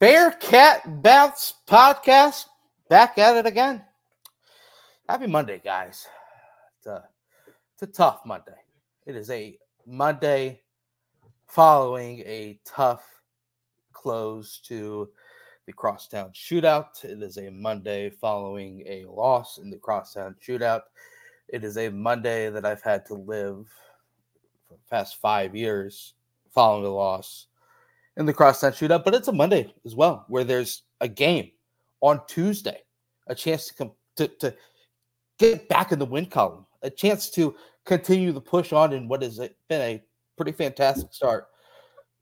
Bearcat Bounce podcast back at it again. Happy Monday, guys. It's a, it's a tough Monday. It is a Monday following a tough close to the Crosstown Shootout. It is a Monday following a loss in the Crosstown Shootout. It is a Monday that I've had to live for the past five years following a loss in the Crosstown Shootout, but it's a Monday as well where there's a game on Tuesday, a chance to come to, to get back in the win column, a chance to continue the push on in what has been a pretty fantastic start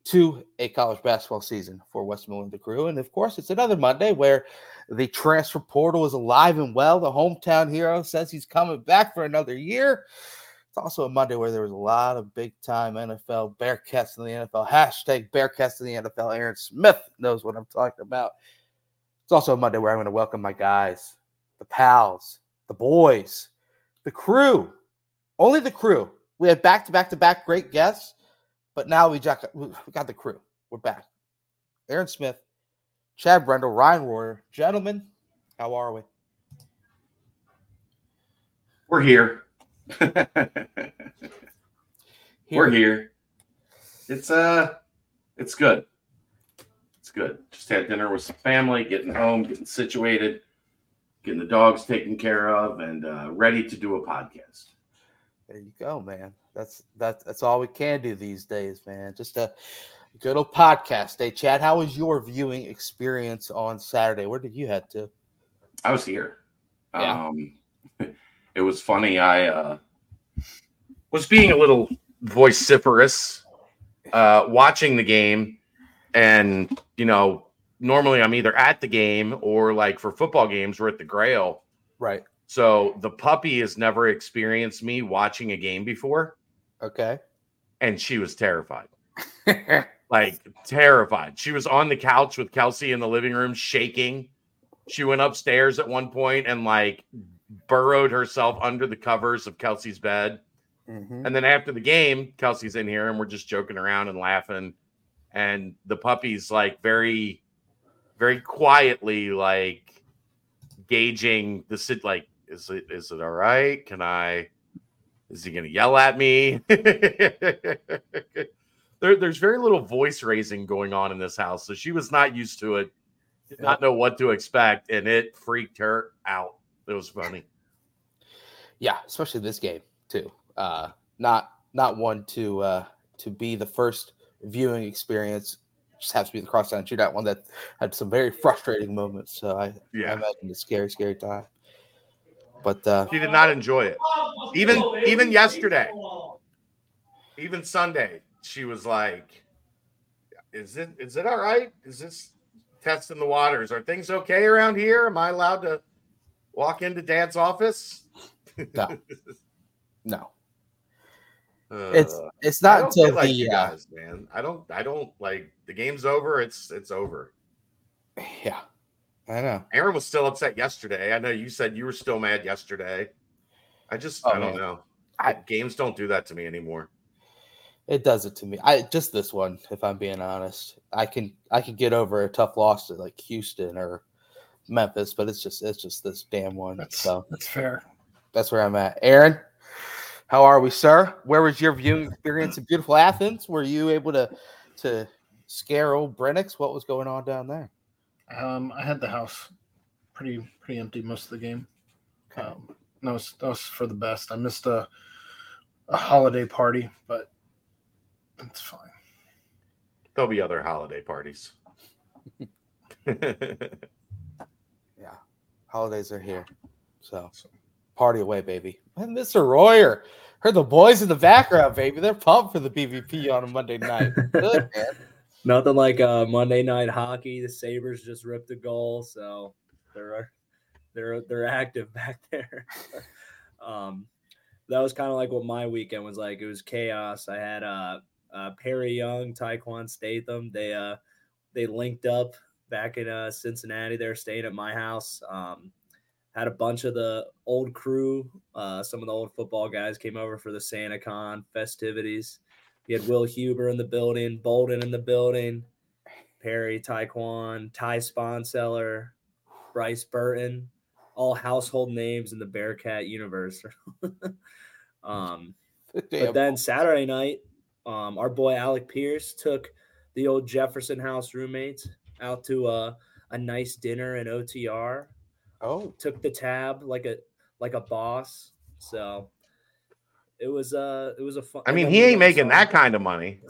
to a college basketball season for Wes Miller and the Crew. And of course, it's another Monday where the transfer portal is alive and well. The hometown hero says he's coming back for another year. It's also a Monday where there was a lot of big time NFL Bearcats in the NFL. Hashtag Bearcats in the NFL. Aaron Smith knows what I'm talking about. It's also a Monday where I'm going to welcome my guys, the pals, the boys, the crew. Only the crew. We had back to back to back great guests, but now we got, the crew. We're back. Aaron Smith, Chad Brendel, Ryan Royer. Gentlemen, how are we? We're here. We're here. It's uh it's good. It's good. Just had dinner with some family, getting home, getting situated, getting the dogs taken care of, and uh, ready to do a podcast. There you go, man. That's that's that's all we can do these days, man. Just a good old podcast day. Chad, how was your viewing experience on Saturday? Where did you head to? I was here. Yeah. Um, it was funny. I uh, was being a little vociferous uh, watching the game, and you know, normally I'm either at the game or like for football games, we're at the Grail. Right. So the puppy has never experienced me watching a game before. Okay. And she was terrified. like terrified. She was on the couch with Kelsey in the living room, shaking. She went upstairs at one point and like burrowed herself under the covers of Kelsey's bed. Mm-hmm. And then after the game, Kelsey's in here and we're just joking around and laughing. And the puppy's like very, very quietly like gauging the sit like, is it is it all right? Can I is he gonna yell at me? there, there's very little voice raising going on in this house. So she was not used to it, did not know what to expect, and it freaked her out. It was funny. Yeah, especially this game too. Uh, not not one to uh, to be the first viewing experience. Just has to be the cross crosstown shootout one that had some very frustrating moments. So I, yeah. I imagine a scary, scary time. But uh, she did not enjoy it. Even even yesterday, even Sunday, she was like, "Is it is it all right? Is this testing the waters? Are things okay around here? Am I allowed to walk into Dad's office?" No, no. Uh, it's it's not until like the you uh, man. I don't I don't like the game's over. It's it's over. Yeah, I know. Aaron was still upset yesterday. I know you said you were still mad yesterday. I just oh, I don't man. know. I, games don't do that to me anymore. It does it to me. I just this one, if I'm being honest. I can I can get over a tough loss to like Houston or Memphis, but it's just it's just this damn one. That's, so that's fair. That's where I'm at. Aaron, how are we, sir? Where was your viewing experience in beautiful Athens? Were you able to to scare old Brennix? What was going on down there? Um, I had the house pretty pretty empty most of the game. Okay. Um, that was that was for the best. I missed a a holiday party, but it's fine. There'll be other holiday parties. holidays are here, so party away, baby. And Mr. Royer, heard the boys in the background, baby. They're pumped for the BBP on a Monday night. Good. Nothing like uh, Monday night hockey. The Sabres just ripped a goal, so they're they're they're active back there. um, that was kind of like what my weekend was like. It was chaos. I had uh, uh Perry Young, Tyquan Statham. They uh they linked up back in uh Cincinnati. They're staying at my house. Um, had a bunch of the old crew, uh, some of the old football guys came over for the Santa Con festivities. We had Will Huber in the building, Bolden in the building, Perry, Taekwon, Ty Sponseller, Bryce Burton, all household names in the Bearcat universe. um, Damn. but then Saturday night, um, our boy Alec Pierce took the old Jefferson House roommates out to a, a nice dinner in OTR. oh, Took the tab like a like a boss. So it was uh it was a fun. I mean, he ain't making to- that kind of money.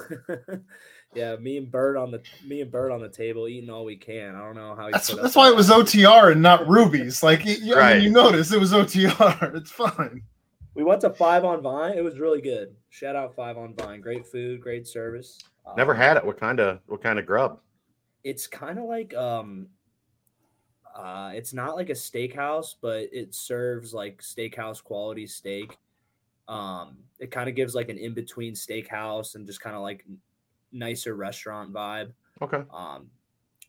yeah, me and Bird on the me and Bird on the table eating all we can. I don't know how That's that's with why it was OTR and not rubies. Like y- y- I Right. mean, you notice it was OTR. It's fine. We went to Five on Vine. It was really good. Shout out Five on Vine. Great food, great service. Never Um, had it. What kind of what kind of grub? It's kind of like um, uh, it's not like a steakhouse, but it serves like steakhouse quality steak. Um, it kind of gives like an in between steakhouse and just kind of like nicer restaurant vibe. Okay. Um,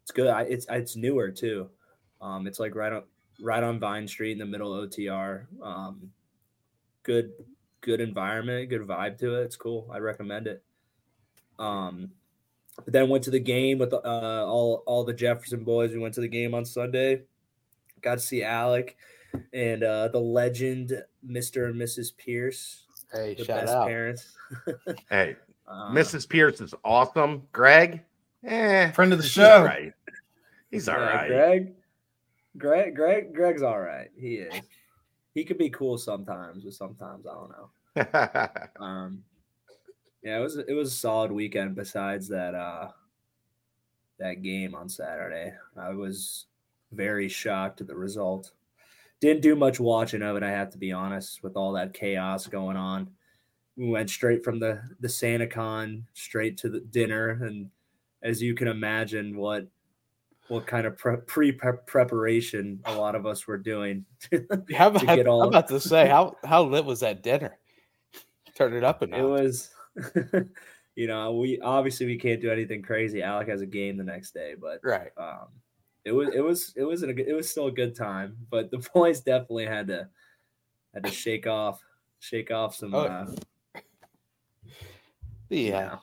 it's good. I, it's it's newer too. Um, it's like right on right on Vine Street in the middle of OTR. Um, good good environment, good vibe to it. It's cool. I recommend it. Um, but then went to the game with uh, all all the Jefferson boys. We went to the game on Sunday. Got to see Alec and uh, the legend, Mr. and Mrs. Pierce, hey, the shout best out. parents. Hey, Uh, Mrs. Pierce is awesome. Greg, eh, Friend of the he's show. all right. He's all yeah, right. Greg, Greg, Greg, Greg's all right. He is. He could be cool sometimes, but sometimes I don't know. Um, yeah, it was it was a solid weekend. Besides that, uh, that game on Saturday, I was very shocked at the result. Didn't do much watching of it. I have to be honest, with all that chaos going on. We went straight from the the SantaCon straight to the dinner, and as you can imagine, what what kind of pre pre preparation a lot of us were doing. How about, get all- I'm about to say how how lit was that dinner? Turn it up a notch. it was you know we obviously we can't do anything crazy alec has a game the next day but right. um it was it was it was a, it was still a good time but the boys definitely had to had to shake off shake off some Oh, uh The you know.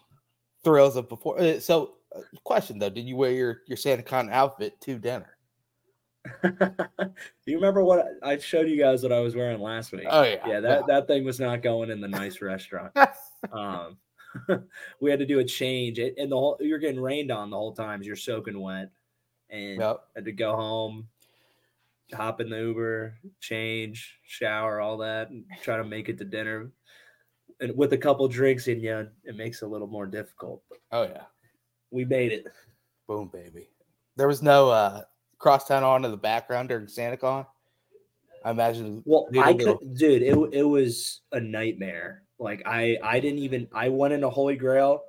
thrills of before. uh, So, uh, question though, did you wear your your Santa Con outfit to dinner? do you remember what I I showed you guys what I was wearing last week? Oh yeah, yeah, that, that thing was not going in the nice restaurant. Um, we had to do a change, it, and the whole you're getting rained on the whole time. You're soaking wet, and Yep. had to go home, hop in the Uber, change, shower, all that, and try to make it to dinner. And with a couple drinks in you, it makes it a little more difficult. Oh yeah. we made it. Boom, baby. There was no uh crosstown on in the background during SantaCon. I imagine. Well, I I little- could, dude. It it was a nightmare. Like I I didn't even. I went into Holy Grail,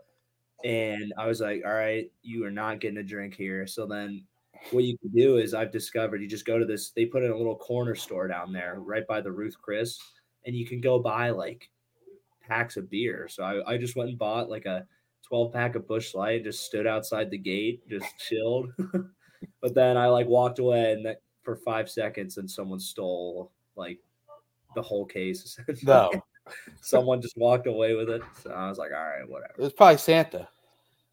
and I was like, all right, you are not getting a drink here. So then, what you can do is I've discovered you just go to this. They put in a little corner store down there, right by the Ruth Chris, and you can go buy like packs of beer. So I I just went and bought like a. 12 pack of Busch Light, just stood outside the gate, just chilled. but then I like walked away and that for five seconds and someone stole like the whole case. No, someone just walked away with it. So I was like, all right, whatever. it was probably Santa.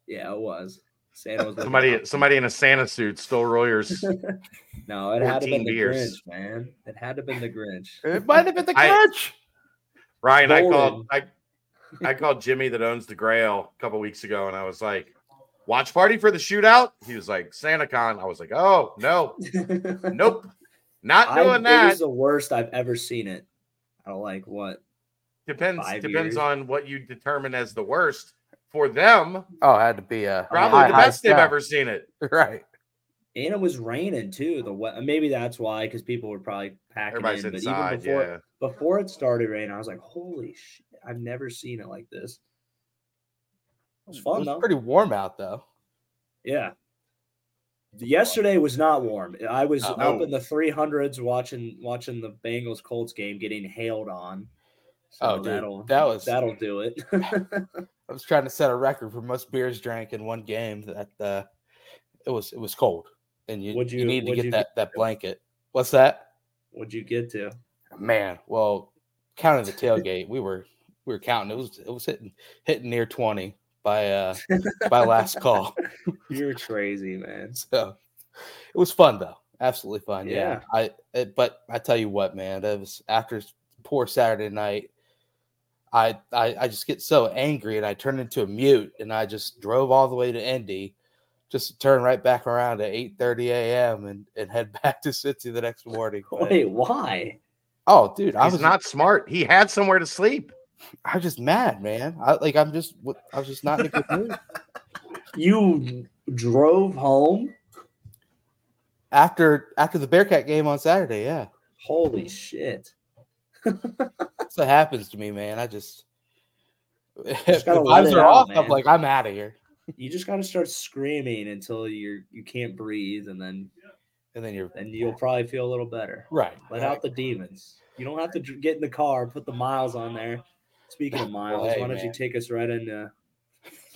Yeah, it was. Santa was Somebody out. somebody in a Santa suit stole Royer's. No, it had to have 14 been the beers. Grinch, man. It had to have been the Grinch. It might have been the I- Grinch. Ryan, I called I I called Jimmy that owns the Grail a couple weeks ago, and I was like, "Watch party for the shootout." He was like, "SantaCon." I was like, "Oh no, nope, not I, doing It that." was the worst I've ever seen it. I don't like what. Depends five depends years. on what you determine as the worst for them. Oh, it had to be a Probably high, the best they've ever seen it. Right. And it was raining too. The wet, maybe that's why, because people were probably packing Everybody's in. But inside. even before, Yeah, before it started raining, I was like, "Holy shit! I've never seen it like this." It was It fun was though. pretty warm out though. Yeah. Yesterday was not warm. I was uh, No. up in the 300s watching watching the Bengals Colts game, getting hailed on. So Oh, dude, that'll that was- that'll do it. I was trying to set a record for most beers drank in one game. That uh, it was it was cold, and you you, you- need to get that that blanket. What's that? What'd you get to? Man, well, counting the tailgate, we were we were counting. It was it was hitting hitting near twenty, by uh by last call. You're crazy, man. So it was fun though. Absolutely fun. Yeah. Yeah. I it, but I tell you what, man, it was after poor Saturday night. I, I I just get so angry and I turn into a mute and I just drove all the way to Indy just to turn right back around at 8 30 a.m. and, and head back to Cincy the next morning. But- Wait, why? oh dude, I He's was not smart. He had somewhere to sleep. I was just mad, man. I like I'm just I was just not in a good mood. You drove home? After after the Bearcat game on Saturday, yeah. Holy shit. That's what happens to me, man. I just if Just the vibes are out, off, I'm like, I'm out of here. You just gotta start screaming until you're you can't breathe and then And then you're then you'll probably feel a little better. right. Let out the demons. You don't have to get in the car, put the miles on there. Speaking of miles, hey, why don't you take us right into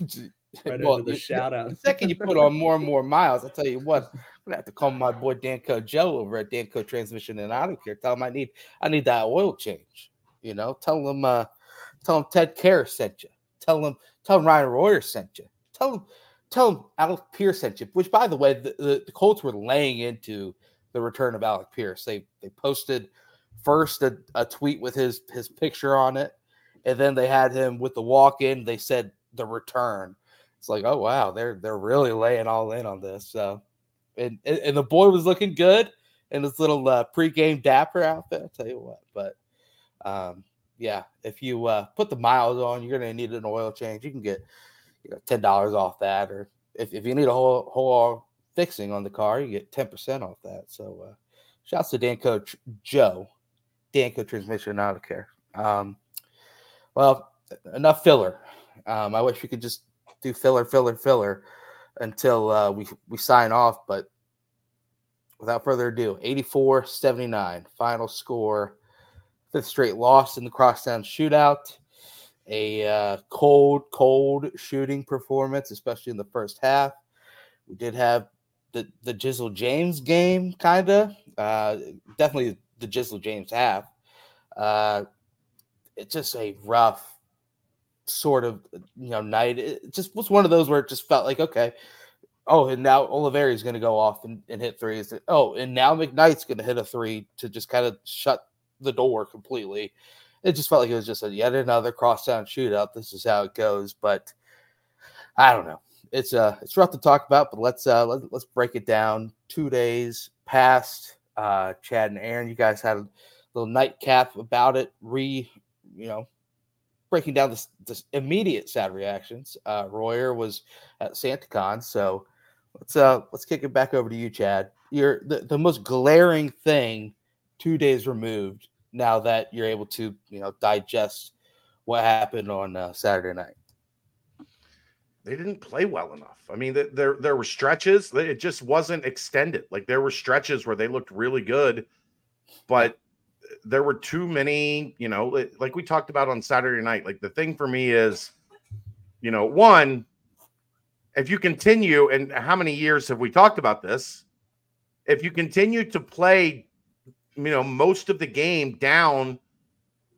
right Well, into the the- shout out? The second you put on more and more miles, I tell you what, I'm gonna have to call my boy Danco Joe over at Danco Transmission and Auto Care. Tell him I need I need that oil change. You know, tell him uh tell him Ted Kerr sent you. Tell him tell him Ryan Royer sent you. Tell him tell him Alec Pierce sent you. Which by the way, the, the, the Colts were laying into the return of Alec Pierce. They they posted first a, a tweet with his his picture on it, and then they had him with the walk in. They said the return. It's like, oh wow, they're they're really laying all in on this. So, and and, the boy was looking good in his little uh, pregame dapper outfit. I tell you what, but um, yeah, if you uh, put the miles on, you're gonna need an oil change. You can get you know ten dollars off that, or if, if you need a whole whole fixing on the car, you get ten percent off that. So, uh, shouts to Danco Joe, Danco Transmission Auto Care. Um, well, enough filler. Um, I wish we could just do filler, filler, filler until uh, we we sign off. But without further ado, 84-79 final score. Fifth straight loss in the crosstown shootout. A uh, cold, cold shooting performance, especially in the first half. We did have the the Jizzle James game, kind of. Uh, definitely the Jizzle James half. Uh, it's just a rough sort of you know night. It just was one of those where it just felt like okay, oh, and now Olivari's going to go off and, and hit threes. Oh, and now McKnight's going to hit a three to just kind of shut the door completely. It just felt like it was just a yet another cross crosstown shootout. This is how it goes, but I don't know. It's uh it's rough to talk about, but let's uh let, let's break it down. Two days past, uh Chad and Aaron, you guys had a little nightcap about it, re you know, breaking down this, this immediate sad reactions. Uh Royer was at SantaCon, so let's uh let's kick it back over to you, Chad. You're the, the most glaring thing two days removed now that you're able to, you know, digest what happened on uh, Saturday night. They didn't play well enough. I mean, th- there there were stretches. It just wasn't extended. Like there were stretches where they looked really good, but there were too many. You know, like we talked about on Saturday night. Like the thing for me is, you know, one, if you continue, and how many years have we talked about this? If you continue to play, you know, most of the game down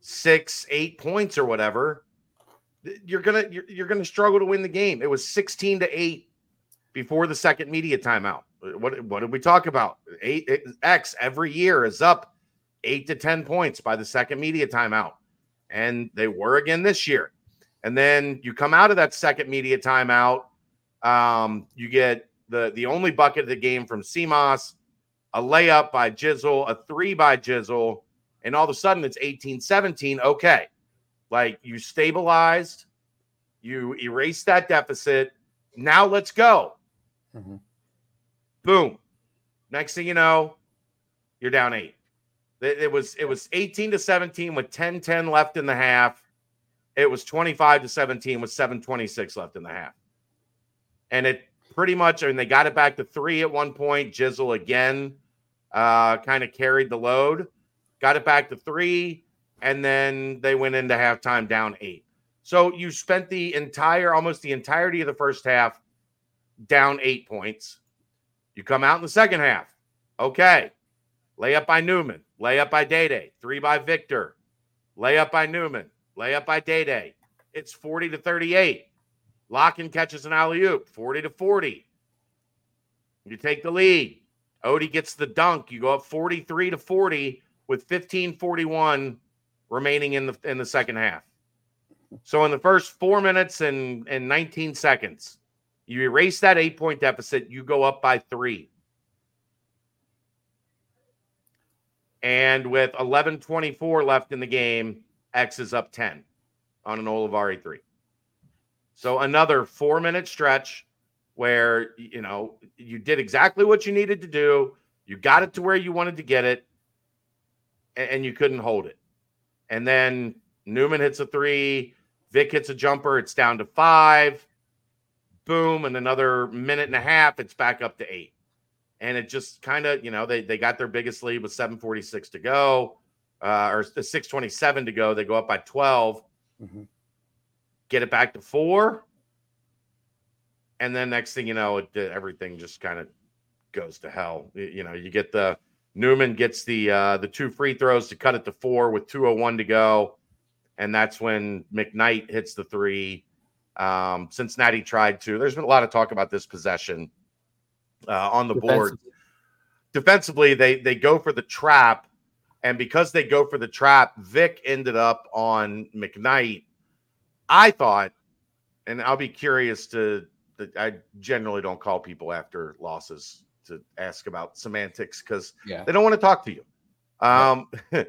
six, eight points or whatever, you're gonna you're, you're gonna struggle to win the game. It was 16 to 8 before the second media timeout. What what did we talk about? Eight X every year is up eight to 10 points by the second media timeout. And they were again this year. And then you come out of that second media timeout. Um, you get the the only bucket of the game from Simas, a layup by Jizzle, a three by Jizzle, and all of a sudden it's 18 17. Okay. Like you stabilized, you erased that deficit. Now let's go. Mhm. Boom. Next thing you know, you're down eight. It, was it was 18 to 17 with 10 10 left in the half. It was 25 to 17 with 726 left in the half. And it pretty much, I mean, they got it back to three at one point. Jizzle again uh, kind of carried the load, got it back to three, and then they went into halftime down eight. So you spent the entire, almost the entirety of the first half down eight points. You come out in the second half. Okay. Layup by Newman, layup by Day three by Victor, layup by Newman, layup by Day It's 40 to 38. Lakhin catches an alley oop, 40 to 40. You take the lead. Odie gets the dunk. You go up 43 to 40 with 15:41 remaining in the in the second half. So in the first four minutes and, and 19 seconds, you erase that eight point deficit, you go up by three. And with 11:24 left in the game, X is up 10 on an Olivari three. So another four minute stretch where you know you did exactly what you needed to do. You got it to where you wanted to get it, and you couldn't hold it. And then Newman hits a three, Vic hits a jumper, it's down to five. Boom, and another minute and a half, it's back up to eight. And it just kind of, you know, they they got their biggest lead with 746 to go, uh, or 627 to go. They go up by 12. Mhm. Get it back to four and then next thing you know, it, everything just kind of goes to hell. You, you know, you get the Newman gets the uh, the two free throws to cut it to four with 201 to go, and that's when McKnight hits the three. Um, Cincinnati tried to. There's been a lot of talk about this possession uh, on the board. Defensively, they they go for the trap, and because they go for the trap, Vic ended up on McKnight. I thought, and I'll be curious to I generally don't call people after losses to ask about semantics because Yeah. they don't want to talk to you. Um,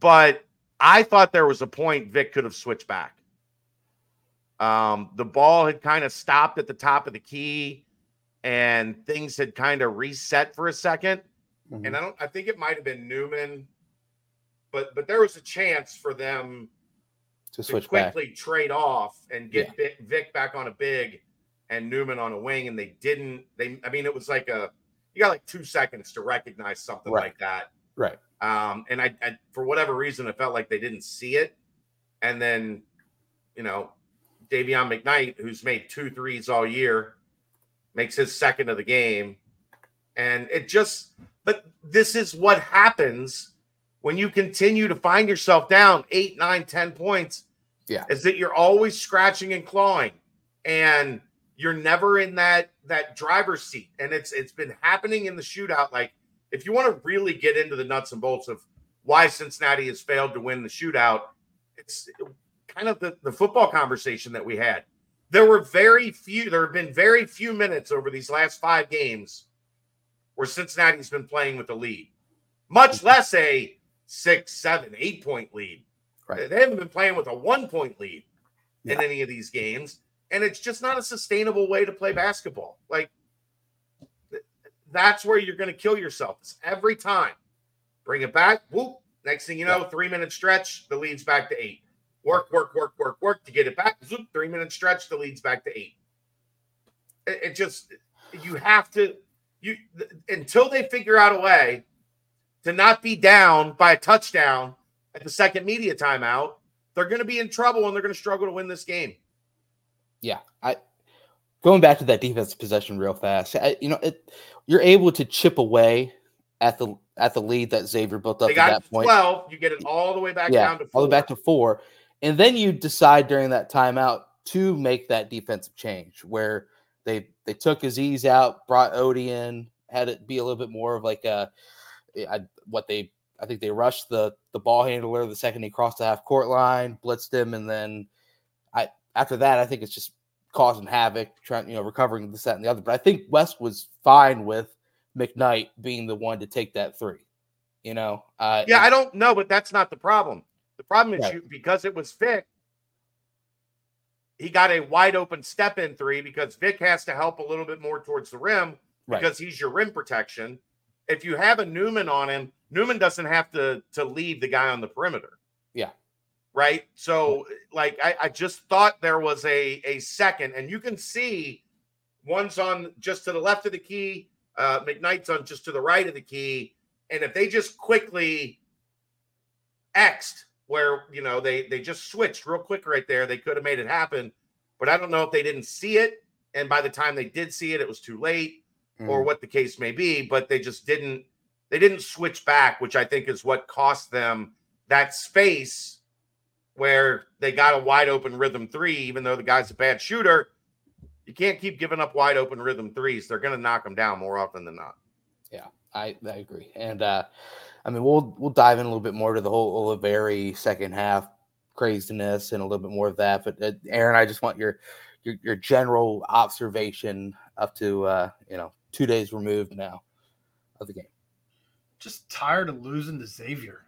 but I thought there was a point Vic could have switched back. Um, the ball had kind of stopped at the top of the key, and things had kind of reset for a 2nd Mhm. And I don't. I think it might have been Newman, but but there was a chance for them to to switch back. quickly trade off and get Vic, Vic back on a big and Newman on a wing, and they didn't. They, I mean, it was like a you got like two seconds to recognize something Right. like that. Right. Um, and I, I, for whatever reason, it felt like they didn't see it. And then, you know, Dayvion McKnight, who's made two threes all year, makes his second of the game. And it just, but this is what happens when you continue to find yourself down eight, nine, ten points. Yeah. Is that you're always scratching and clawing and you're never in that that driver's seat. And it's it's been happening in the shootout. Like if you want to really get into the nuts and bolts of why Cincinnati has failed to win the shootout, it's kind of the, the football conversation that we had. There were very few, there have been very few minutes over these last five games where Cincinnati's been playing with a lead, much less a six, seven, eight point lead. Right. They haven't been playing with a one point lead in Yeah. any of these games. And it's just not a sustainable way to play basketball. Like, that's where you're going to kill yourself. It's every time. Bring it back. Whoop. Next thing you know, three minute stretch, the lead's back to eight. Work, work, work, work, work to get it back. Zoop, three minute stretch, the lead's back to eight. It, it just, you have to, you until they figure out a way to not be down by a touchdown at the second media timeout, they're going to be in trouble and they're going to struggle to win this game. Yeah, I going back to that defensive possession real fast. I, you know, it, you're able to chip away at the at the lead that Xavier built up They at that point. 12. You get it all the way back yeah, down to all the way back to four, and then you decide during that timeout to make that defensive change where they they took Aziz out, brought Odie in, had it be a little bit more of like a I, what they I think they rushed the the ball handler the second he crossed the half court line, blitzed him, and then I after that I think it's just causing havoc, trying you know recovering this that and the other. But I think West was fine with McKnight being the one to take that three. You know, uh, Yeah, and- I don't know, but that's not the problem. The problem is Right. you because it was Vic, he got a wide open step in three because Vic has to help a little bit more towards the rim Right. because he's your rim protection. If you have a Newman on him, Newman doesn't have to to leave the guy on the perimeter. Yeah. Right. So like I, I just thought there was a a second, and you can see one's on just to the left of the key, uh McKnight's on just to the right of the key. And if they just quickly X'd where you know they they just switched real quick right there, they could have made it happen. But I don't know if they didn't see it, and by the time they did see it, it was too late, or Mm. what the case may be. But they just didn't they didn't switch back, which I think is what cost them that space where they got a wide open rhythm three, even though the guy's a bad shooter. You can't keep giving up wide open rhythm threes. They're going to knock them down more often than not. Yeah, I, I agree. And uh, I mean, we'll we'll dive in a little bit more to the whole Olivari second half craziness and a little bit more of that. But uh, Aaron, I just want your your, your general observation up to uh, you know two days removed now of the game. Just tired of losing to Xavier.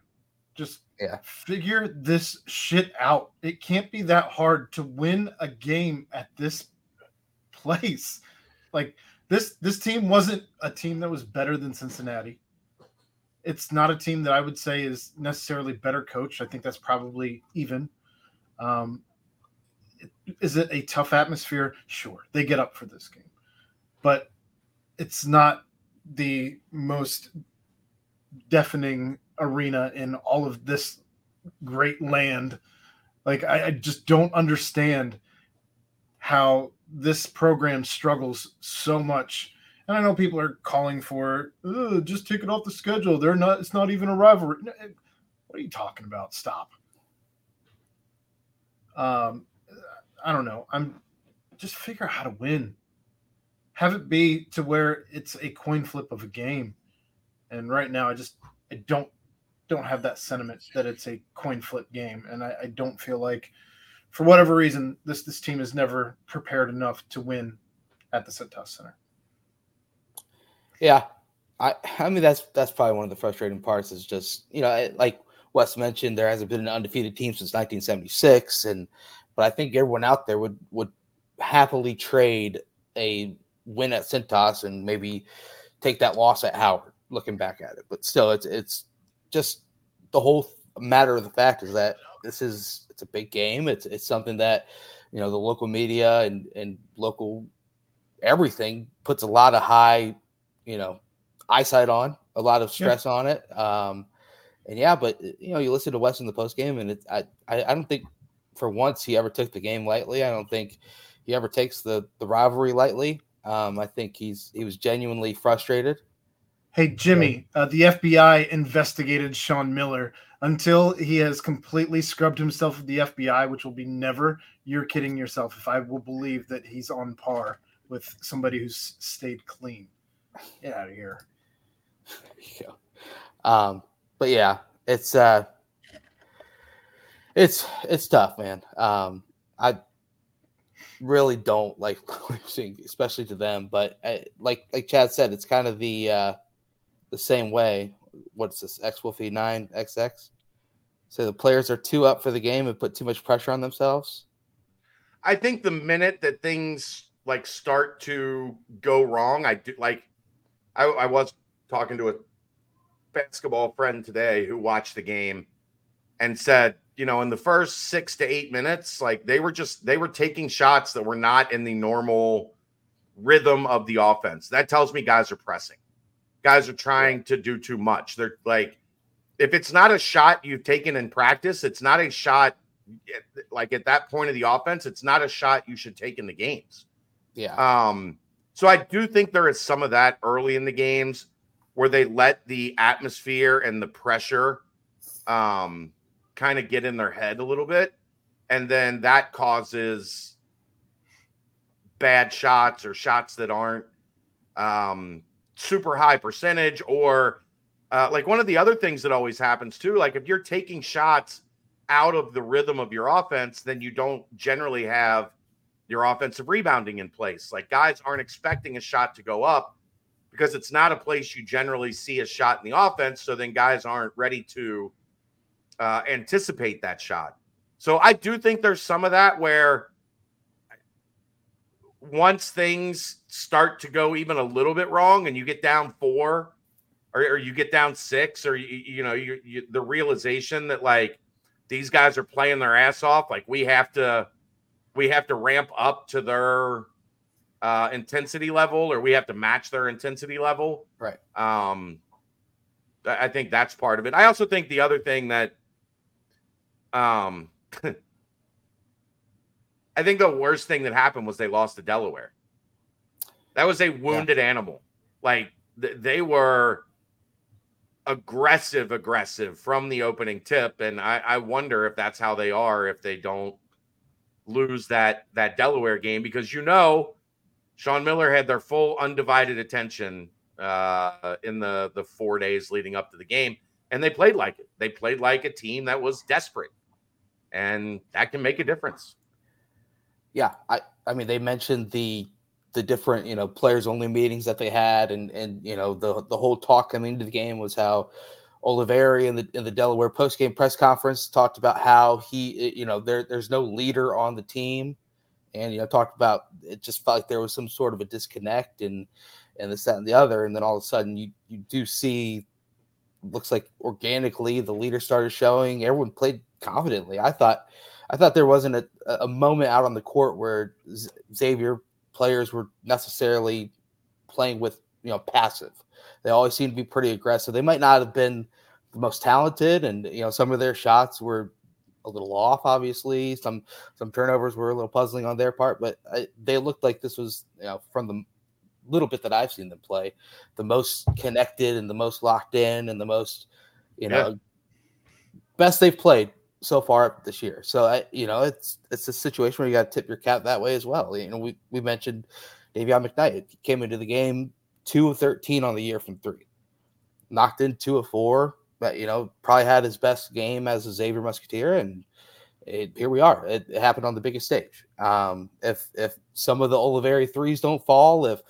Just yeah. figure this shit out. It can't be that hard to win a game at this place. Like this this team wasn't a team that was better than Cincinnati. It's not a team that I would say is necessarily better coached. I think that's probably even. Um, is it a tough atmosphere? Sure, they get up for this game, but it's not the most deafening arena in all of this great land. Like I, I just don't understand how this program struggles so much. And I know people are calling for just take it off the schedule. They're not. It's not even a rivalry. What are you talking about? Stop. Um, I don't know. I'm just figure out how to win. Have it be to where it's a coin flip of a game. And right now, I just I don't don't have that sentiment that it's a coin flip game, and I, I don't feel like, for whatever reason, this this team is never prepared enough to win at the Cintas Center. Yeah, I I mean that's that's probably one of the frustrating parts is just you know like Wes mentioned there hasn't been an undefeated team since 1976, and but I think everyone out there would would happily trade a win at Cintas and maybe take that loss at Howard. Looking back at it, but still, it's it's just the whole matter of the fact is that this is it's a big game. It's it's something that you know the local media and and local everything puts a lot of high you know eyesight on, a lot of stress yeah. on it. Um, and yeah, but you know you listen to Wes in the post game, and it's I, I I don't think for once he ever took the game lightly. I don't think he ever takes the the rivalry lightly. Um, I think he's he was genuinely frustrated. Hey Jimmy, uh, the FBI investigated Sean Miller until he has completely scrubbed himself with the FBI, which will be never. You're kidding yourself. If I will believe that he's on par with somebody who's stayed clean, get out of here. Yeah. Um, but yeah, it's uh, it's it's tough, man. Um, I really don't like losing, especially to them. But I, like like Chad said, it's kind of the uh, the same way. What's this? X Wolfie nine XX. So the players are too up for the game and put too much pressure on themselves. I think the minute that things like start to go wrong, I do like. I, I was talking to a basketball friend today who watched the game and said you know, in the first six to eight minutes, like they were just they were taking shots that were not in the normal rhythm of the offense. That tells me guys are pressing. Guys are trying to do too much. They're like, if it's not a shot you've taken in practice, it's not a shot like at that point of the offense, it's not a shot you should take in the games. Yeah. Um, so I do think there is some of that early in the games where they let the atmosphere and the pressure um kind of get in their head a little bit. And then that causes bad shots or shots that aren't um, super high percentage. Or uh, like one of the other things that always happens too, like if you're taking shots out of the rhythm of your offense, then you don't generally have your offensive rebounding in place. Like guys aren't expecting a shot to go up because it's not a place you generally see a shot in the offense. So then guys aren't ready to uh, anticipate that shot. So I do think there's some of that where once things start to go even a little bit wrong and you get down four or, or you get down six or you, you know you, you, the realization that like these guys are playing their ass off like we have to we have to ramp up to their uh intensity level or we have to match their intensity level right um i think that's part of it i also think the other thing that um, I think the worst thing that happened was they lost to Delaware. That was a wounded yeah. animal. Like th- they were aggressive, aggressive from the opening tip, and I, I wonder if that's how they are if they don't lose that that Delaware game because you know Sean Miller had their full undivided attention uh, in the the four days leading up to the game, and they played like it. They played like a team that was desperate, and that can make a difference. Yeah, I I mean they mentioned the the different you know players only meetings that they had, and and you know the the whole talk coming into the game was how Olivari in the in the Delaware post game press conference talked about how he you know there there's no leader on the team, and you know talked about it just felt like there was some sort of a disconnect and and this that and the other, and then all of a sudden you you do see looks like organically the leader started showing. Everyone played confidently. I thought I thought there wasn't a, a moment out on the court where Xavier players were necessarily playing with you know passive. They always seem to be pretty aggressive. They might not have been the most talented, and you know some of their shots were a little off. Obviously, some some turnovers were a little puzzling on their part, but I, they looked like this was you know from the little bit that I've seen them play, the most connected and the most locked in and the most you know yeah. best they've played so far this year. So I, you know, it's it's a situation where you got to tip your cap that way as well. You know, we we mentioned Dayvion McKnight he came into the game two of thirteen on the year from three, knocked in two of four. But you know, probably had his best game as a Xavier Musketeer, and it, here we are. It, it, happened on the biggest stage. Um, if if some of the Olivari threes don't fall, if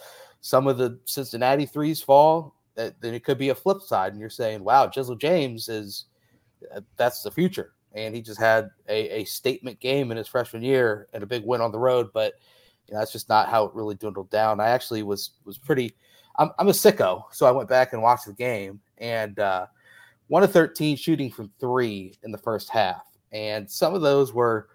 some of the Cincinnati threes fall, then it could be a flip side, and you're saying, "Wow, Jizzle James is uh, that's the future." and he just had a, a statement game in his freshman year and a big win on the road. But you know, that's just not how it really dwindled down. I actually was was pretty. I'm, I'm a sicko, so I went back and watched the game and uh, one of 13 shooting from three in the first half, and some of those were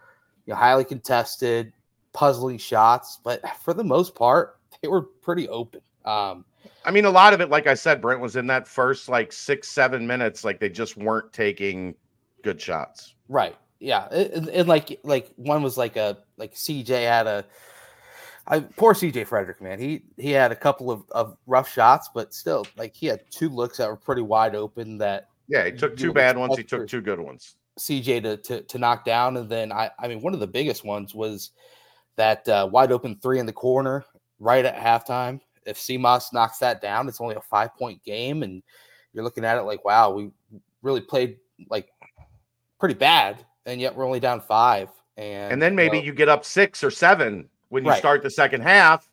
you know highly contested, puzzling shots, but for the most part, they were pretty open. Um, I mean, a lot of it, like I said, Brent was in that first like six, seven minutes, like they just weren't taking good shots. Right. Yeah. And, and, like like one was like a like CJ had a I poor CJ Fredrick, man. He he had a couple of, of rough shots, but still like he had two looks that were pretty wide open that yeah, he took two bad ones, he took two good ones. CJ to, to to knock down. And then I I mean one of the biggest ones was that uh, wide open three in the corner right at halftime. If Simas knocks that down, it's only a five point game, and you're looking at it like, wow, we really played like pretty bad, and yet we're only down five. And and then maybe you get up six or seven when you right. start the second half,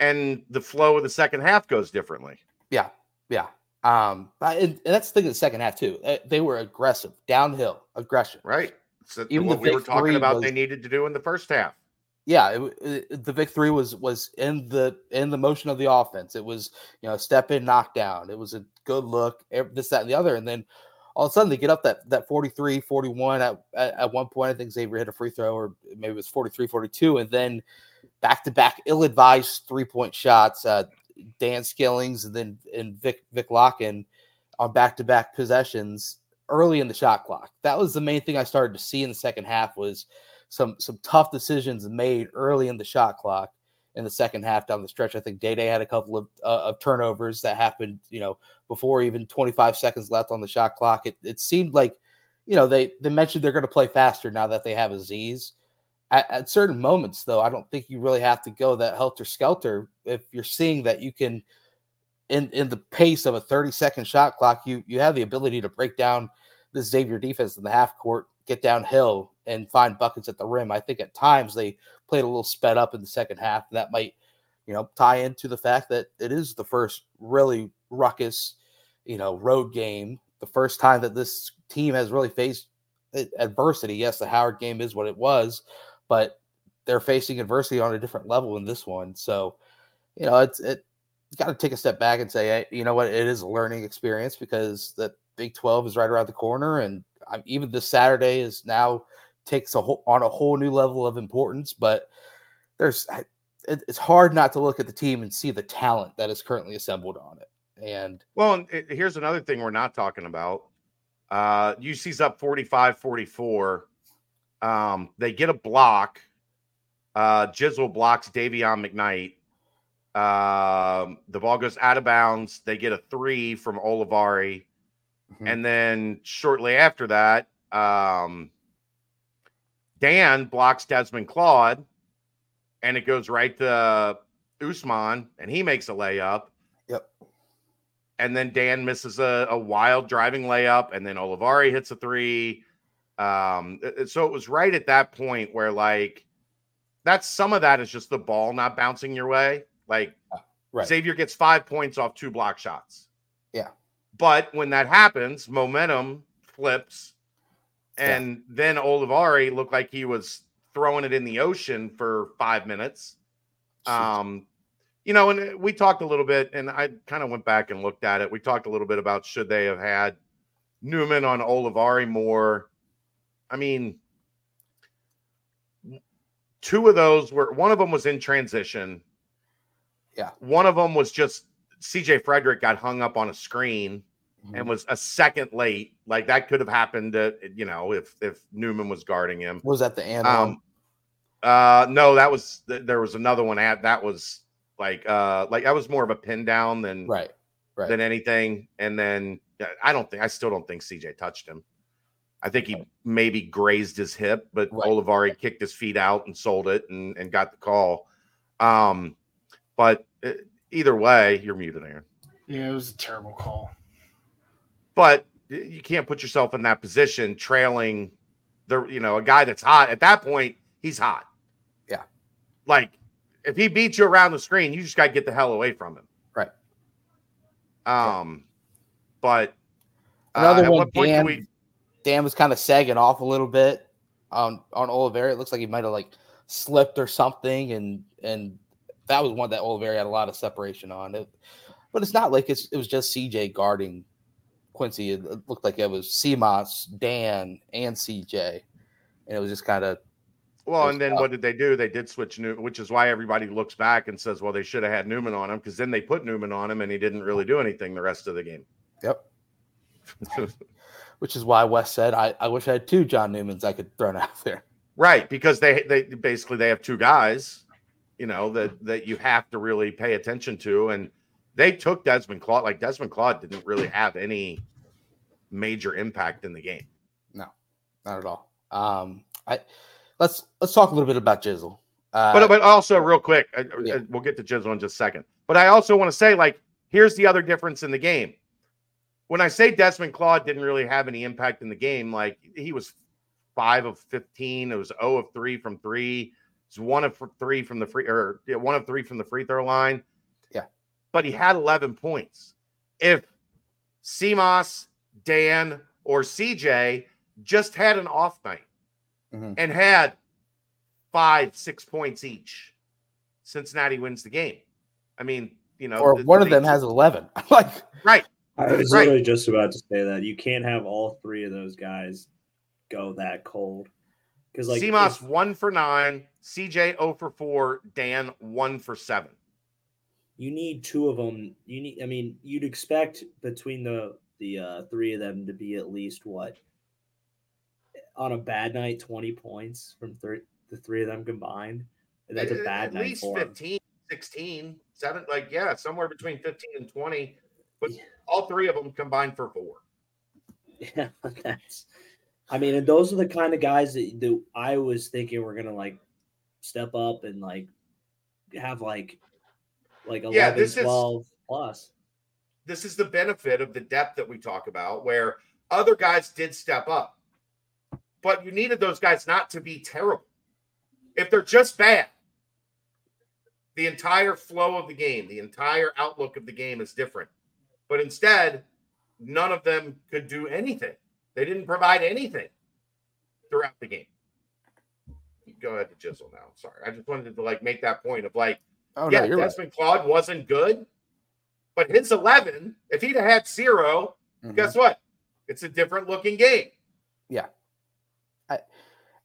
and the flow of the second half goes differently. Yeah, yeah. Um, and, and that's the thing of the second half too. They were aggressive, downhill aggression. Right. So Even what we were talking about, was, they needed to do in the first half. Yeah, it, it, the big three was was in the in the motion of the offense. It was you know step in, knockdown. It was a good look. This, that, and the other. And then all of a sudden they get up that that 43 41 at, at, at one point i think xavier hit a free throw or maybe it was 43 42 and then back to back ill-advised three-point shots uh, dan skillings and then and vic vic Lakhin on back-to-back possessions early in the shot clock. That was the main thing i started to see in the second half was some some tough decisions made early in the shot clock in the second half down the stretch. I think Day Day had a couple of, uh, of turnovers that happened, you know, before even 25 seconds left on the shot clock. It, it seemed like, you know, they, they mentioned they're going to play faster now that they have Aziz. At, at, certain moments, though, I don't think you really have to go that helter skelter. If you're seeing that you can, in in the pace of a 30 second shot clock, you you have the ability to break down the Xavier defense in the half court, get downhill, and find buckets at the rim. I think at times they played a little sped up in the second half. That might, you know, tie into the fact that it is the first really ruckus, you know, road game. The first time that this team has really faced adversity. Yes, the Howard game is what it was, but they're facing adversity on a different level in this one. So, you know, it's it got to take a step back and say, you know what, it is a learning experience because the Big 12 is right around the corner, and I'm, even this Saturday is now takes a whole, on a whole new level of importance. But there's it, it's hard not to look at the team and see the talent that is currently assembled on it. And well, it, here's another thing we're not talking about. Uh, UC's up 45 44. Um, they get a block. Uh, Jizzle blocks Dayvion McKnight. Um, the ball goes out of bounds. They get a three from Olivari. Mm-hmm. And then shortly after that, um, Dan blocks Desmond Claude, and it goes right to Usman, and he makes a layup. Yep. And then Dan misses a, a wild driving layup, and then Olivari hits a three. Um, it- it- so it was right at that point where like that's some of that is just the ball not bouncing your way. Like Right. Xavier gets five points off two block shots. Yeah. But when that happens, momentum flips, Yeah. and then Olivari looked like he was throwing it in the ocean for five minutes. Um, you know, and uh, we talked a little bit, and I kind of went back and looked at it. We talked a little bit about should they have had Newman on Olivari more. I mean, two of those were one of them was in transition. Yeah. One of them was just CJ Fredrick got hung up on a screen Mm-hmm. and was a second late. Like that could have happened, uh, you know, if if Newman was guarding him. was that the and Um, uh, no, that was there was another one at that was like uh like that was more of a pin down than right, right. than anything. And then uh, I don't think I still don't think CJ touched him. I think he maybe grazed his hip, but Right. Olivari kicked his feet out and sold it and, and got the call. Um, but uh, either way, you're muted, Aaron. Yeah, it was a terrible call. But you can't put yourself in that position trailing the you know a guy that's hot at that point. He's hot. Yeah. Like if he beats you around the screen, you just got to get the hell away from him. Right. Um, but uh, Another at one, what point Dan, we? Dan was kind of sagging off a little bit on on Olivari. It looks like he might have like slipped or something, and and that was one that Olivari had a lot of separation on. It, but it's not like it's it was just CJ guarding Quincy. It, looked like it was Simas, Dan, and CJ, and it was just kind of Well, and then tough. what did they do? They did switch Newman, which is why everybody looks back and says, "Well, they should have had Newman on him," because then they put Newman on him, and he didn't really do anything the rest of the game. yep. Which is why Wes said, "I, I wish I had two John Newmans I could throw out there." Right, because they they basically they have two guys, you know, that that you have to really pay attention to, and they took Desmond Claude. Like Desmond Claude didn't really have any major impact in the game. No, not at all. Um, I let's let's talk a little bit about Jizzle. Uh, But but also real quick, I- I- we'll get to Jizzle in just a second. But I also want to say, like, here's the other difference in the game. When I say Desmond Claude didn't really have any impact in the game, like he was five of fifteen, it was zero of three from three, it was one of three from the free or one of three from the free throw line. Yeah. but he had eleven points. If Simas, Dan, or CJ just had an off night Mhm. and had five, six points each, Cincinnati wins the game. I mean, you know, or the- one of them has eleven. like right. I was Right. literally just about to say that you can't have all three of those guys go that cold because like Simas if- one for nine, CJ 0 for four, Dan one for seven. You need two of them. You need. I mean, you'd expect between the the uh, three of them to be at least what on a bad night, twenty points from three, the three of them combined. That's a At- bad At night least for 'em. 15, 16, seven, like, yeah, somewhere between 15 and 20. But Yeah. all three of them combined for four. Yeah, that's. I mean, and those are the kind of guys that, that I was thinking were gonna like step up and like have like like 11, Yeah, this is- 12 plus. this is the benefit of the depth that we talk about, where other guys did step up, but you needed those guys not to be terrible. If they're just bad, the entire flow of the game, the entire outlook of the game is different. But instead, none of them could do anything. They didn't provide anything throughout the game. Go ahead to Jizzle now. Sorry, I just wanted to like make that point of like oh yeah, no, you're right. Desmond Claude wasn't good, but his 11, if he'd have had 0 Mhm. guess what? It's a different looking game. Yeah. I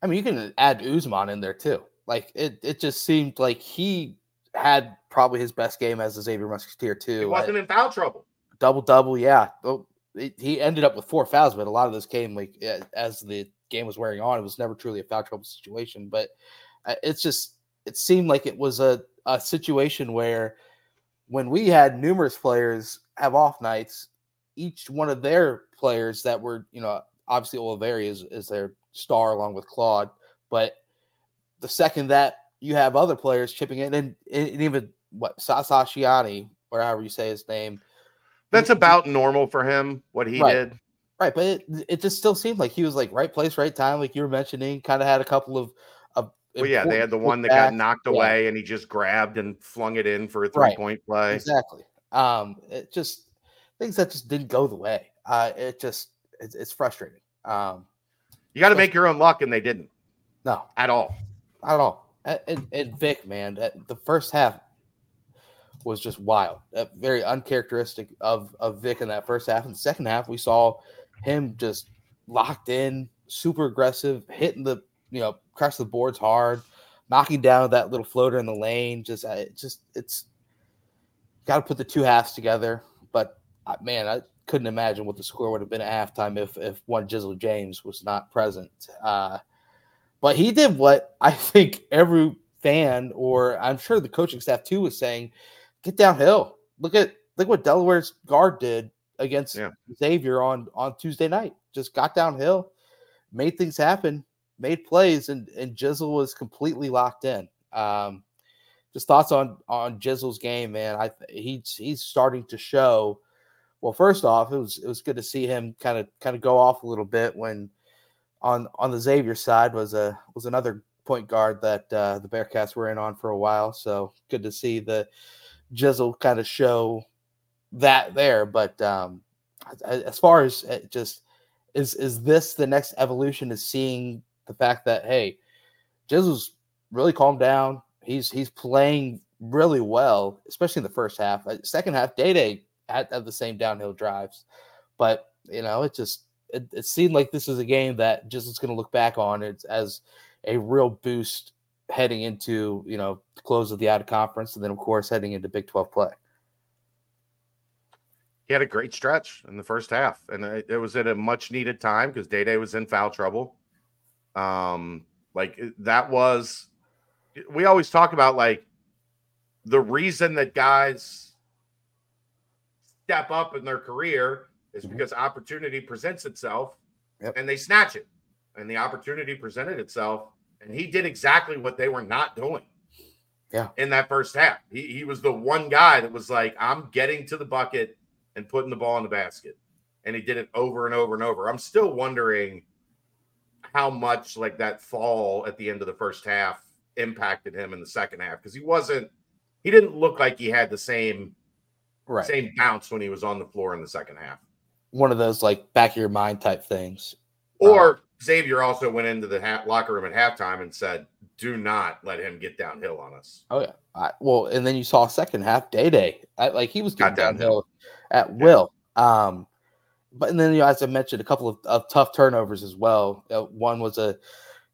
I mean, you can add Ousmane in there too. Like it, it just seemed like he had probably his best game as a Xavier Musketeer too. He wasn't in foul trouble. double double, yeah. It- He ended up with four fouls, but a lot of this came like as the game was wearing on. It was never truly a foul trouble situation, but uh, it's just it seemed like it was a a situation where when we had numerous players have off nights, each one of their players that were, you know, obviously Olivari is, is their star along with Claude, but the second that you have other players chipping in, and, and even what Sasa Ciani, or however you say his name. That's about normal for him. What he Right. did. Right, but it, it just still seemed like he was like right place, right time, like you were mentioning. Kind of had a couple of, of Well, yeah, they had the one that got putbacks. knocked Yeah. away, and he just grabbed and flung it in for a Right. three point play. Exactly. Um, it just things that just didn't go the way. Uh, it just it's, it's frustrating. Um, You got to make your own luck, and they didn't no, at all. Don't know. And, and, Vic, man, the first half was just wild. Uh, very uncharacteristic of of Vic in that first half. In the second half, we saw him just locked in, super aggressive, hitting the you know crush the boards hard, knocking down that little floater in the lane. Just uh, it just it's got to put the two halves together. But uh, man, I couldn't imagine what the score would have been at halftime if if one Jizzle James was not present. Uh, but he did what I think every fan, or I'm sure the coaching staff too, was saying: get downhill. Look at look what Delaware's guard did against Yeah. Xavier on on Tuesday night. Just got downhill, made things happen, made plays, and and Jizzle was completely locked in. Um, just thoughts on on Jizzle's game, man. I he's he's starting to show. Well, first off, it was it was good to see him kind of kind of go off a little bit when on on the Xavier side was a was another point guard that uh, the Bearcats were in on for a while. So good to see the Jizzle kind of show that there. But um, as far as uh, just is is this the next evolution? Is seeing the fact that hey, Jizzle's really calmed down. He's he's playing really well, especially in the first half. Uh, Second half, Day Day had, had the same downhill drives, but you know it just it, it seemed like this is a game that is going to look back on it as a real boost heading into you know the close of the out of conference, and then of course heading into Big Twelve play. He had a great stretch in the first half, and it was at a much needed time because Day Day was in foul trouble. Um, like that was, we always talk about like the reason that guys step up in their career is Mhm. because opportunity presents itself Yep. and they snatch it. And the opportunity presented itself, and he did exactly what they were not doing. Yeah. In that first half, he, he was the one guy that was like, I'm getting to the bucket and putting the ball in the basket. And he did it over and over and over. I'm still wondering how much like that fall at the end of the first half impacted him in the second half because he wasn't he didn't look like he had the same Right, same bounce when he was on the floor in the second half. one of those like back of your mind type things. Or Xavier also went into the ha- locker room at halftime and said, "Do not let him get downhill on us." Oh yeah. I, well, and then you saw second half Day Day. Like he was getting downhill. downhill at will. Um, but and then you know, as I mentioned, a couple of, of tough turnovers as well. Uh, one was a,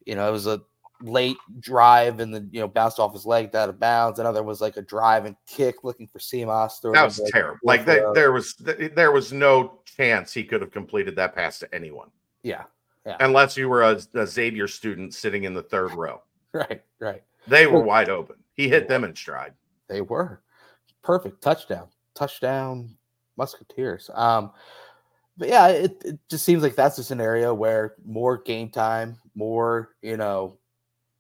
you know, it was a late drive and then you know bounced off his leg out of bounds. Another was like a drive and kick looking for throwing That was like- terrible. Like uh, there was there was no chance he could have completed that pass to anyone Yeah. unless you were a, a Xavier student sitting in the third row. Right. Right. They were wide open. He hit them in stride. They were perfect touchdown, touchdown, Musketeers. Um, but yeah, it, it just seems like that's a scenario where more game time, more you know,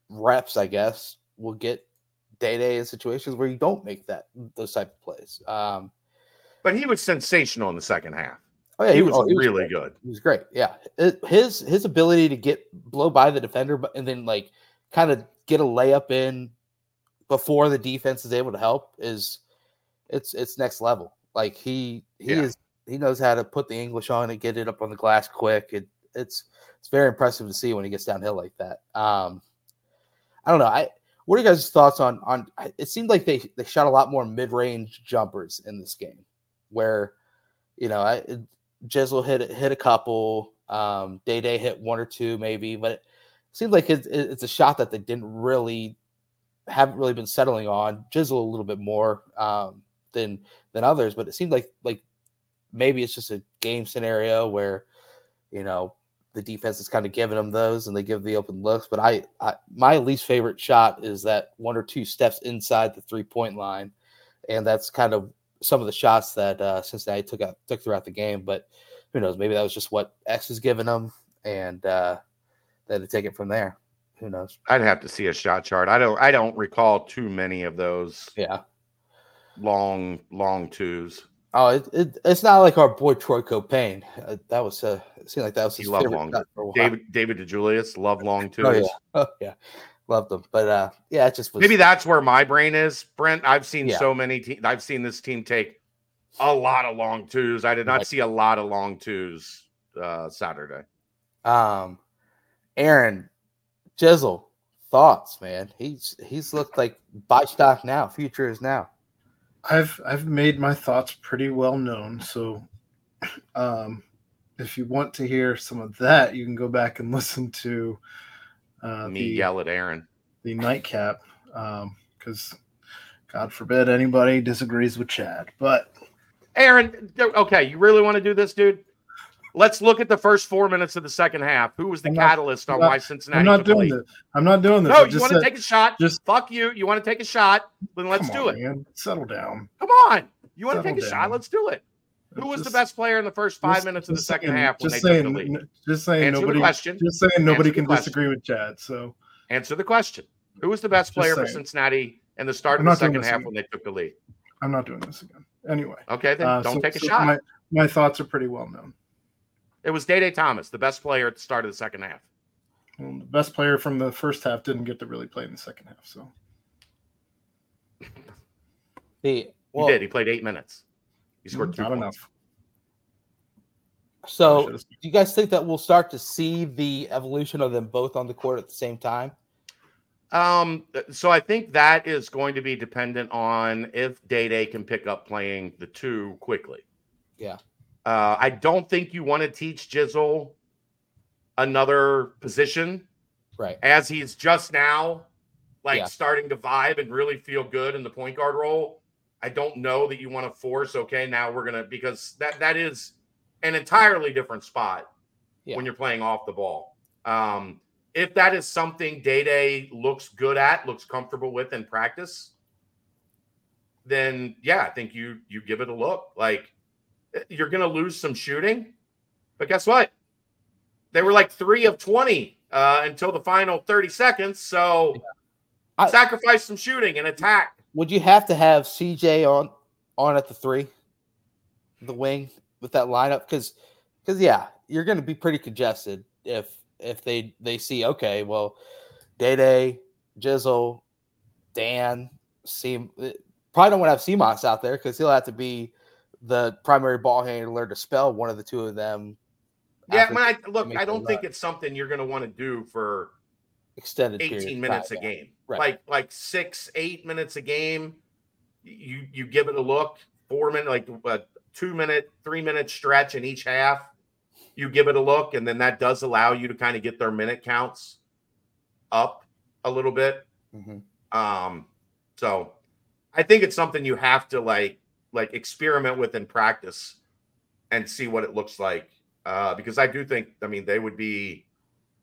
reps, I guess, will get day day in situations where you don't make that those type of plays. Um, But he was sensational in the second half. oh yeah, he, was oh, really great. good. He was great. Yeah, It- his his ability to get blow by the defender, but and then like kind of get a layup in before the defense is able to help is it's it's next level. Like he he Yeah. is he knows how to put the English on and get it up on the glass quick. It it's it's very impressive to see when he gets downhill like that. Um, I don't know. I what are you guys' thoughts on on? It seemed like they they shot a lot more mid range jumpers in this game, where you know I Jizzle hit hit a couple, um, Day Day hit one or two maybe, but it seems like it's, it's a shot that they didn't really haven't really been settling on. Jizzle a little bit more um, than than others, but it seemed like like maybe it's just a game scenario where you know the defense is kind of giving them those and they give the open looks. But I, I my least favorite shot is that one or two steps inside the three point line, and that's kind of some of the shots that uh, Cincinnati took out took throughout the game. But who knows? Maybe that was just what X was giving them, and uh, they had to take it from there. Who knows? I'd have to see a shot chart. I don't I don't recall too many of those Yeah, long, long twos. Oh, it, it, it's not like our boy Troy Caupain. Uh, that was uh, it seemed like that was He his loved favorite long. cut for a while. David David DeJulius, love long twos. Oh yeah, oh yeah, loved them. But uh, yeah, it just was Maybe that's where my brain is, Brent. I've seen Yeah. so many. Te- I've seen this team take a lot of long twos. I did not Right. see a lot of long twos uh, Saturday. Um, Aaron Jizzle, thoughts, man. He's he's looked like buy stock now. Future is now. I've I've made my thoughts pretty well known. So, um, if you want to hear some of that, you can go back and listen to uh, Me the yell at Aaron. the nightcap, because God forbid anybody disagrees with Chad. But Aaron, okay, you really want to do this, dude? Let's look at the first four minutes of the second half. Who was the not- catalyst on not- why Cincinnati? I'm not doing lead? this. I'm not doing this. No, I you want to take a shot? just- fuck you. You want to take a shot? Then let's do on, it. man. Settle down. Come on. You want to take a shot? Let's do it. Who was the best player in the first five just- minutes of the second saying- half when they just took the lead? Just saying Answer nobody. question. Just saying nobody Answer can disagree with Chad. So Answer the question. Who was the best Just player for. Cincinnati in the start I'm of the second half again. when they took the lead? I'm not doing this again. Anyway, Okay, then uh, don't so- take a so shot. My, my thoughts are pretty well known. It was Day Day Thomas, the best player at the start of the second half. Well, the best player from the first half didn't get to really play in the second half. So The well, he did. He played eight minutes. He scored two Mm, not points. enough. So, do you guys think that we'll start to see the evolution of them both on the court at the same time? Um, so I think that is going to be dependent on if Day Day can pick up playing the two quickly. Yeah. Uh, I don't think you want to teach Jizzle another position Right. as he's just now like Yeah. starting to vibe and really feel good in the point guard role. I don't know that you want to force, okay, now we're gonna because that that is an entirely different spot Yeah. when you're playing off the ball. Um, if that is something Day Day looks good at, looks comfortable with in practice, then yeah, I think you you give it a look. Like eh, you're gonna lose some shooting, but guess what? They were like three of twenty uh, until the final thirty seconds. So I- sacrifice some shooting and attack. Would you have to have CJ on on at the three, the wing with that lineup? Because because yeah, you're going to be pretty congested if if they they see okay, well, Day Day, Jizzle, Dan, seem probably don't want to have Simas out there because he'll have to be the primary ball handler to spell one of the two of them. Yeah, when I look, I don't think run. it's something you're going to want to do for extended 18 minutes time, a game. Right. Like like six, eight minutes a game. You you give it a look. Four minute, like a two minute, three minute stretch in each half. You give it a look, and then that does allow you to kind of get their minute counts up a little bit. Mhm. Um, so I think it's something you have to like like experiment with in practice and see what it looks like. Uh, because I do think, I mean, they would be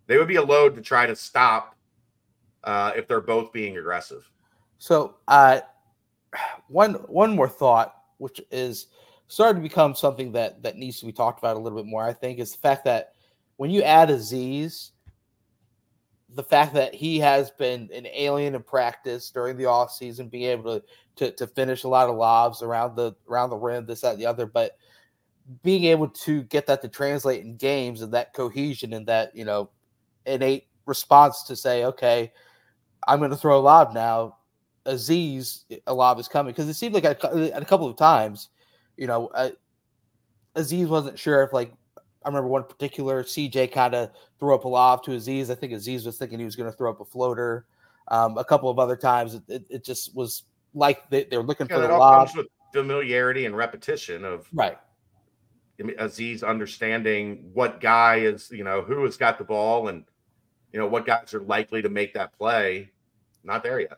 they would be a load to try to stop uh, if they're both being aggressive. So, uh, one one more thought, which is starting to become something that that needs to be talked about a little bit more. I think is the fact that when you add Aziz, the fact that he has been an alien in practice during the off season, being able to to, to finish a lot of lobs around the around the rim, this that and the other, but being able to get that to translate in games and that cohesion and that you know innate response to say, okay, I'm going to throw a lob now. Aziz, a lob is coming because it seemed like a, a couple of times, you know, uh, Aziz wasn't sure if like I remember one particular CJ kind of threw up a lob to Aziz. I think Aziz was thinking he was going to throw up a floater. Um, a couple of other times, it, it, it just was like they, were looking Yeah, for the all lob. comes with familiarity and repetition of Right. Aziz understanding what guy is, you know, who has got the ball and you know what guys are likely to make that play. Not there yet.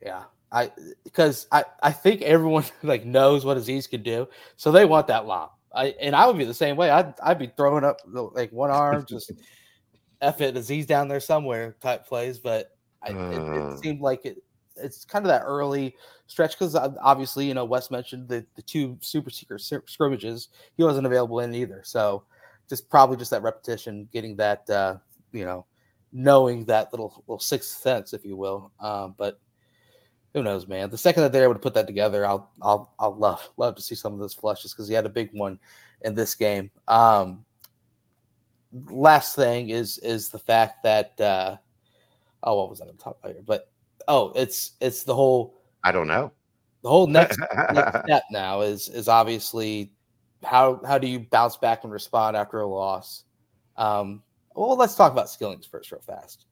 Yeah. I because I, I think everyone like knows what Aziz can do, so they want that lob. I and I would be the same way. I'd I'd be throwing up like one arm, just F it, Aziz down there somewhere type plays. But I, it, Uh. it seemed like it. It's kind of that early stretch because obviously you know Wes mentioned the the two super secret scr- scrimmages. He wasn't available in either, so just probably just that repetition, getting that uh, you know, knowing that little little sixth sense, if you will. Um, but who knows, man? The second that they're able to put that together, I'll I'll I'll love love to see some of those flushes because he had a big one in this game. Um, last thing is is the fact that uh, oh, what was I going to talk about here? But oh, it's it's the whole I don't know. the whole next, next step now is is obviously how how do you bounce back and respond after a loss? Um, well, let's talk about Skillings first, real fast.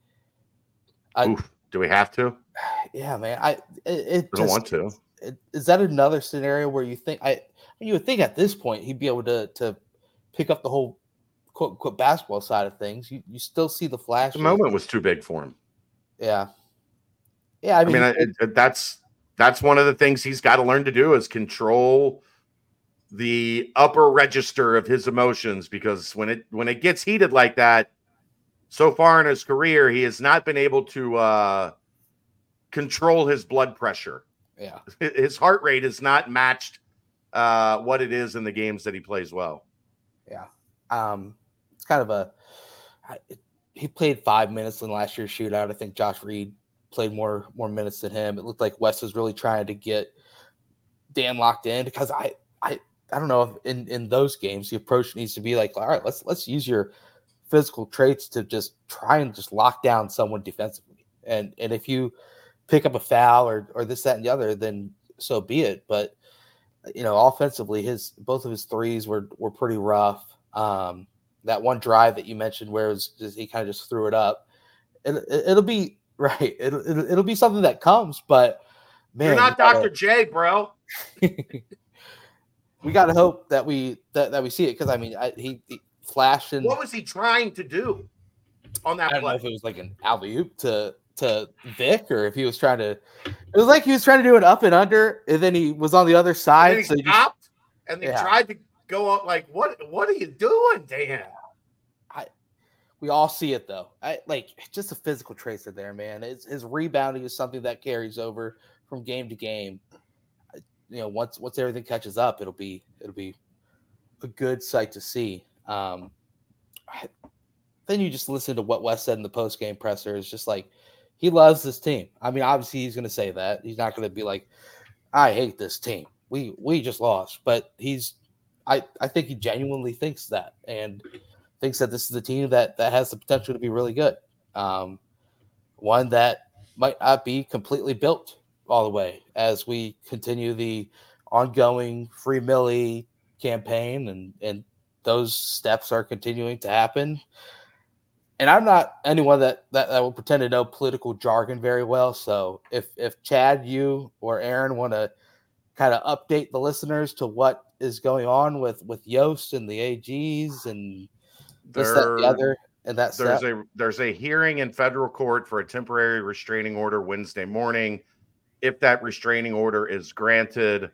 Oof. Do we have to? Yeah, man. I it, it I don't want to. it- Is that another scenario where you think I? You would think at this point he'd be able to to pick up the whole quote unquote basketball side of things. You you still see the flash. The moment was too big for him. Yeah. Yeah, I mean, mean, I, it- it- that's that's one of the things he's got to learn to do is control the upper register of his emotions because when it when it gets heated like that, so far in his career, he has not been able to uh, control his blood pressure. yeah. His heart rate is not matched uh, what it is in the games that he plays well. Yeah. Um, it's kind of a. He played five minutes in last year's shootout. I think Josh Reed played more more minutes than him. It looked like Wes was really trying to get Dan locked in because I I I don't know if in in those games the approach needs to be like all right let's let's use your physical traits to just try and just lock down someone defensively and and if you pick up a foul or or this that and the other then so be it but you know offensively his both of his threes were were pretty rough um that one drive that you mentioned where it was just, he kind of just threw it up it, it, it'll be right it'll, it'll, it'll be something that comes but man You're not Dr. J, bro. we got to hope that we that, that we see it because I mean I, he, he flashed and What was he trying to do on I that don't know play? if it was like an alley oop to to Vic or if he was trying to. It was like he was trying to do an up and under, and then he was on the other And side. he So he just, and they Yeah. tried to go up like, what what are you doing, Dan? I, we all see it though. I like just the physical are there, man. His, his rebounding is something that carries over from game to game. You know, once once everything catches up, it'll be it'll be a good sight to see. Um, I- then you just listen to what Wes said in the post game presser. It's just like he loves this team. I mean, obviously he's going to say that. He's not going to be like, "I hate this team. We we just lost," but he's. I I think he genuinely thinks that and thinks that this is a team that that has the potential to be really good. Um, one that might not be completely built all the way as we continue the ongoing free Millie campaign and and those steps are continuing to happen. And I'm not anyone that, that that will pretend to know political jargon very well. So if if Chad, you or Aaron want to kind of update the listeners to what is going on with with Yost and the AGs and this, that, the other, and that there's step. a there's a hearing in federal court for a temporary restraining order Wednesday morning. If that restraining order is granted,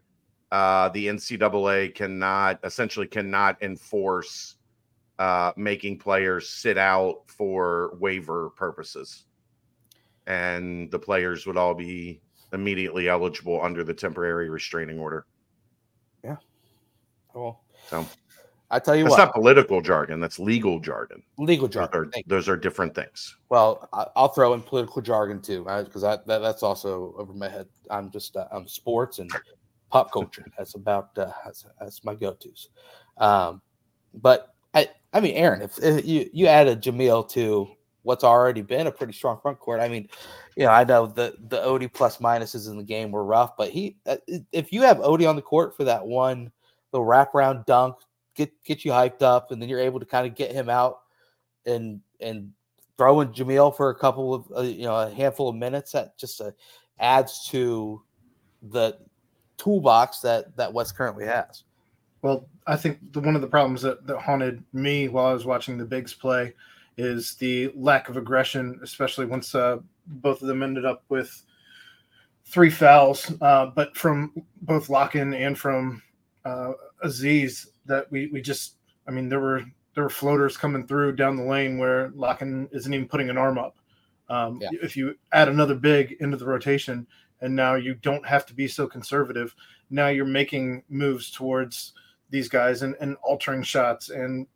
uh, the NCAA cannot essentially cannot enforce uh, making players sit out for waiver purposes, and the players would all be immediately eligible under the temporary restraining order. Yeah, Cool. So I tell you that's what, not political jargon; that's legal jargon. legal Those jargon. are, those are different things. Well, I'll throw in political jargon too, because that, that's also over my head. I'm just uh, I'm sports and pop culture. That's about uh, that's, that's my go tos. Um, but I I mean, Aaron, if, if you you added Jamille to what's already been a pretty strong front court, I mean, you know, I know the the Odie plus minuses in the game were rough, but he uh, if you have Odie on the court for that one little wraparound dunk, get get you hyped up, and then you're able to kind of get him out and and throw in Jamille for a couple of uh, you know a handful of minutes that just uh, adds to the toolbox that that Wes currently has. Well, I think the, one of the problems that, that haunted me while I was watching the Bigs play is the lack of aggression, especially once uh, both of them ended up with three fouls. Uh, but from both Lakhin and from uh, Aziz, that we we just, I mean, there were there were floaters coming through down the lane where Lakhin isn't even putting an arm up. Um, Yeah. If you add another big into the rotation, and now you don't have to be so conservative. Now you're making moves towards these guys and, and altering shots and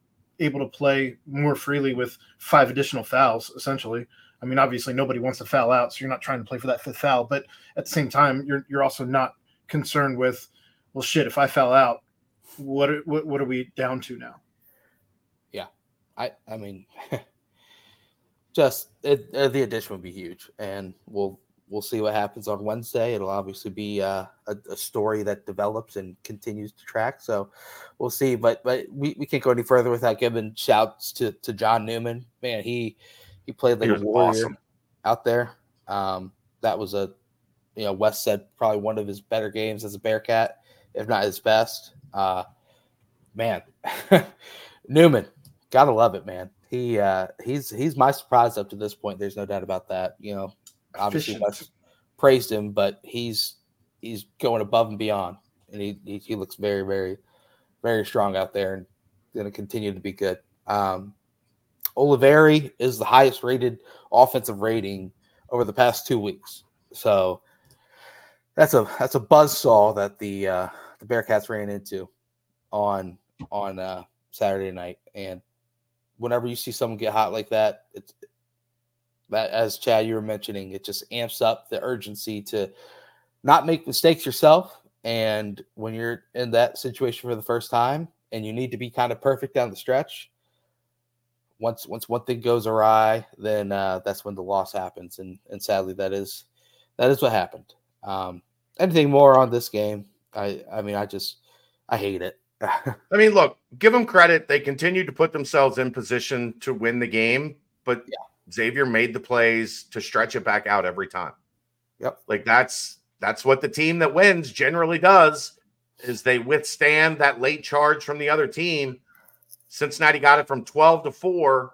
able to play more freely with five additional fouls, essentially. I mean, obviously nobody wants to foul out, so you're not trying to play for that fifth foul. But at the same time, you're you're also not concerned with, well, shit, if I foul out, what are, what, what are we down to now? Yeah, I I mean, just it, uh, the addition would be huge, and we'll we'll see what happens on Wednesday. It'll obviously be uh, a, a story that develops and continues to track. So we'll see. But but we, we can't go any further without giving shouts to to John Newman. Man, he he played like He a warrior awesome. out there. Um, that was a you know Wes said probably one of his better games as a Bearcat, if not his best. Uh, man, Newman, gotta love it, man. He uh, he's he's my surprise up to this point. There's no doubt about that. You know, obviously. Praised him, but he's he's going above and beyond, and he he, he looks very very very strong out there and going to continue to be good. Um, Olivari is the highest rated offensive rating over the past two weeks, so that's a that's a buzz saw that the uh, the Bearcats ran into on on uh, Saturday night, and whenever you see someone get hot like that, it's that as Chad you were mentioning, it just amps up the urgency to not make mistakes yourself. And when you're in that situation for the first time, and you need to be kind of perfect down the stretch, once once one thing goes awry, then uh, that's when the loss happens. And and sadly, that is that is what happened. Um, anything more on this game? I I mean, I just I hate it. I mean, look, give them credit. They continued to put themselves in position to win the game, but Xavier made the plays to stretch it back out every time. Yep. Like that's that's what the team that wins generally does is they withstand that late charge from the other team. Cincinnati got it from 12 to 4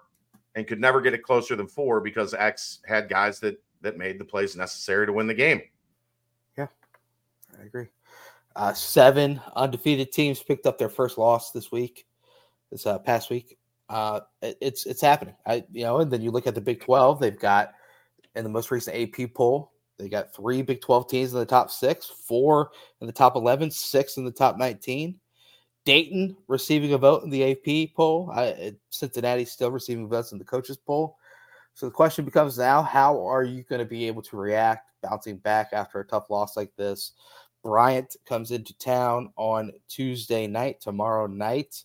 and could never get it closer than 4 because X had guys that that made the plays necessary to win the game. Yeah. I agree. Uh, seven undefeated teams picked up their first loss this week, this uh, past week. Uh, it's it's happening. I you know, and then you look at the Big Twelve. They've got in the most recent AP poll, they got three Big Twelve teams in the top six, four in the top eleven, six in the top nineteen. Dayton receiving a vote in the AP poll. I, Cincinnati still receiving votes in the coaches poll. So the question becomes now: How are you going to be able to react, bouncing back after a tough loss like this? Bryant comes into town on Tuesday night, tomorrow night.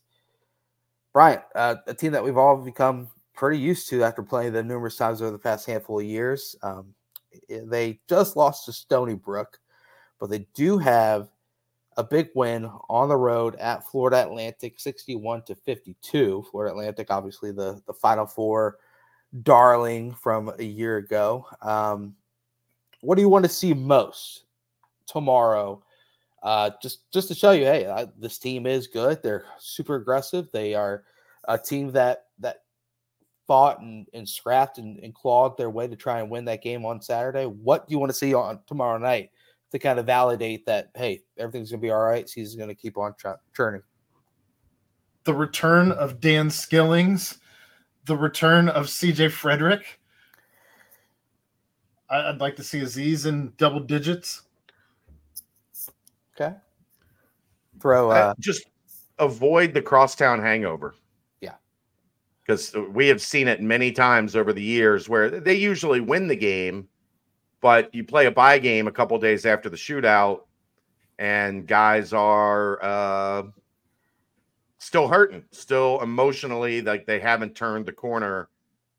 Bryant, uh, a team that we've all become pretty used to after playing them numerous times over the past handful of years. Um, they just lost to Stony Brook, but they do have a big win on the road at Florida Atlantic, 61 to 52. Florida Atlantic, obviously the, the Final Four darling from a year ago. Um, what do you want to see most tomorrow? Uh, just just to show you, hey, uh, this team is good. They're super aggressive. They are a team that that fought and, and scrapped and, and clawed their way to try and win that game on Saturday. What do you want to see on tomorrow night to kind of validate that? Hey, everything's gonna be all right. Season's gonna keep on ch- churning. The return of Dan Skillings, the return of CJ Fredrick. I- I'd like to see Aziz in double digits. Okay. Throw Uh, just avoid the crosstown hangover. Yeah. Because we have seen it many times over the years where they usually win the game, but you play a bye game a couple days after the shootout, and guys are uh, still hurting, still emotionally like they haven't turned the corner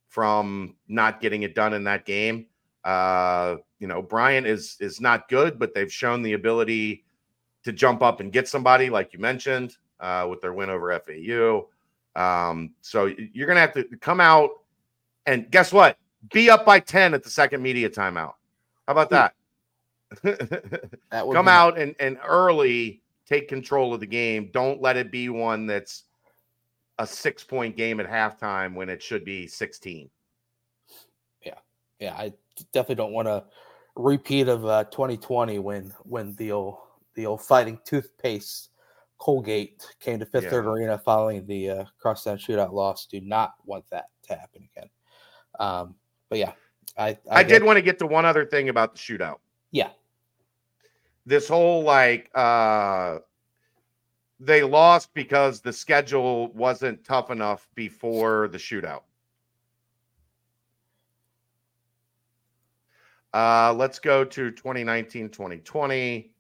from not getting it done in that game. Uh, you know, Bryant is is not good, but they've shown the ability to jump up and get somebody, like you mentioned, uh, with their win over FAU. Um, so you're going to have to come out and guess what? Be up by 10 at the second media timeout. How about that? that would come be- out and, and early take control of the game. Don't let it be one that's a six point game at halftime when it should be 16. yeah, Yeah. I definitely don't want to repeat of uh, 2020 when when the old the old fighting toothpaste Colgate came to Fifth Yeah. Third Arena following the uh, crosstown shootout loss. Do not want that to happen again. Um, but yeah, I I, get- did want to get to one other thing about the shootout. Yeah, This whole like uh they lost because the schedule wasn't tough enough before the shootout. Uh, let's go to 2019 2020.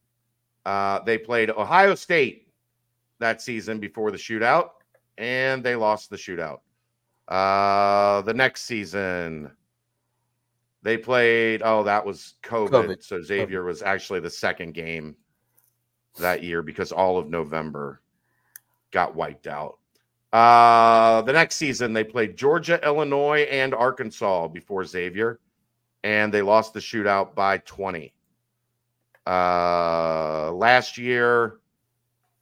Uh, they played Ohio State that season before the shootout, and they lost the shootout. Uh, the next season, they played. Oh, that was COVID. COVID. So Xavier was actually the second game that year because all of November got wiped out. Uh, the next season, they played Georgia, Illinois, and Arkansas before Xavier, and they lost the shootout by 20. Uh, last year,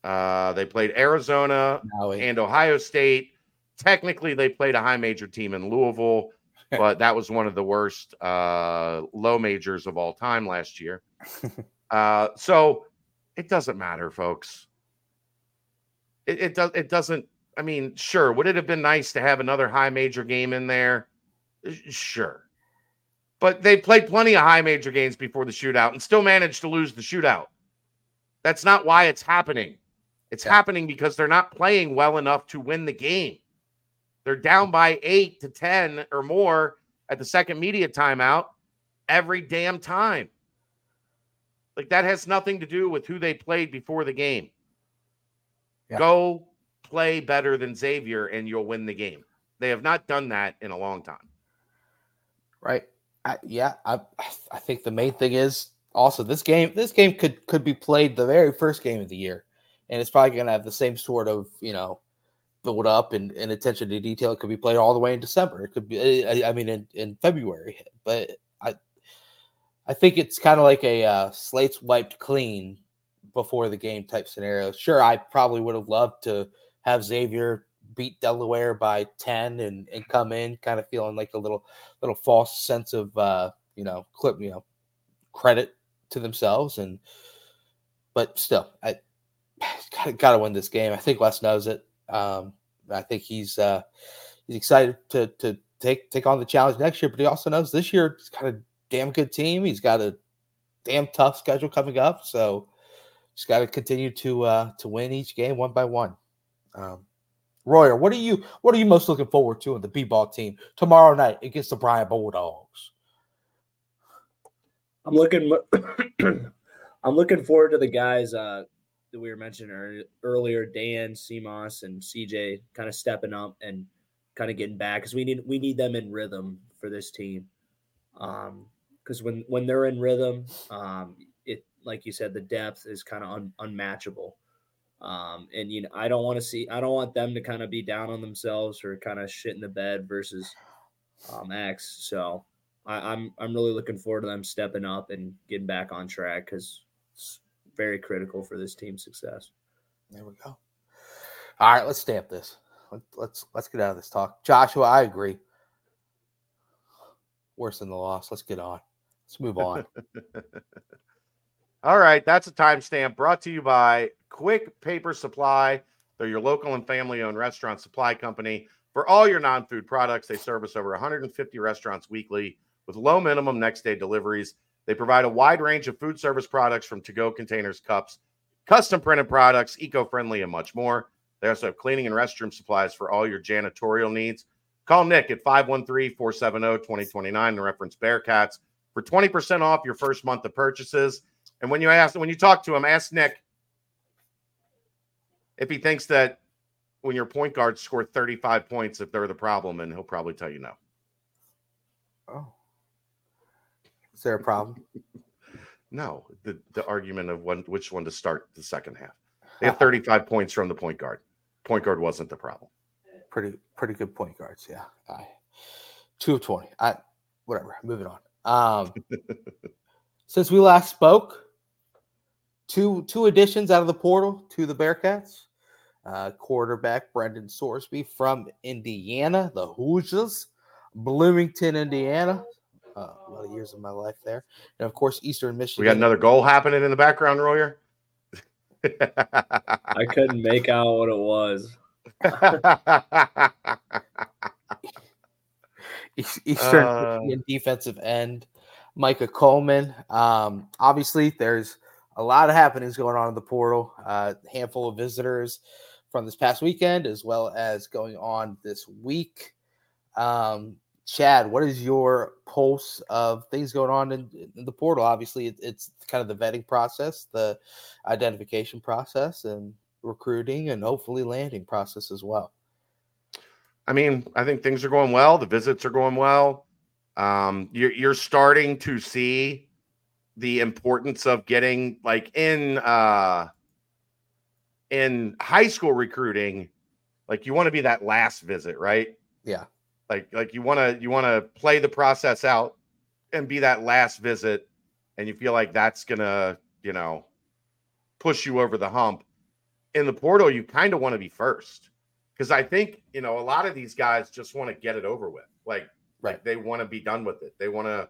uh, they played Arizona Maui. and Ohio State. Technically, they played a high major team in Louisville, but that was one of the worst uh, low majors of all time last year. uh, so it doesn't matter, folks. It, it does. It doesn't. I mean, sure. Would it have been nice to have another high major game in there? Sure. But they played plenty of high major games before the shootout and still managed to lose the shootout. That's not why it's happening. It's Yeah. happening because they're not playing well enough to win the game. They're down by eight to 10 or more at the second media timeout every damn time. Like that has nothing to do with who they played before the game. Yeah. Go play better than Xavier and you'll win the game. They have not done that in a long time. right? I, yeah, I I think the main thing is also this game. This game could could be played the very first game of the year, and it's probably going to have the same sort of you know build up and, and attention to detail. It could be played all the way in December. It could be, I, I mean, in, in February. But I I think it's kind of like a uh, slates wiped clean before the game type scenario. Sure, I probably would have loved to have Xavier beat Delaware by 10 and, and come in kind of feeling like a little little false sense of uh, you know, clip, you know, credit to themselves and but still, I gotta, gotta win this game. I think Les knows it. Um, I think he's uh, he's excited to to take take on the challenge next year, but he also knows this year he's got a damn good team. He's got a damn tough schedule coming up, so just got to continue to uh, to win each game one by one. Um, Royer, what are you what are you most looking forward to in the B-ball team tomorrow night against the Bryant Bulldogs? I'm looking. I'm looking forward to the guys uh, that we were mentioning earlier, Dan, Simas, and CJ, kind of stepping up and kind of getting back because we need we need them in rhythm for this team. Um, because when when they're in rhythm, um, it like you said, the depth is kind of un, unmatchable. Um, and you know, I don't want to see, I don't want them to kind of be down on themselves or kind of shit in the bed versus um, X. So I, I'm I'm really looking forward to them stepping up and getting back on track because it's very critical for this team's success. There we go. All right, let's stamp this. Let, let's let's get out of this talk. Joshua, I agree. Worse than the loss. Let's get on. Let's move on. All right, that's a timestamp brought to you by Quick Paper Supply. They're your local and family owned restaurant supply company. For all your non food products, they service over 150 restaurants weekly with low minimum next day deliveries. They provide a wide range of food service products from to go containers, cups, custom printed products, eco friendly, and much more. They also have cleaning and restroom supplies for all your janitorial needs. Call Nick at 513 470 2029 and reference Bearcats for 20% off your first month of purchases. And when you ask, when you talk to him, ask Nick if he thinks that when your point guards score 35 points, if they're the problem, and he'll probably tell you no. oh. Is there a problem? No, the, the argument of one, which one to start the second half. They have 35 points from the point guard. Point guard wasn't the problem. pretty pretty good point guards. Yeah, I, two of twenty. I whatever. Moving on. Um, since we last spoke, two two additions out of the portal to the Bearcats. Uh, quarterback Brendan Sorsby from Indiana, the Hoosiers, Bloomington, Indiana. Uh, a lot of years of my life there, and of course Eastern Michigan. We got another goal happening in the background, Royer. I couldn't make out what it was. East- Eastern Uh, Michigan defensive end, Mikah Coleman. Um, obviously, there's a lot of happenings going on in the portal. A handful of visitors from this past weekend, as well as going on this week. Um, Chad, what is your pulse of things going on in, in the portal? Obviously, it, it's kind of the vetting process, the identification process, and recruiting, and hopefully landing process as well. I mean, I think things are going well. The visits are going well. Um, you're, you're starting to see the importance of getting like in uh in high school recruiting like you want to be that last visit right? Yeah. Like like you want to you want to play the process out and be that last visit and you feel like that's gonna you know push you over the hump. In the portal you kind of want to be first because i think you know a lot of these guys just want to get it over with. Like right. like they want to be done with it. They want to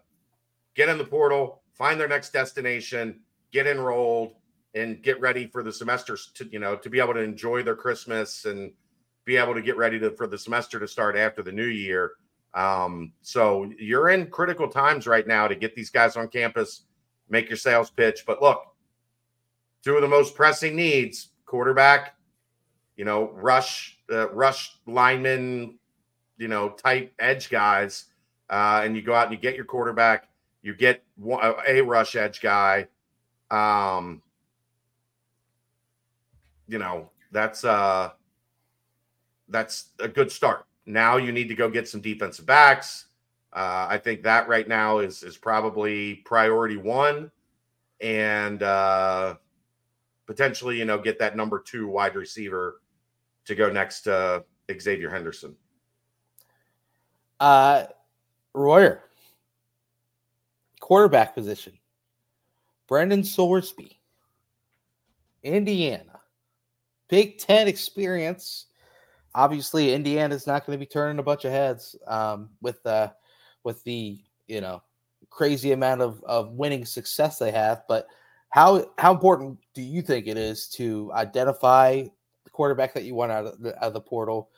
get in the portal find their next destination get enrolled and get ready for the semesters to you know to be able to enjoy their christmas and be able to get ready to, for the semester to start after the new year. Um, so you're in critical times right now to get these guys on campus, make your sales pitch. But look, two of the most pressing needs: quarterback, you know, rush, uh, rush lineman, you know, type edge guys, uh, and you go out and you get your quarterback. You get a rush edge guy. Um, you know, that's uh that's a good start. Now you need to go get some defensive backs. Uh, I think that right now is is probably priority one, and uh, potentially you know get that number two wide receiver to go next to Xzavier Henderson. Uh, Royer, quarterback position. Brendan Sorsby, Indiana, Big Ten experience obviously Indiana's not going to be turning a bunch of heads um, with uh, with the you know crazy amount of, of winning success they have. But how how important do you think it is to identify the quarterback that you want out of the, out of the portal,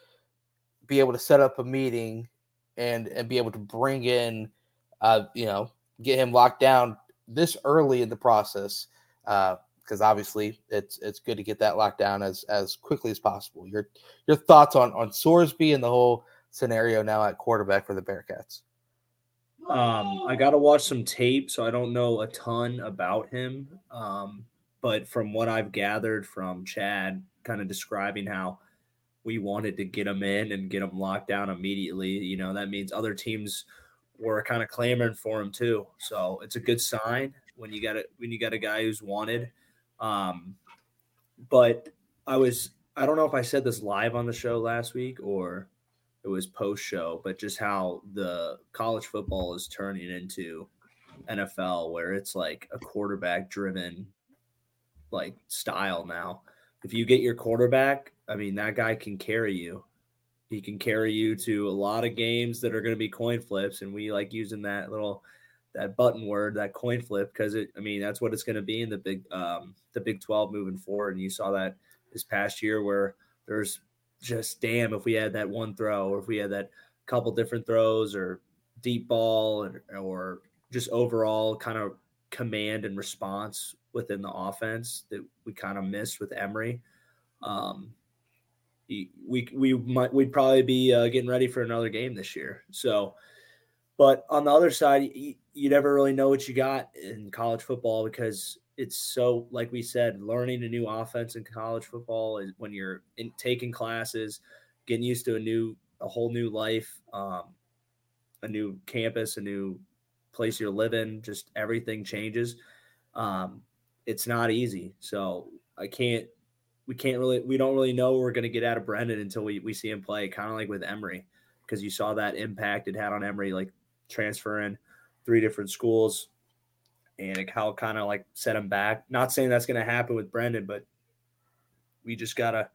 be able to set up a meeting, and and be able to bring in, uh, you know, get him locked down this early in the process. Uh, because obviously it's it's good to get that locked down as as quickly as possible. Your your thoughts on on Sorsby and the whole scenario now at quarterback for the Bearcats? Um, I got to watch some tape, so I don't know a ton about him. Um, but from what I've gathered from Chad, kind of describing how we wanted to get him in and get him locked down immediately, you know, that means other teams were kind of clamoring for him too. So it's a good sign when you got it when you got a guy who's wanted. Um, but I was, I don't know if I said this live on the show last week or it was post show, but just how the college football is turning into NFL, where it's like a quarterback driven like style now. If you get your quarterback, I mean, that guy can carry you. He can carry you to a lot of games that are going to be coin flips. And we like using that little that button word, that coin flip, because it. I mean, that's what it's going to be in the big, um, the Big Twelve moving forward. And you saw that this past year where there's just damn if we had that one throw, or if we had that couple different throws, or deep ball, or, or just overall kind of command and response within the offense that we kind of missed with Emory. Um, we we might we'd probably be uh, getting ready for another game this year. So but on the other side, you, you never really know what you got in college football because it's so, like we said, learning a new offense in college football is when you're in, taking classes, getting used to a new, a whole new life, um, a new campus, a new place you're living, just everything changes. Um, it's not easy. So I can't, we can't really, we don't really know we're going to get out of Brendan until we, we see him play, kind of like with Emory, because you saw that impact it had on Emory, like transferring three different schools and it how kind of like set him back. Not saying that's going to happen with Brendan, but we just gotta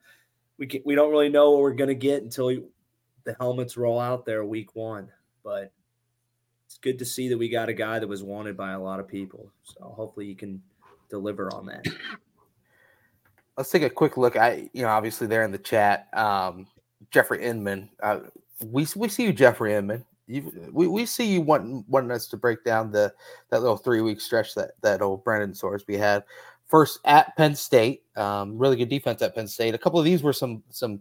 we can, we don't really know what we're going to get until we, the helmets roll out there week one. But it's good to see that we got a guy that was wanted by a lot of people. So hopefully he can deliver on that. Let's take a quick look. I you know obviously there in the chat, um, Jeffrey Inman. Uh, we we see you, Jeffrey Inman you, we, we see you wanting wanting us to break down the that little three week stretch that that old Brendan Sorsby had. First at Penn State, um, really good defense at Penn State. A couple of these were some some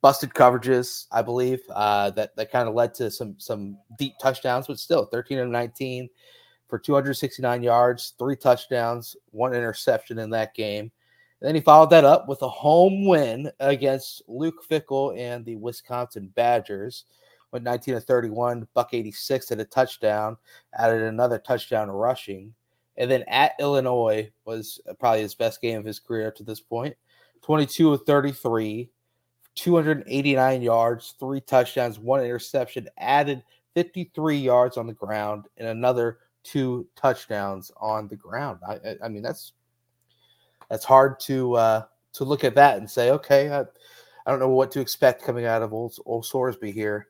busted coverages, I believe, uh, that that kind of led to some some deep touchdowns, but still 13 of 19 for 269 yards, three touchdowns, one interception in that game. And then he followed that up with a home win against Luke Fickell and the Wisconsin Badgers. Went 19 to 31, buck 86 at a touchdown, added another touchdown rushing. And then at Illinois was probably his best game of his career to this point. 22 of 33, 289 yards, three touchdowns, one interception, added 53 yards on the ground, and another two touchdowns on the ground. I, I mean, that's that's hard to uh, to look at that and say, okay, I, I don't know what to expect coming out of old, old Sorsby here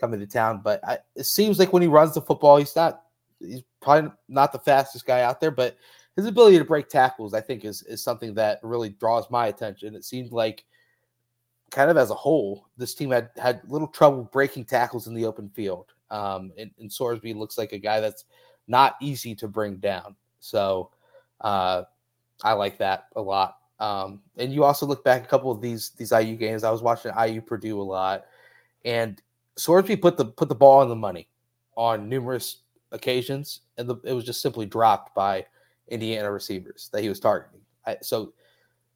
coming to town, but I, it seems like when he runs the football, he's not he's probably not the fastest guy out there, but his ability to break tackles, I think, is is something that really draws my attention. It seemed like kind of as a whole, this team had had little trouble breaking tackles in the open field. Um, and, and Sorsby looks like a guy that's not easy to bring down. So uh, I like that a lot. Um, and you also look back a couple of these these IU games. I was watching IU Purdue a lot, and Sorsby put the put the ball on the money on numerous occasions, and the, it was just simply dropped by Indiana receivers that he was targeting. I, so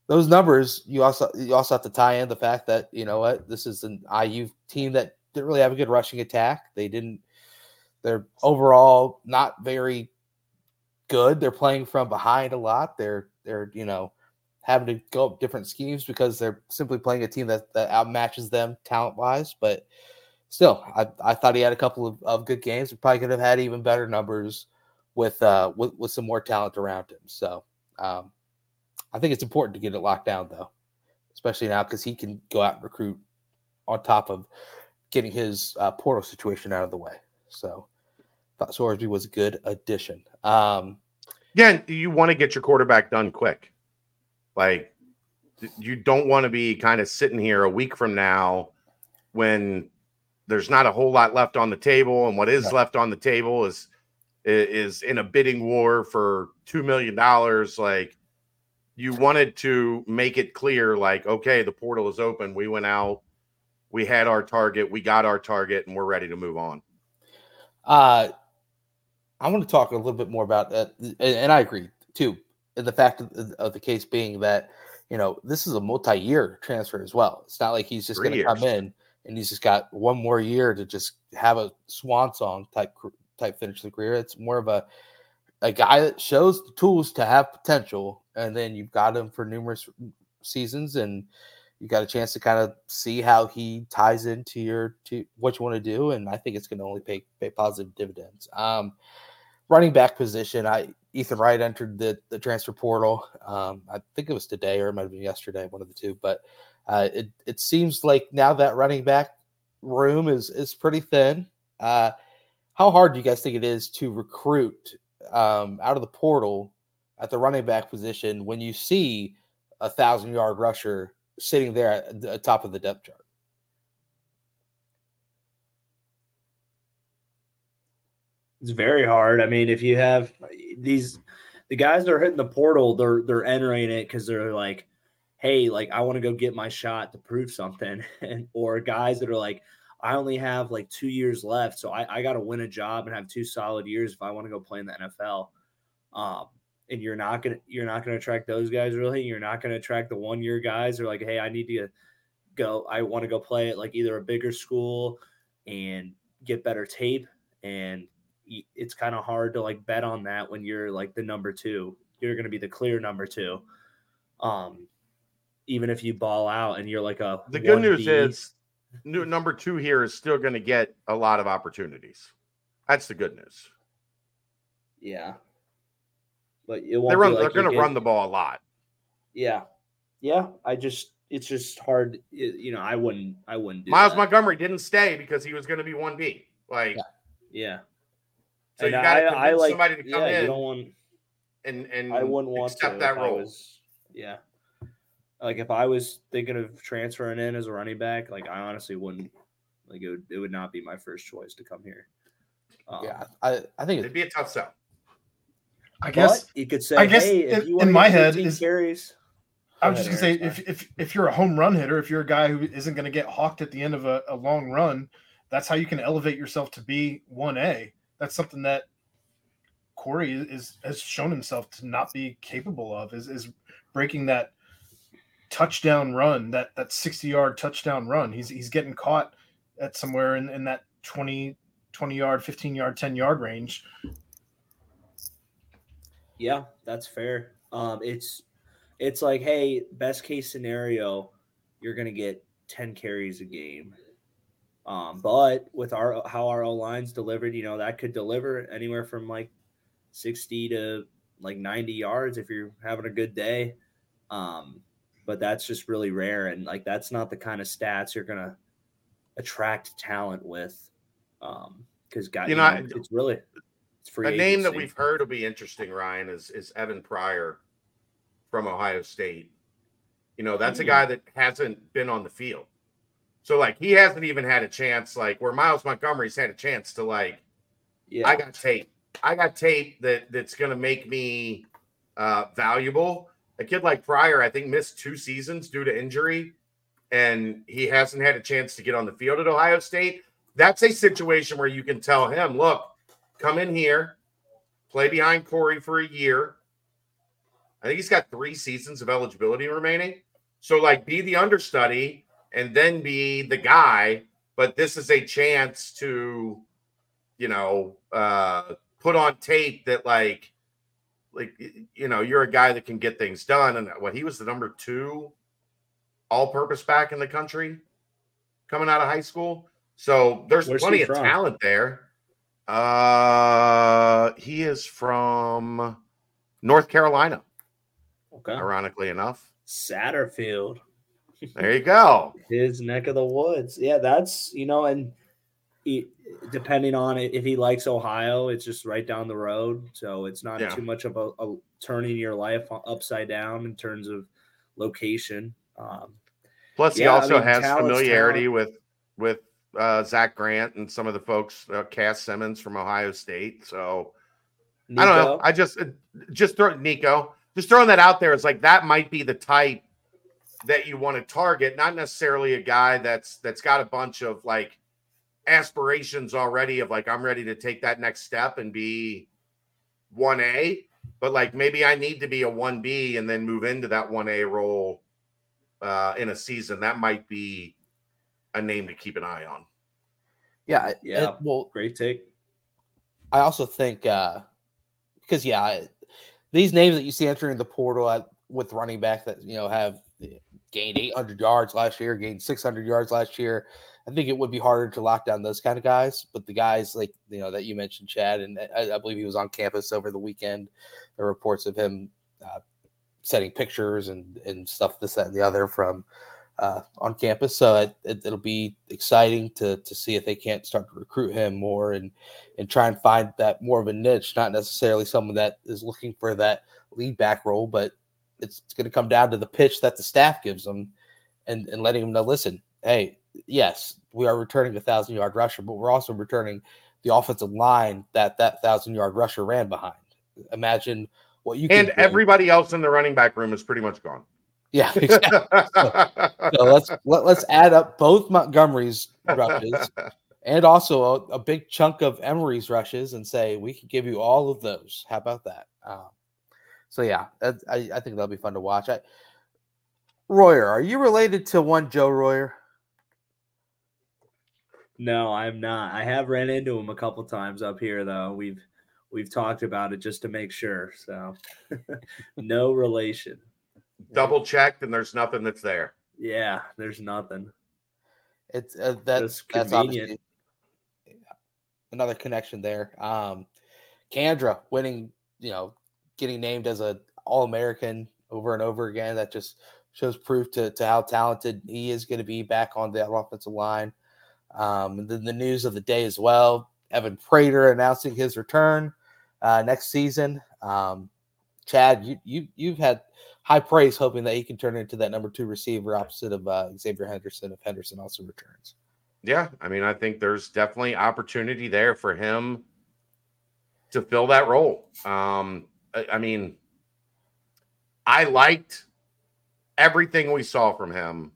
those numbers, you also you also have to tie in the fact that you know what this is an IU team that didn't really have a good rushing attack. They didn't. They're overall not very good. They're playing from behind a lot. They're they're you know having to go up different schemes because they're simply playing a team that that outmatches them talent wise. But still, I, I thought he had a couple of, of good games. Probably could have had even better numbers with uh with, with some more talent around him. So um, I think it's important to get it locked down though, especially now because he can go out and recruit on top of getting his uh, portal situation out of the way. So thought Sorsby was a good addition. Um, yeah, you want to get your quarterback done quick. Like you don't want to be kind of sitting here a week from now when there's not a whole lot left on the table, and what is left on the table is is in a bidding war for two million dollars. Like you wanted to make it clear, like, okay, the portal is open. We went out, we had our target, we got our target, and we're ready to move on. Uh, I want to talk a little bit more about that, and I agree too. The fact of, of the case being that you know this is a multi-year transfer as well. It's not like he's just going to come in and he's just got one more year to just have a swan song type type finish the career. It's more of a a guy that shows the tools to have potential, and then you've got him for numerous seasons, and you got a chance to kind of see how he ties into your to what you want to do, and I think it's going to only pay pay positive dividends. Um, running back position, I Ethan Wright entered the the transfer portal. Um, I think it was today or it might have been yesterday, one of the two. But uh, it it seems like now that running back room is is pretty thin. Uh, how hard do you guys think it is to recruit um, out of the portal at the running back position when you see a thousand yard rusher sitting there at the top of the depth chart? It's very hard. I mean, if you have these the guys that are hitting the portal, they're they're entering it because they're like, hey, like I want to go get my shot to prove something. and or guys that are like, I only have like two years left, so I, I got to win a job and have two solid years if I want to go play in the NFL. Um, and you're not gonna you're not gonna attract those guys really. You're not gonna attract the one year guys. They're like, hey, I need to go. I want to go play at like either a bigger school and get better tape. And it's kind of hard to like bet on that when you're like the number two. You're gonna be the clear number two. Um, even if you ball out and you're like a the good news is number two here is still going to get a lot of opportunities. That's the good news. Yeah, but it won't they run, like they're going to run the ball a lot. Yeah, yeah. I just it's just hard. You know, I wouldn't. I wouldn't. Myles that. Montgomery didn't stay because he was going to be one B. Like, yeah. yeah. So and you got to convince I like, somebody to come yeah, in. You don't want, and and I wouldn't want accept to that role. Was, yeah. Like if I was thinking of transferring in as a running back, like I honestly wouldn't. Like it would, it would not be my first choice to come here. Um, yeah, I, I think it'd be a tough sell. I guess you could say, I guess hey, in, in my head is carries. I was just gonna say if, if if you're a home run hitter, if you're a guy who isn't gonna get hawked at the end of a, a long run, that's how you can elevate yourself to be one A. That's something that Corey is has shown himself to not be capable of is is breaking that touchdown run, that that 60 yard touchdown run. He's he's getting caught at somewhere in, in that 20, 20 yard, 15 yard, 10 yard range. Yeah, that's fair. Um, it's it's like, hey, best case scenario, you're gonna get 10 carries a game. Um, but with our how our O line's delivered, you know, that could deliver anywhere from like 60 to like 90 yards if you're having a good day. Um, but that's just really rare. And like that's not the kind of stats you're gonna attract talent with. Um, because guys, you know, you know it's really it's free. A agency. name that we've heard will be interesting, Ryan, is is Evan Pryor from Ohio State. You know, that's a hmm. guy that hasn't been on the field. So like he hasn't even had a chance, like where Myles Montgomery's had a chance to like, yeah, I got tape. I got tape that that's gonna make me uh valuable a kid like Pryor, I think, missed two seasons due to injury, and he hasn't had a chance to get on the field at Ohio State. That's a situation where you can tell him, look, come in here, play behind Corey for a year. I think he's got three seasons of eligibility remaining. So, like, be the understudy and then be the guy. But this is a chance to, you know, uh, put on tape that, like, like you know you're a guy that can get things done. And what he was the number two all-purpose back in the country coming out of high school? So there's Where's plenty of talent there. Uh he is from north carolina okay. ironically enough. Satterfield there you go his neck of the woods yeah that's you know and depending on it, if he likes Ohio, it's just right down the road. So it's not yeah. too much of a, a, turning your life upside down in terms of location. Um, Plus, yeah, he also I mean, has familiarity talent. with with uh, Zach Grant and some of the folks, uh, Cass Simmons from Ohio State. So Nico. I don't know. I just uh, just throw Nico. Just throwing that out there is like that might be the type that you want to target, not necessarily a guy that's that's got a bunch of like aspirations already of like I'm ready to take that next step and be 1A, but like maybe I need to be a 1B and then move into that 1A role uh, in a season. That might be a name to keep an eye on. Yeah, yeah. It, well, great take. I also think uh because yeah, these names that you see entering the portal at, with running back that you know have gained 800 yards last year, gained 600 yards last year. I think it would be harder to lock down those kind of guys, but the guys like you know that you mentioned, Chad, and I, I believe he was on campus over the weekend. There reports of him uh, setting pictures and and stuff, this that and the other from uh, on campus. So it, it, will be exciting to to see if they can't start to recruit him more and and try and find that more of a niche, not necessarily someone that is looking for that lead back role, but it's, it's going to come down to the pitch that the staff gives them and and letting them know, listen, hey, yes, we are returning a thousand yard rusher, but we're also returning the offensive line that that thousand yard rusher ran behind. Imagine what you and everybody else in the running back room is pretty much gone. Yeah, exactly. so, so, let's let, us let us add up both Montgomery's rushes and also a, a, big chunk of Emory's rushes and say we can give you all of those. How about that? Um, so yeah, I, I think that'll be fun to watch. I, Royer, are you related to one Joe Royer? No, I'm not. I have ran into him a couple times up here though. We've we've talked about it just to make sure. So no relation. Double checked and there's nothing that's there. Yeah, there's nothing. It's uh, that's that's convenient. Another connection there. Um Kandra winning, you know, getting named as a All American over and over again. That just shows proof to, to how talented he is going to be back on the offensive line. Um, and then the news of the day as well Evan Prater announcing his return uh, next season. Um, Chad, you, you, you've had high praise hoping that he can turn into that number two receiver opposite of uh, Xzavier Henderson if Henderson also returns. Yeah, I mean, I think there's definitely opportunity there for him to fill that role. Um, I, I mean, I liked everything we saw from him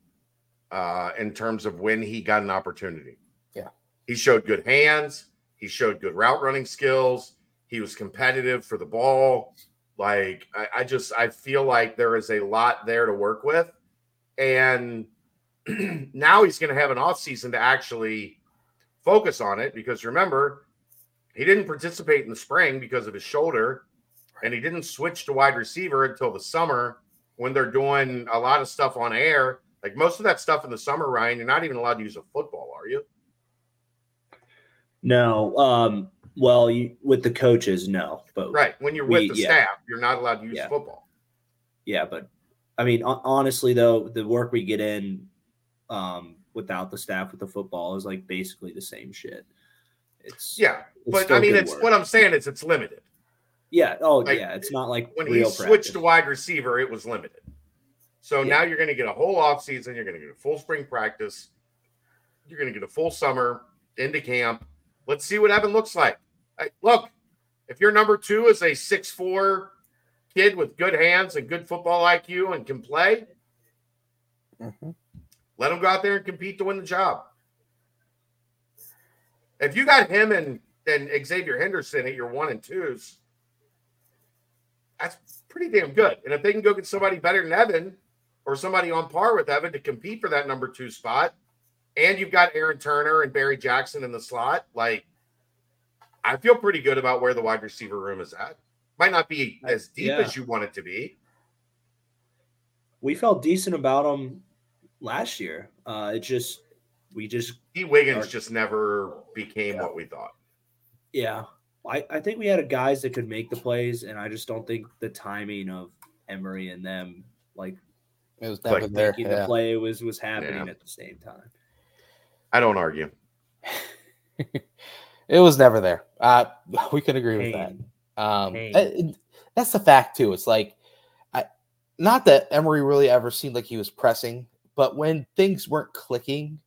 uh, in terms of when he got an opportunity. Yeah. He showed good hands. He showed good route running skills. He was competitive for the ball. Like, I, I just, I feel like there is a lot there to work with. And now he's going to have an offseason to actually focus on it because remember, he didn't participate in the spring because of his shoulder, and he didn't switch to wide receiver until the summer when they're doing a lot of stuff on air. Like most of that stuff in the summer, Ryan, you're not even allowed to use a football, are you? No. Um, well, you, with the coaches, no. But Right. When you're We- with the yeah. staff, you're not allowed to use Yeah. football. yeah, but I mean, honestly, though, the work we get in um, without the staff with the football is like basically the same shit. It's Yeah. it's But I mean, it's work. what I'm saying is it's limited. Yeah. Oh, Like, yeah. It's not like When he real switched practice. to wide receiver, it was limited. So Yeah. now you're going to get a whole off season. You're going to get a full spring practice. You're going to get a full summer into camp. Let's see what Evan looks like. Hey, look, if your number two is a six four kid with good hands and good football IQ and can play, Mhm. let him go out there and compete to win the job. If you got him and and Xzavier Henderson at your one and twos, that's pretty damn good. And if they can go get somebody better than Evan or somebody on par with Evan to compete for that number two spot, and you've got Aaron Turner and Barry Jackson in the slot, like I feel pretty good about where the wide receiver room is at. Might not be as deep Yeah. as you want it to be. we felt decent about them last year. Uh, it just we just D. Wiggins Or- just never became what we thought. yeah. I, I think we had a guys that could make the plays, and I just don't think the timing of Emory and them like It was Like never there. making the Yeah. play was was happening Yeah. at the same time. I don't argue. it was never there. Uh, we can agree with that. Um, Pain. and- and that's the fact too. It's like, I, not that Emory really ever seemed like he was pressing, but when things weren't clicking,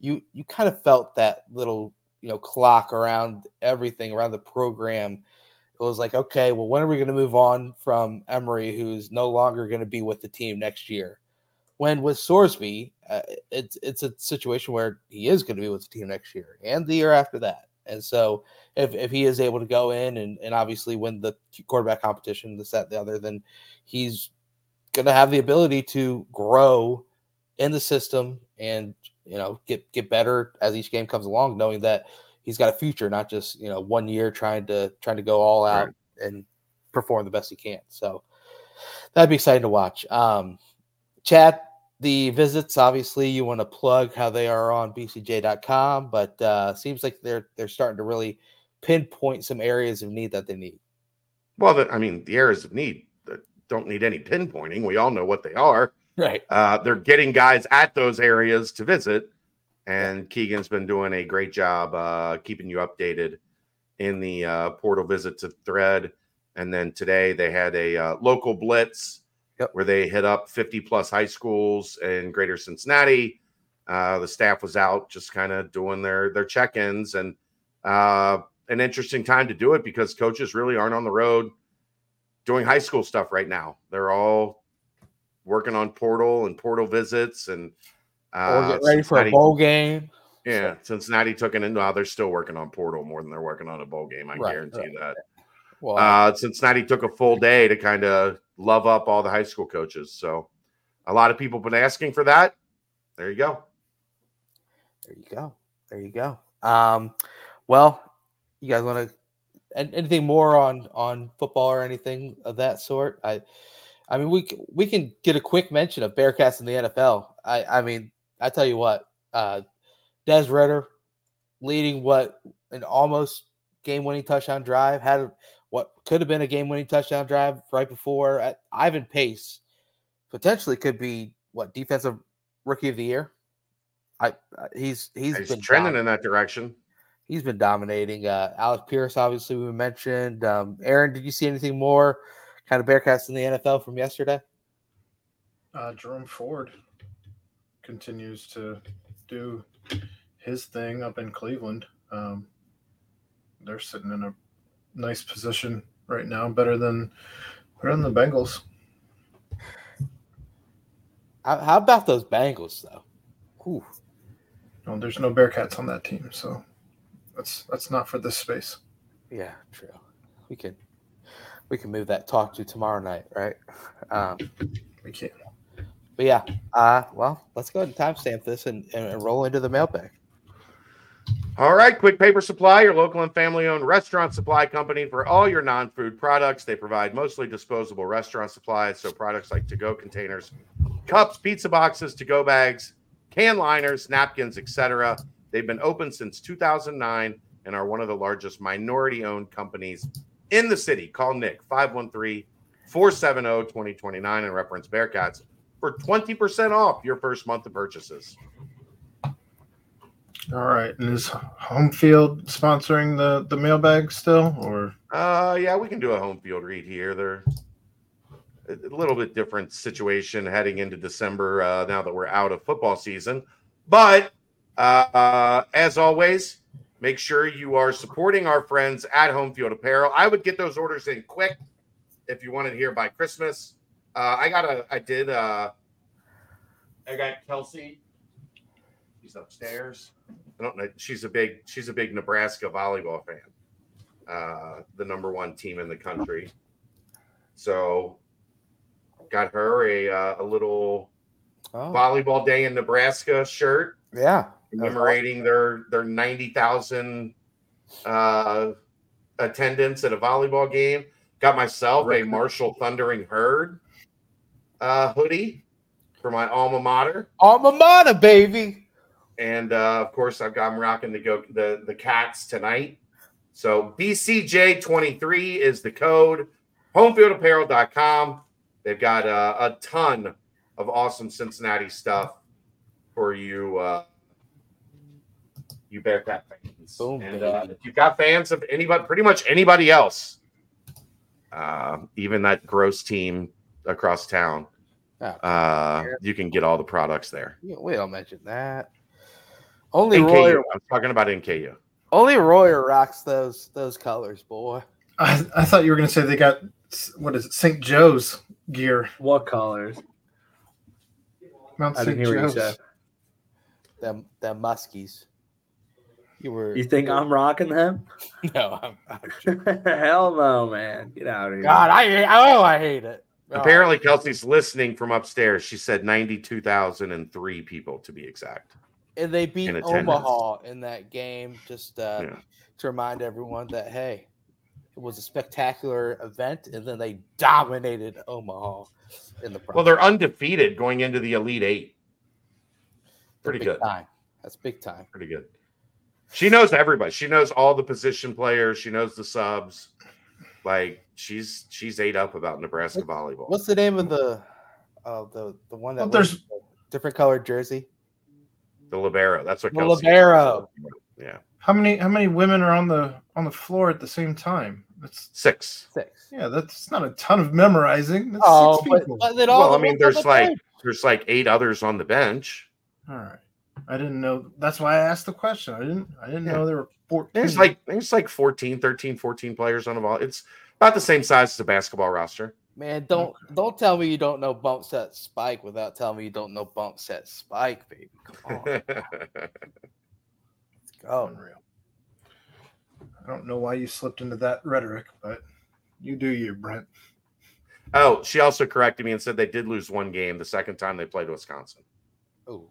you you kind of felt that little you know clock around everything around the program. It was like, okay, well, when are we going to move on from Emory, who's no longer going to be with the team next year? When with Sorsby, uh, it's it's a situation where he is going to be with the team next year and the year after that, and so if, if he is able to go in and, and obviously win the quarterback competition, this, that, the other, then he's going to have the ability to grow in the system and, you know, get, get better as each game comes along, knowing that he's got a future, not just, you know, one year trying to, trying to go all out Right. and perform the best he can. So that'd be exciting to watch. Um, Chad, the visits, obviously, you want to plug how they are on bcj.com, but uh, seems like they're they're starting to really pinpoint some areas of need that they need. Well, the, I mean, the areas of need that don't need any pinpointing. We all know what they are. Right. Uh, they're getting guys at those areas to visit, and Keegan's been doing a great job uh, keeping you updated in the uh, portal visit to thread. And then today they had a uh, local blitz Yep. where they hit up 50 plus high schools in greater Cincinnati. Uh, the staff was out just kind of doing their their check-ins and uh, an interesting time to do it because coaches really aren't on the road doing high school stuff right now. They're all working on portal and portal visits and or uh, get ready for a bowl game. yeah, Cincinnati took it in. Well, they're still working on portal more than they're working on a bowl game. I Right, guarantee right. that. Well, Uh, Cincinnati took a full day to kind of love up all the high school coaches. So a lot of people been asking for that. There you go. there you go. There you go. Um, well, you guys want to anything more on on football or anything of that sort? I, I mean, we we can get a quick mention of Bearcats in the NFL. I I mean, I tell you what, uh, Des Ridder leading what an almost game winning touchdown drive had what could have been a game winning touchdown drive right before uh, Ivan Pace potentially could be what defensive rookie of the year. I uh, he's he's He's been trending domin- in that direction. he's been dominating. Uh, Alex Pierce, obviously, we mentioned. Um, Aaron, did you see anything more kind of Bearcats in the NFL from yesterday? Uh, Jerome Ford continues to do his thing up in Cleveland. Um, they're sitting in a nice position right now, better than better than the Bengals. How, about those Bengals though? Whew. No, there's no Bearcats on that team, so that's that's not for this space. Yeah, true. We can we can move that talk to tomorrow night, right? Um, We can't. but yeah, uh, well, let's go ahead and timestamp this and, and roll into the mailbag. All right, Quick Paper Supply, your local and family owned restaurant supply company for all your non food products. They provide mostly disposable restaurant supplies, so products like to go containers, cups, pizza boxes, to go bags, can liners, napkins, etc. They've been open since 2009 and are one of the largest minority owned companies in the city. Call Nick 513 470 2029 and reference Bearcats for 20% off your first month of purchases. All right. And is home field sponsoring the the mailbag still, or Uh, yeah, we can do a home field read here. They're a little bit different situation heading into December uh, now that we're out of football season. But uh, uh, as always, make sure you are supporting our friends at Home Field Apparel. I would get those orders in quick if you wanted here by Christmas. Uh, I got a, I did, uh, I got Kelsey. She's upstairs. I don't know. She's a big, she's a big Nebraska volleyball fan uh, the number one team in the country. So got her a uh, a little Oh, volleyball day in Nebraska shirt yeah. Commemorating their their ninety thousand uh, attendance at a volleyball game. Got myself a Marshall Thundering Herd uh, hoodie for my alma mater. Alma mater, baby. and uh, of course I've got I'm rocking the go the the cats tonight. So BCJ23 is the code. Homefieldapparel.com. They've got uh, a ton of awesome Cincinnati stuff for you, uh, you Bearcat fans. Boom, and uh, if you've got fans of anybody, pretty much anybody else, uh, even that gross team across town, Oh, uh, you can get all the products there. we we don't mention that. Only NKU. Royer, I'm talking about NKU. only Royer rocks those those colors, boy. I, I thought you were going to say they got what is it, St. Joe's gear, What colors? Mount St. didn't hear what you Joe's. said. Them them muskies. You were. You think I'm rocking them? No, I'm, I'm Hell no, man. Get out of here. God, I hate. Oh, I hate it. Oh, Apparently, Kelsey's listening from upstairs. She said 92,003 people to be exact. and they beat in. Omaha in that game. Just uh, Yeah. to remind everyone that hey, it was a spectacular event, and then they dominated Omaha in the. Well, they're undefeated going into the Elite Eight. Pretty good. Time. That's big time. Pretty good. She knows everybody. She knows all the position players. She knows the subs. Like she's she's ate up about Nebraska volleyball. What's the name of the uh, the the one that Well, there's- the different colored jersey? The libero. That's what The Kelsey libero. Yeah, How many how many women are on the on the floor at the same time? That's six. Six. yeah, that's not a ton of memorizing. That's Oh, six but, people. but then all Well, I mean, there's the like bench. there's like eight others on the bench. All right. I didn't know. That's why I asked the question. I didn't. I didn't Yeah. know there were fourteen. There's like there's like 14, 13, 14 players on the ball. It's about the same size as a basketball roster. Man, don't don't tell me you don't know bump set spike without telling me you don't know bump set spike, baby. Come on, go. unreal. I don't know why you slipped into that rhetoric, but you do you, Brent. oh, she also corrected me and said they did lose one game the second time they played Wisconsin. Oh,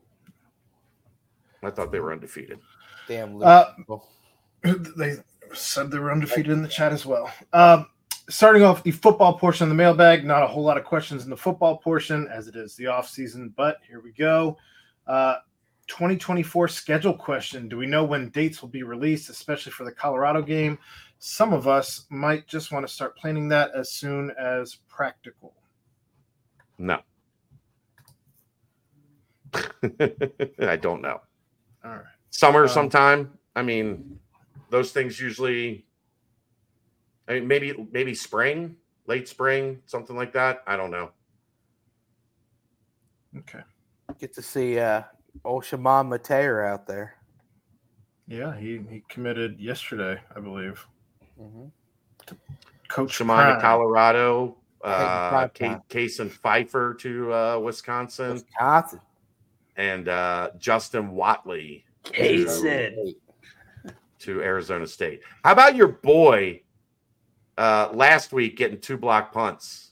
I thought they were undefeated. damn. Uh, They said they were undefeated in the chat as well. Um, starting off the football portion of the mailbag, not a whole lot of questions in the football portion as it is the off season, but here we go. Uh, 2024 schedule question. Do we know when dates will be released, especially for the Colorado game? Some of us might just want to start planning that as soon as practical. No. I don't know. All right. Summer Um, sometime. I mean, those things usually I mean maybe maybe spring, late spring, something like that. I don't know. Okay. Get to see uh, old Shaman Mateer out there. Yeah, he, he committed yesterday, I believe. Mhm. Coach Shimon in Colorado uh, prime Ca- time. Case and Pfeiffer to uh, Wisconsin, Wisconsin. And uh, Justin Watley Jason. to Arizona State. How about your boy uh, last week getting two block punts?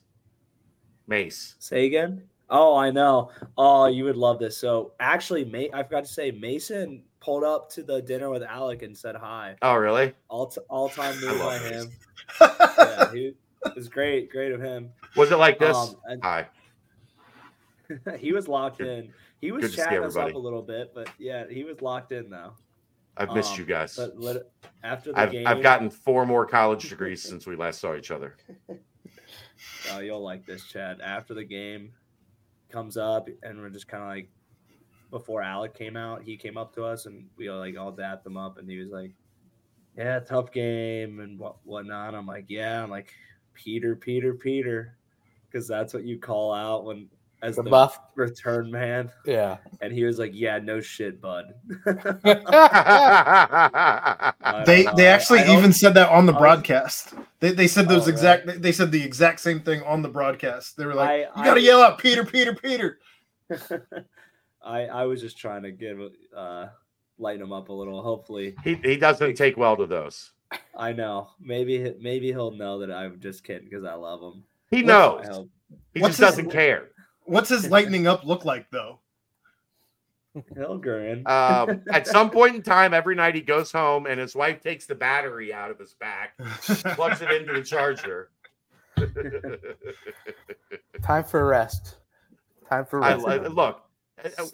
Mace. Say again. Oh, I know. Oh, you would love this. So actually, Ma- I forgot to say, Mason pulled up to the dinner with Alec and said hi. Oh, really? All t- all time move by love him. Yeah, he, it was great, great of him. Was it like this? Um, and Hi. he was locked in. He was chatting us up a little bit, but yeah, he was locked in though. I've missed Um, you guys. But after the I've, game, I've gotten four more college degrees since we last saw each other. Oh, you'll like this, Chad. After the game comes up, and we're just kind of like, before Alec came out, he came up to us, and we all like all dapped him up, and he was like, "Yeah, tough game and what whatnot." I'm like, "Yeah," I'm like, "Peter, Peter, Peter," because that's what you call out when as The the, buff. return man. Yeah. And he was like, "Yeah, no shit, bud." I I They know. they actually even said that on the I broadcast. They, they said those Oh, exact they said the exact same thing on the broadcast. They were like, I- "You got to I- yell out Peter, Peter, Peter." I I was just trying to give uh lighten him up a little. Hopefully, he, he doesn't take well to those. I know. Maybe he- maybe he'll know that I'm just kidding because I love him. He knows. He What's just his- doesn't care. What's his lightning up look like though? He'll grin. Um, at some point in time, every night he goes home and his wife takes the battery out of his back, plugs it into the charger. Time for rest. Time for I, rest. I- look,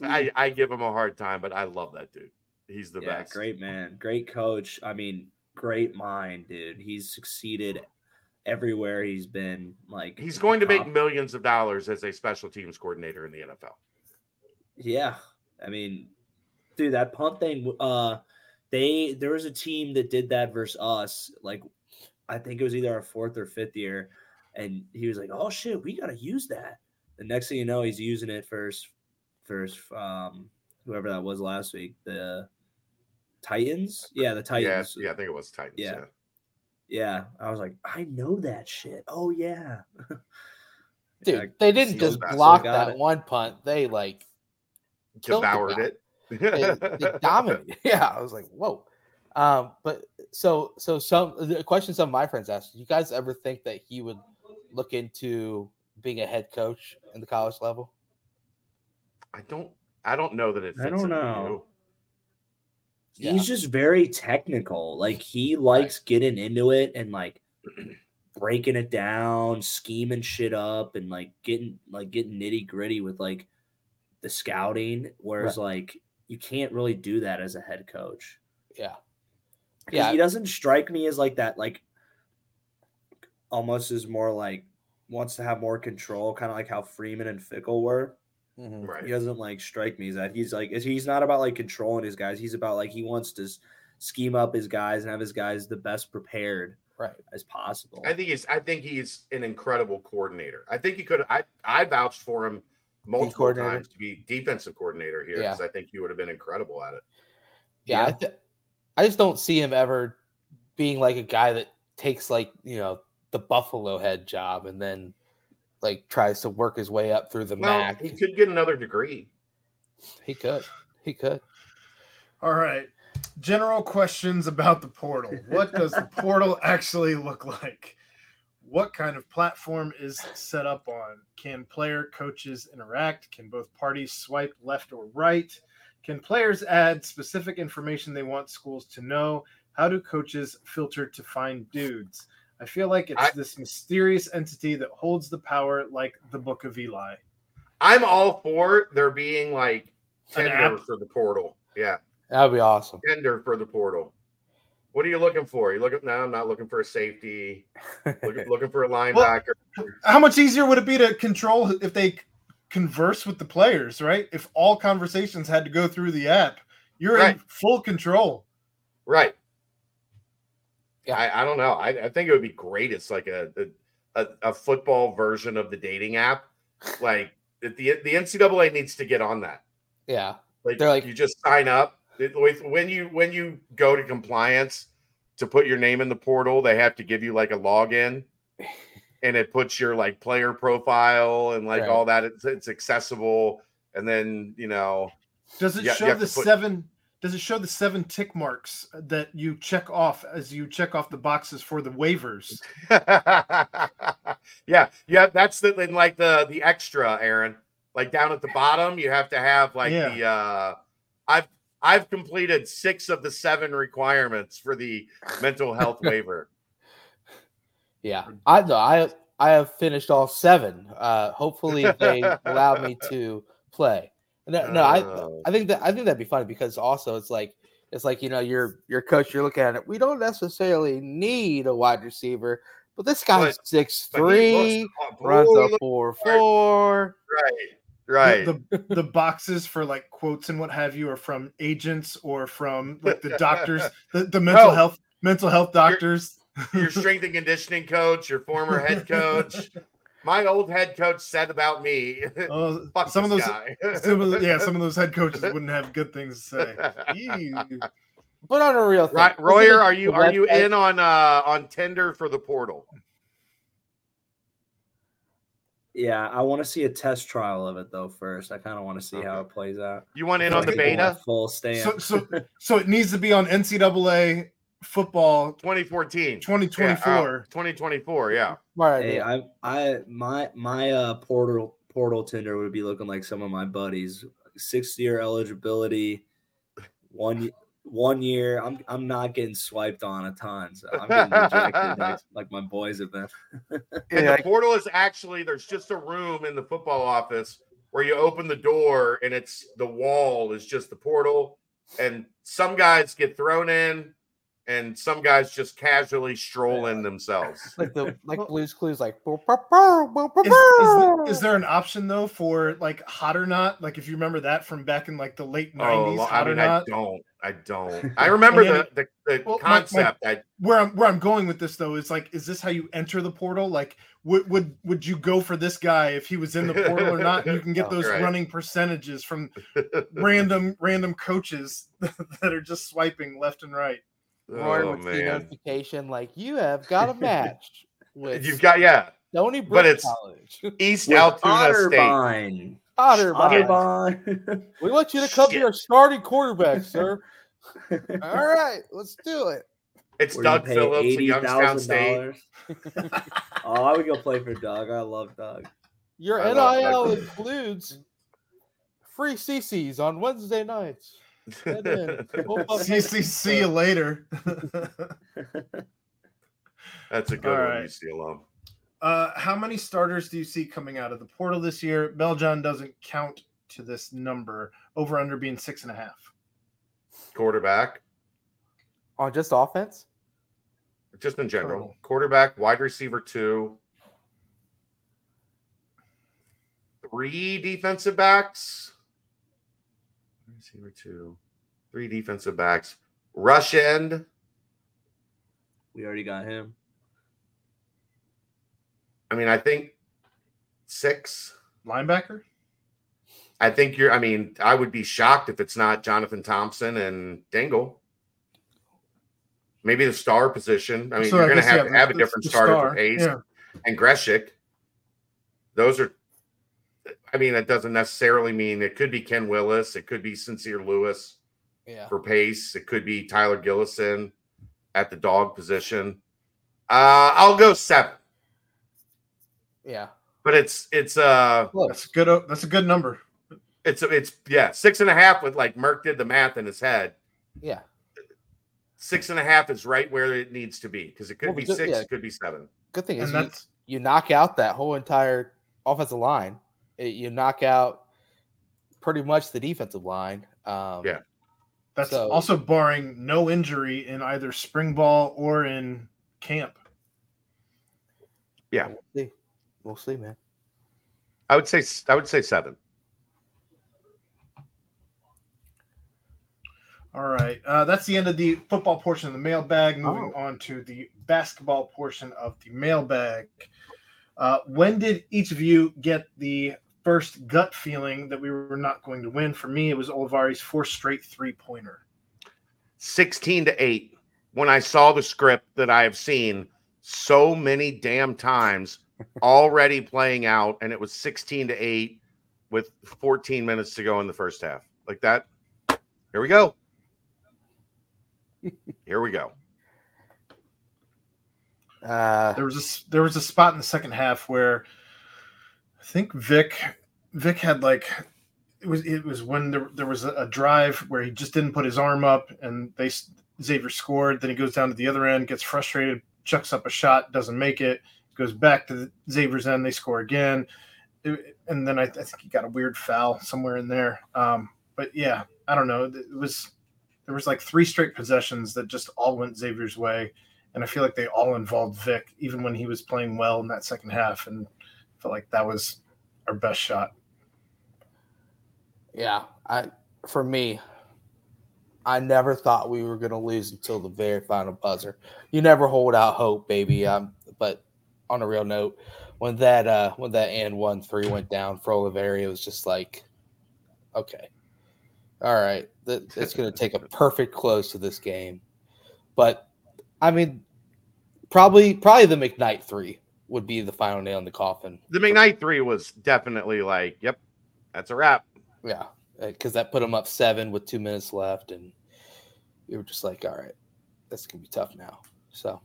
I, I give him a hard time, but I love that dude. He's the yeah, best. great man, great coach. I mean, great mind, dude. He's succeeded everywhere he's been. Like He's going to make millions of dollars as a special teams coordinator in the NFL. Yeah, I mean, dude, that punt thing. Uh, they there was a team that did that versus us. Like, I think it was either our fourth or fifth year, and he was like, "Oh shit, we gotta use that." The next thing you know, he's using it for his, um, whoever that was last week, the Titans. Yeah, the Yeah, Titans. yeah, I think it was Titans. Yeah. Yeah. Yeah, I was like, I know that shit. Oh yeah, Dude, Yeah, they didn't just block that it. one punt. They like devoured guy. it. they, they dominated. Yeah, I was like, whoa. Um, but so so some the question some of my friends asked: You guys ever think that he would look into being a head coach in the college level? I don't. I don't know that it. I don't into know. Yeah. he's just very technical. Like he likes getting into it and like breaking it down, scheming shit up, and like getting like getting nitty gritty with like the scouting. Whereas like you can't really do that as a head coach. Yeah, Yeah. he doesn't strike me as like that. Like almost is more like wants to have more control, kind of like how Freeman and Fickell were. Mhm. Right. He doesn't like strike me as that. He's like he's not about like controlling his guys. He's about like he wants to s- scheme up his guys and have his guys the best prepared right. as possible. I think he's. I think he's an incredible coordinator. I think he could. I I vouched for him multiple times to be defensive coordinator here Yeah. because I think he would have been incredible at it. Yeah, I, th- I just don't see him ever being like a guy that takes like you know the Buffalo head job and then like tries to work his way up through the Well, MAC. he could get another degree. He could. He could. All right. General questions about the portal. What does the portal actually look like? What kind of platform is set up on? Can player coaches interact? Can both parties swipe left or right? Can players add specific information they want schools to know? How do coaches filter to find dudes? I feel like it's I- this mysterious entity that holds the power like the Book of Eli. I'm all for there being like An Tinder app? for the portal. Yeah, That would be awesome. Tinder for the portal. What are you looking for? You looking? No, I'm not looking for a safety. Looking, looking for a linebacker. How much easier would it be to control if they converse with the players, right? If all conversations had to go through the app, you're in full control. Right. Yeah. I, I don't know. I, I think it would be great. It's like a, a a football version of the dating app. Like the the the NCAA needs to get on that. yeah. Like, They're like- you just sign up with- when you when you go to compliance to put your name in the portal. They have to give you like a login. and it puts your like player profile and like Right. all that. It's, it's accessible, and then you know, Does it you show have the put- seven? Does it show the seven tick marks that you check off as you check off the boxes for the waivers? yeah, yeah. That's the in like the the extra, Aaron. Like down at the bottom, you have to have like Yeah. the. uh I've I've completed six of the seven requirements for the mental health waiver. Yeah, I know. I I have finished all seven. Uh, hopefully, they allow me to play. No, no, I Oh. I think that I think that'd be funny because also it's like it's like you know your your coach. You're looking at it. We don't necessarily need a wide receiver, but this guy's But- six three, runs he a four four. right, right. The, the the boxes for like quotes and what have you are from agents or from like the doctors, the, the mental No. health mental health doctors. your strength and conditioning coach, your former head coach. My old head coach said about me. Fuck some of those, guy. some of the, yeah, some of those head coaches wouldn't have good things to say. Ew. But on a real thing, Right, Royer, are you are you in on uh on Tinder for the portal? Yeah, I want to see a test trial of it though first. I kind of want to see how it plays out. You want in So on the beta? Full stand. So so so it needs to be on NCAA football 2014. 2024. Yeah, uh, 2024, yeah. Smart Hey, idea. I I my my uh portal portal Tinder would be looking like some of my buddies. Six year eligibility, one one year. I'm I'm not getting swiped on a ton, so I'm getting rejected like, like my boys have been. And Yeah, the portal is actually there's just a room in the football office where you open the door and it's the wall is just the portal and some guys get thrown in and some guys just casually stroll in themselves. like the like Blue's Clues, like Is, is, the- is there an option though for like hot or not? Like if you remember that from back in like the late Oh, nineties, I hot or mean, I not. don't. I don't. I remember And the the, the Well, my- my- concept. I, Where I'm where I'm going with this though is like, is this how you enter the portal? Like, would would would you go for this guy if he was in the portal or not? And you can get Oh, those right. running percentages from random random coaches that are just swiping left and right. Roy oh would see man, notification like you have got a match with you've got yeah. Stony but it's- College. East With Altoona State. Otterbein. Otterbein. Otterbein. We want you to come be our starting quarterback, sir. All right, let's do it. It's Where you Doug pay Phillips at Youngstown State. $80,000. oh, I would go play for Doug. I love Doug. Your I NIL includes free CCs on Wednesday nights. And See, see, see you later. That's a good All one, right. UC alum. uh, how many starters do you see coming out of the portal this year? Beljohn doesn't count to this number. Over under being six and a half. Quarterback, on just offense. just in general. Total. Quarterback, wide receiver two, three defensive backs. Wide Receiver two, three defensive backs. Rush end. We already got him. I mean, I think six. Linebacker. I think you're. I mean, I would be shocked if it's not Jonathan Thompson and Dingle. Maybe the star position. I mean, So you're going to have yeah, to have a different starter star, for Pace yeah. and Greshik. Those are. I mean, it doesn't necessarily mean it could be Ken Willis. It could be Sincere Lewis Yeah. for Pace. It could be Tyler Gillison at the dog position. Uh, I'll go seven, Yeah. but it's it's uh That's good. uh, That's a good number. it's it's yeah six and a half with like Merck did the math in his head. Yeah. six and a half is right where it needs to be because it could Well, be because- six, yeah. it could be seven. Good thing is And you, that's you knock out that whole entire offensive line. It- you knock out pretty much the defensive line. Um, Yeah. that's So- also barring no injury in either spring ball or in camp. Yeah. We'll see. We'll see, man. I would say I would say seven. All right. Uh, that's the end of the football portion of the mailbag. Moving Oh. on to the basketball portion of the mailbag. Uh, when did each of you get the first gut feeling that we were not going to win? For me, it was Olivari's four straight three pointer. Sixteen to eight. When I saw the script that I have seen so many damn times already playing out, and it was 16 to 8 with 14 minutes to go in the first half. Like that. Here we go. Here we go. Uh, There was a s- there was a spot in the second half where I think Vic Vic had like it was it was when there, there was a, drive where he just didn't put his arm up and they Xavier scored. Then he goes down to the other end, gets frustrated, chucks up a shot, doesn't make it, goes back to the Xavier's end, they score again, It- and then I, I think he got a weird foul somewhere in there. Um, but yeah, I don't know. It was there was like three straight possessions that just all went Xavier's way and I feel like they all involved Vic, even when he was playing well in that second half, and felt like that was our best shot. yeah, I for me, I never thought we were going to lose until the very final buzzer. You never hold out hope, baby. Um, but on a real note, when that uh when that and one three went down for Olivari, it was just like, okay, all right, th- it's going to take a perfect close to this game. But I mean, probably probably the McKnight three would be the final nail in the coffin. The McKnight three was definitely like, yep, that's a wrap. Yeah, because that put them up seven with two minutes left, and we were just like, all right, that's gonna be tough now. So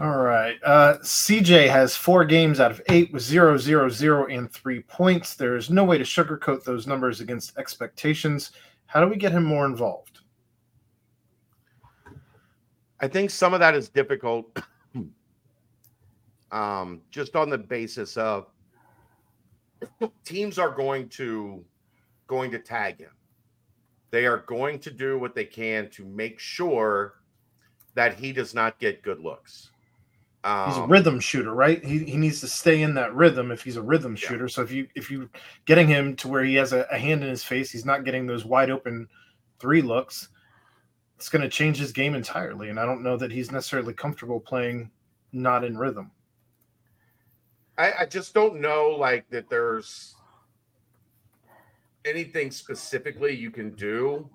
All right. Uh, CJ has four games out of eight with zero, zero, zero, and three points. There is no way to sugarcoat those numbers against expectations. How do we get him more involved? I think some of that is difficult um, just on the basis of teams are going to going to tag him. They are going to do what they can to make sure that he does not get good looks. He's a Um, rhythm shooter, right? He, he needs to stay in that rhythm if he's a rhythm Yeah. shooter. So if you if you getting him to where he has a, a hand in his face, he's not getting those wide open three looks. It's going to change his game entirely, and I don't know that he's necessarily comfortable playing not in rhythm. I, I just don't know like that there's anything specifically you can do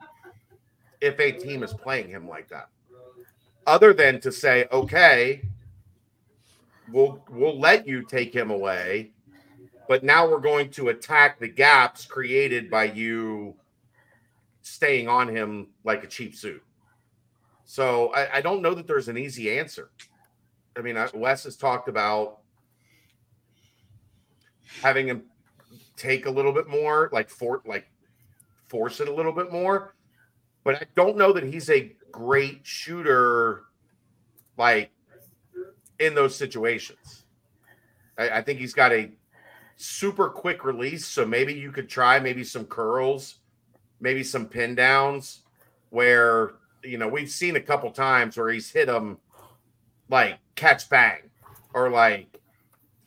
if a team is playing him like that. Other than to say, okay, we'll we'll let you take him away, but now we're going to attack the gaps created by you staying on him like a cheap suit. So I, I don't know that there's an easy answer. I mean, Wes has talked about having him take a little bit more, like for like force it a little bit more. But I don't know that he's a great shooter, like in those situations. I, I think he's got a super quick release, so maybe you could try maybe some curls, maybe some pin downs, where you know we've seen a couple times where he's hit them like catch bang or like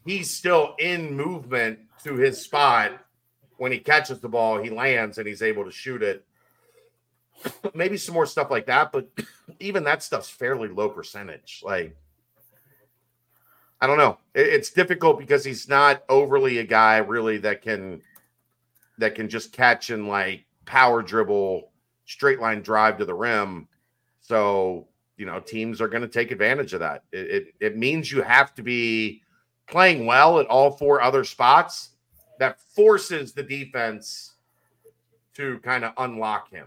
he's still in movement to his spot. When he catches the ball he lands and he's able to shoot it. Maybe some more stuff like that but even that stuff's fairly low percentage. Like i don't know. It's difficult because he's not overly a guy really that can that can just catch and like power dribble straight line drive to the rim so you know teams are going to take advantage of that it, it it means you have to be playing well at all four other spots that forces the defense to kind of unlock him.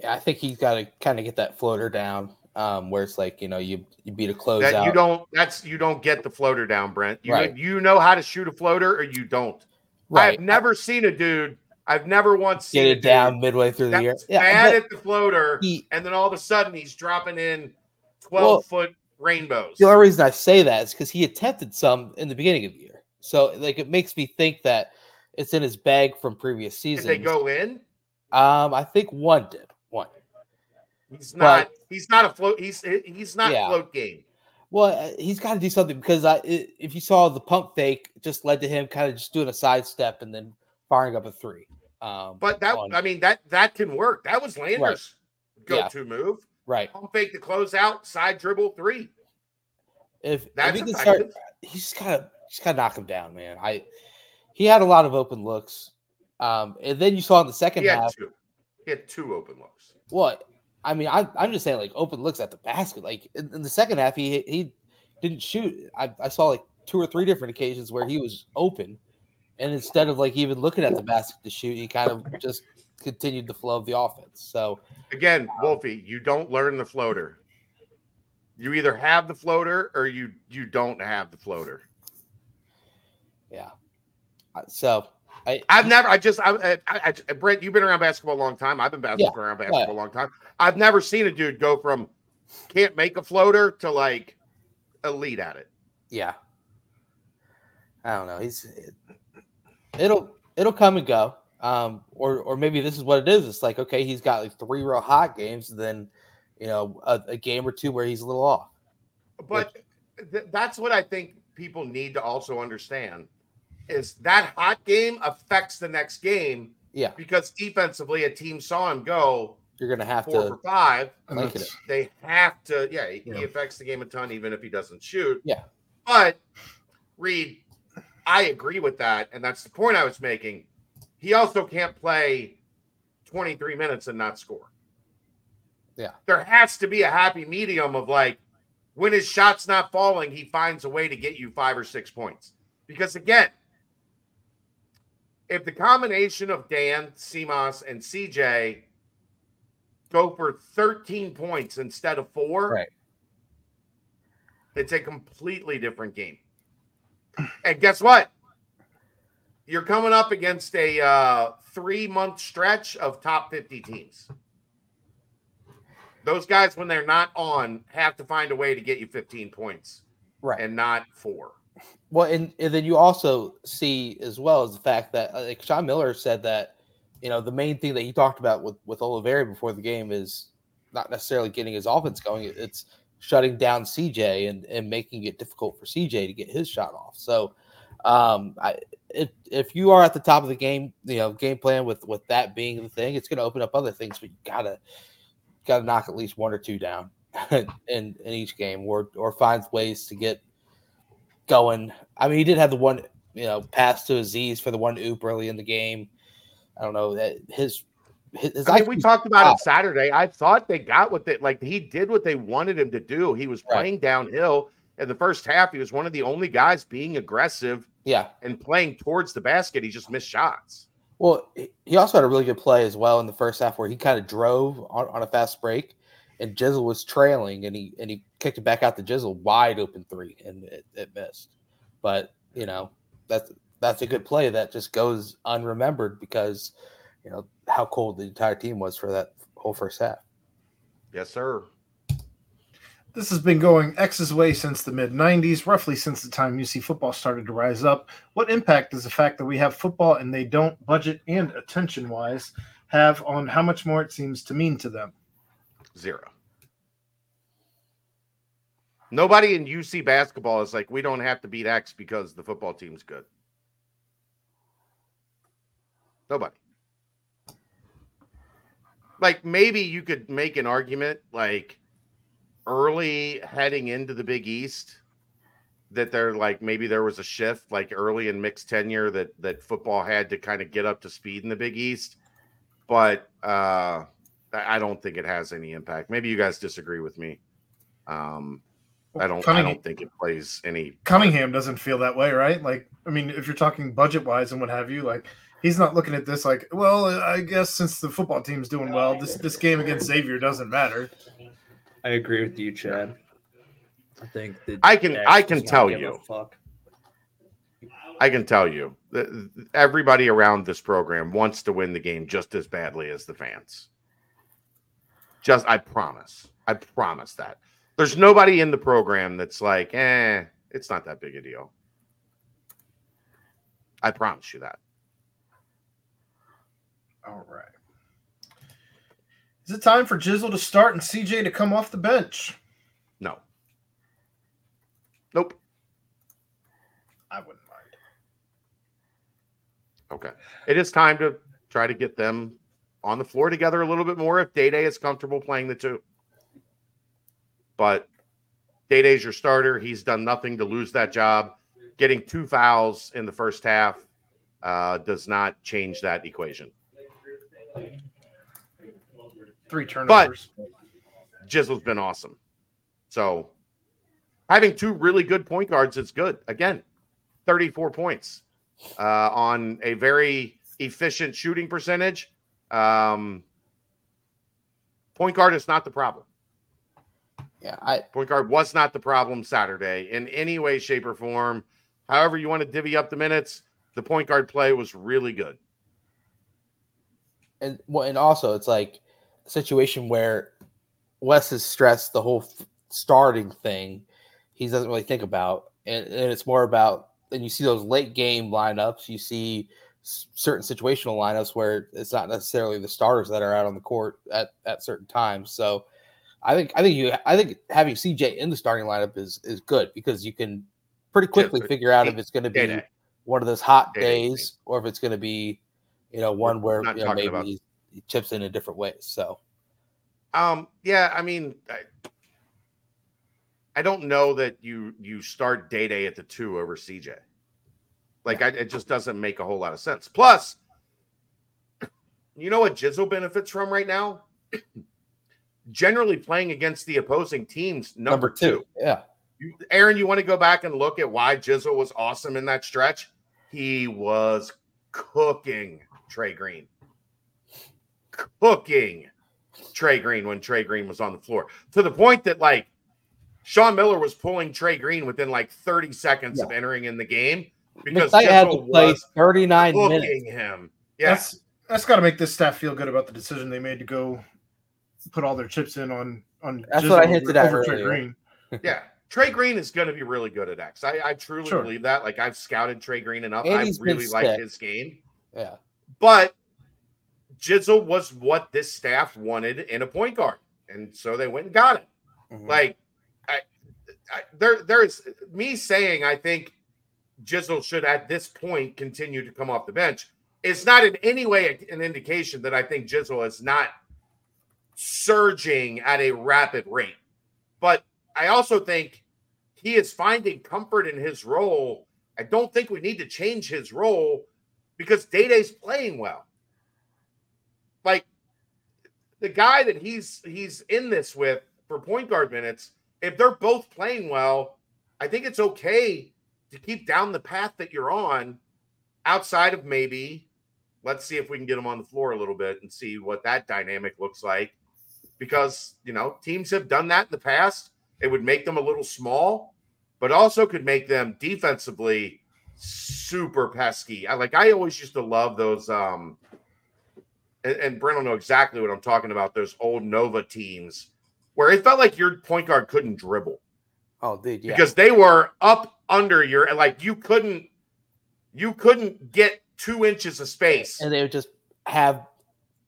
yeah, I think he's got to kind of get that floater down, um, where it's like you know you you beat a closeout. That you don't that's you don't get the floater down, Brent. You Right. you know how to shoot a floater or you don't. right. I've never seen a dude, I've never once get it down midway through the year. Yeah, bad but at the floater, he, and then all of a sudden he's dropping in 12 Well, foot rainbows. the only reason I say that is because he attempted some in the beginning of the year. So like it makes me think that it's in his bag from previous Did seasons. they go in? Um, I think one did one. He's But- not. he's not a float. He's he's not Yeah. float game. Well, uh, he's got to do something because i- if you saw the pump fake, just led to him kind of just doing a sidestep and then firing up a three. Um, But that on- I mean that that can work. That was Landers' Yeah. go-to move. right. Pump fake the closeout, side dribble three. If, if he can start, he's just gotta just gotta knock him down, man. I he had a lot of open looks. Um, and then you saw in the second He half two. He had two open looks. what I mean, I, I'm just saying, like open looks at the basket. Like in, in the second half, he he didn't shoot. I, I saw like two or three different occasions where he was open, and instead of like even looking at the basket to shoot, he kind of just continued the flow of the offense. So Again, Wolfie, you don't learn the floater. You either have the floater or you you don't have the floater. yeah, Uh, so I I've never. I just. I, I, I Brent, you've been around basketball a long time. I've been basketball around basketball a long time. I've never seen a dude go from can't make a floater to like elite at it. yeah, I don't know. He's it'll it'll come and go. Um, or or maybe this is what it is. It's like okay, he's got like three real hot games, then you know a, a game or two where he's a little off. But th- that's what I think people need to also understand is that hot game affects the next game Yeah, because defensively a team saw him go you're gonna have four to for five. Like it. They have to, yeah, he, Yeah. he affects the game a ton, even if he doesn't shoot. Yeah. But Reed, I agree with that. And that's the point I was making. He also can't play 23 minutes and not score. Yeah. There has to be a happy medium of like when his shot's not falling, he finds a way to get you five or six points. Because again, if the combination of Dan, Simas, and CJ go for 13 points instead of four, Right. it's a completely different game. And guess what? You're coming up against a uh, three month stretch of top 50 teams. Those guys, when they're not on, have to find a way to get you 15 points right. and not four. Well, and, and then you also see as well as the fact that uh, like Sean Miller said that you know the main thing that he talked about with with Olivari before the game is not necessarily getting his offense going; it's shutting down CJ and and making it difficult for CJ to get his shot off. So, um, I if if you are at the top of the game, you know, game plan with with that being the thing, it's going to open up other things, but you gotta gotta knock at least one or two down in in each game, or or find ways to get going. I mean, he did have the one, you know, pass to Aziz for the one oop early in the game. I don't know that his his. I mean, we talked about it Saturday. I thought they got what they like. He did what they wanted him to do. He was Right. playing downhill in the first half. He was one of the only guys being aggressive yeah. and playing towards the basket. He just missed shots. Well, he- he also had a really good play as well in the first half where he kind of drove on, on a fast break, and Jizzle was trailing, and he and he kicked it back out to Jizzle wide open three, and it, it missed. But you know that's that's a good play that just goes unremembered because you know how cold the entire team was for that whole first half. Yes, sir. This has been going X's way since the mid 90s, roughly since the time UC football started to rise up. What impact does the fact that we have football and they don't budget and attention wise have on how much more it seems to mean to them? Zero. Nobody in UC basketball is like, we don't have to beat X because the football team's good. Nobody. Like maybe you could make an argument like early heading into the Big East that they're like maybe there was a shift like early in Mick's tenure that that football had to kind of get up to speed in the Big East. But uh I don't think it has any impact. Maybe you guys disagree with me. Um, I don't. I don't think it plays any. Cunningham doesn't feel that way, right? Like, I mean, if you're talking budget wise and what have you, like, he's not looking at this like, well, I guess since the football team's doing well, this this game against Xavier doesn't matter. I agree with you, Chad. I think that I can- Dax I can tell you. Fuck. I can tell you that everybody around this program wants to win the game just as badly as the fans. Just, I promise. I promise that. There's nobody in the program that's like, eh, it's not that big a deal. I promise you that. All right. Is it time for Jizzle to start and CJ to come off the bench? No. Nope. I wouldn't mind. Okay. It is time to try to get them on the floor together a little bit more if Day Day is comfortable playing the two. But Day Day's your starter. He's done nothing to lose that job. Getting two fouls in the first half uh, does not change that equation. Three turnovers. Jizzle's been awesome. So having two really good point guards is good. Again, 34 points uh, on a very efficient shooting percentage. Um, point guard is not the problem. Yeah, I Point guard was not the problem Saturday in any way, shape, or form. However, you want to divvy up the minutes, the point guard play was really good. And well, and also it's like a situation where Wes has stressed the whole f- starting thing. He doesn't really think about, and, and it's more about. And you see those late game lineups. You see certain situational lineups where it's not necessarily the starters that are out on the court at at certain times. So, I think I think you I think having CJ in the starting lineup is is good because you can pretty quickly figure out if it's going to be day. one of those hot days or if it's going to be you know one where you know, maybe about- he, chips in in different ways so Um, yeah, I mean, I, I don't know that you you start day day at the two over CJ. Like, I, it just doesn't make a whole lot of sense. Plus, you know what Jizzle benefits from right now? Generally playing against the opposing team's number, two. yeah You, Aaron, you want to go back and look at why Jizzle was awesome in that stretch? He was cooking Trey Green. Cooking Trey Green when Trey Green was on the floor. To the point that like Sean Miller was pulling Trey Green within like 30 seconds of entering in the game because I had to Jizzle play 39 minutes cooking him. Yeah. That's that's got to make this staff feel good about the decision they made to go put all their chips in on on. That's what I Jizzle hinted over- at over Trey. Green. Yeah. Trey Green is going to be really good at X. I, I truly Sure. believe that. Like I've scouted Trey Green enough. And I really like his game. yeah But Jizzle was what this staff wanted in a point guard, and so they went and got it. Mhm. Like, I, I there, there's me saying I think Jizzle should at this point continue to come off the bench. It's not in any way an indication that I think Jizzle is not surging at a rapid rate, but I also think he is finding comfort in his role. I don't think we need to change his role because Day Day's playing well. Like the guy that he's he's in this with for point guard minutes, if they're both playing well, I think it's okay to keep down the path that you're on outside of maybe let's see if we can get them on the floor a little bit and see what that dynamic looks like because you know teams have done that in the past it would make them a little small but also could make them defensively super pesky. I like I always used to love those um and, and Brent will know exactly what I'm talking about those old Nova teams where it felt like your point guard couldn't dribble. Oh dude yeah. Because they were up under your like you couldn't you couldn't get two inches of space. And they would just have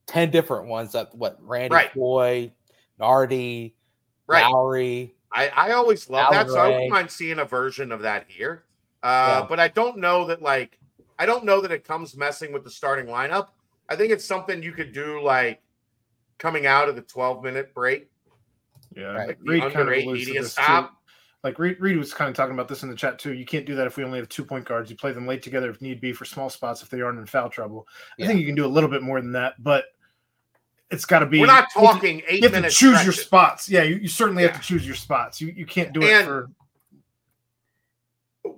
10 different ones that what randy Right. Foye nardi right. Lowry. I, I always love that, so I wouldn't mind seeing a version of that here. Uh, Yeah. But I don't know that like I don't know that it comes messing with the starting lineup. I think it's something you could do like coming out of the 12 minute break. Yeah, Right. like Reed under kind of eight media stop. too. Like Reed, Reed was kind of talking about this in the chat too. You can't do that if we only have two point guards. You play them late together if need be for small spots if they aren't in foul trouble. Yeah. I think you can do a little bit more than that, but it's got to be. We're not you have to- talking eight You have to minutes. choose your spots. Yeah, you, you certainly Yeah. have to choose your spots. You you can't do it And- for.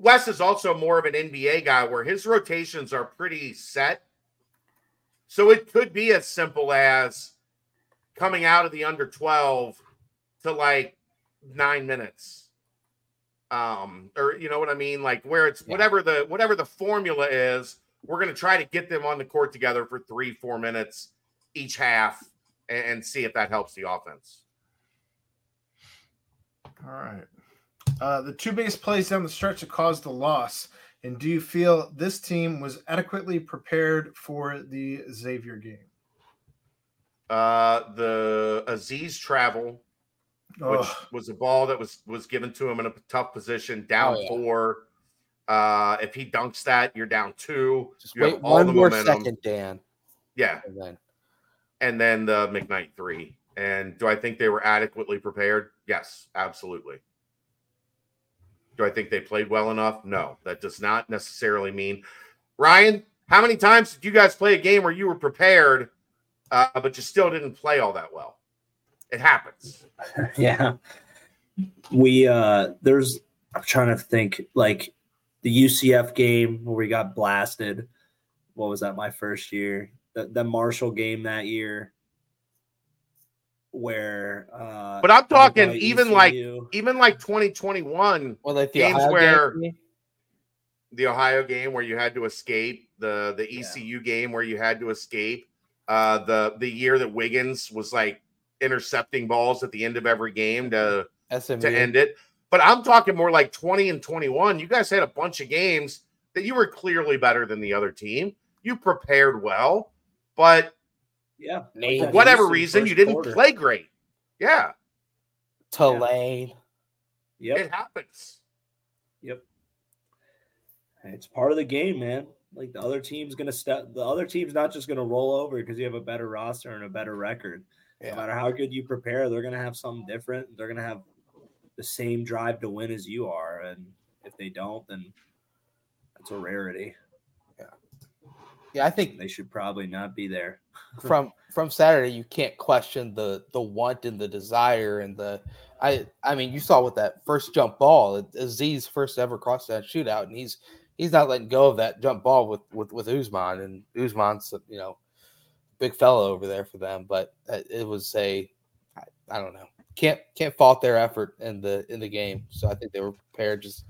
Wes is also more of an NBA guy where his rotations are pretty set. So it could be as simple as coming out of the under 12 to like nine minutes. Um, or you know what I mean? Like where it's Yeah. whatever the whatever the formula is, we're gonna try to get them on the court together for three, four minutes each half and, and see if that helps the offense. All right. Uh, the two biggest plays down the stretch that caused the loss. And do you feel this team was adequately prepared for the Xavier game? Uh the Aziz travel which was a ball that was was given to him in a tough position, down Oh, yeah. four. Uh, if he dunks that, you're down two. just you wait have all one the more momentum. second dan Yeah, and then and then the McKnight three. And do I think they were adequately prepared? Yes, absolutely. Do I think they played well enough? No, that does not necessarily mean. Ryan, how many times did you guys play a game where you were prepared uh, but you still didn't play all that well. It happens. yeah. We uh there's I'm trying to think like the UCF game where we got blasted. What was that my first year? The, the Marshall game that year where uh But I'm talking by even like even like 2021, Well, like the Games Ohio where- game, the Ohio game where you had to escape, the the Yeah. ECU game where you had to escape, uh, the the year that Wiggins was like intercepting balls at the end of every game to SMU. to end it. But I'm talking more like 20 and 21. You guys had a bunch of games that you were clearly better than the other team. You prepared well, but yeah. Nate, for whatever UCF reason, you didn't quarter. play great. Yeah, Tulane. Yep. it happens. Yep. It's part of the game, man. Like the other team's gonna step. The other team's not just gonna roll over because you have a better roster and a better record. Yeah. No matter how good you prepare, they're gonna have something different. They're gonna have the same drive to win as you are, and if they don't, then that's a rarity. Yeah. Yeah, I think They should probably not be there. from from Saturday you can't question the the want and the desire and the I I mean you saw with that first jump ball Aziz first ever Crosstown Shootout and he's he's not letting go of that jump ball with with with Ousmane and Ousmane's you know big fellow over there for them but it was a I, I don't know. Can't can't fault their effort in the in the game. So I think they were prepared just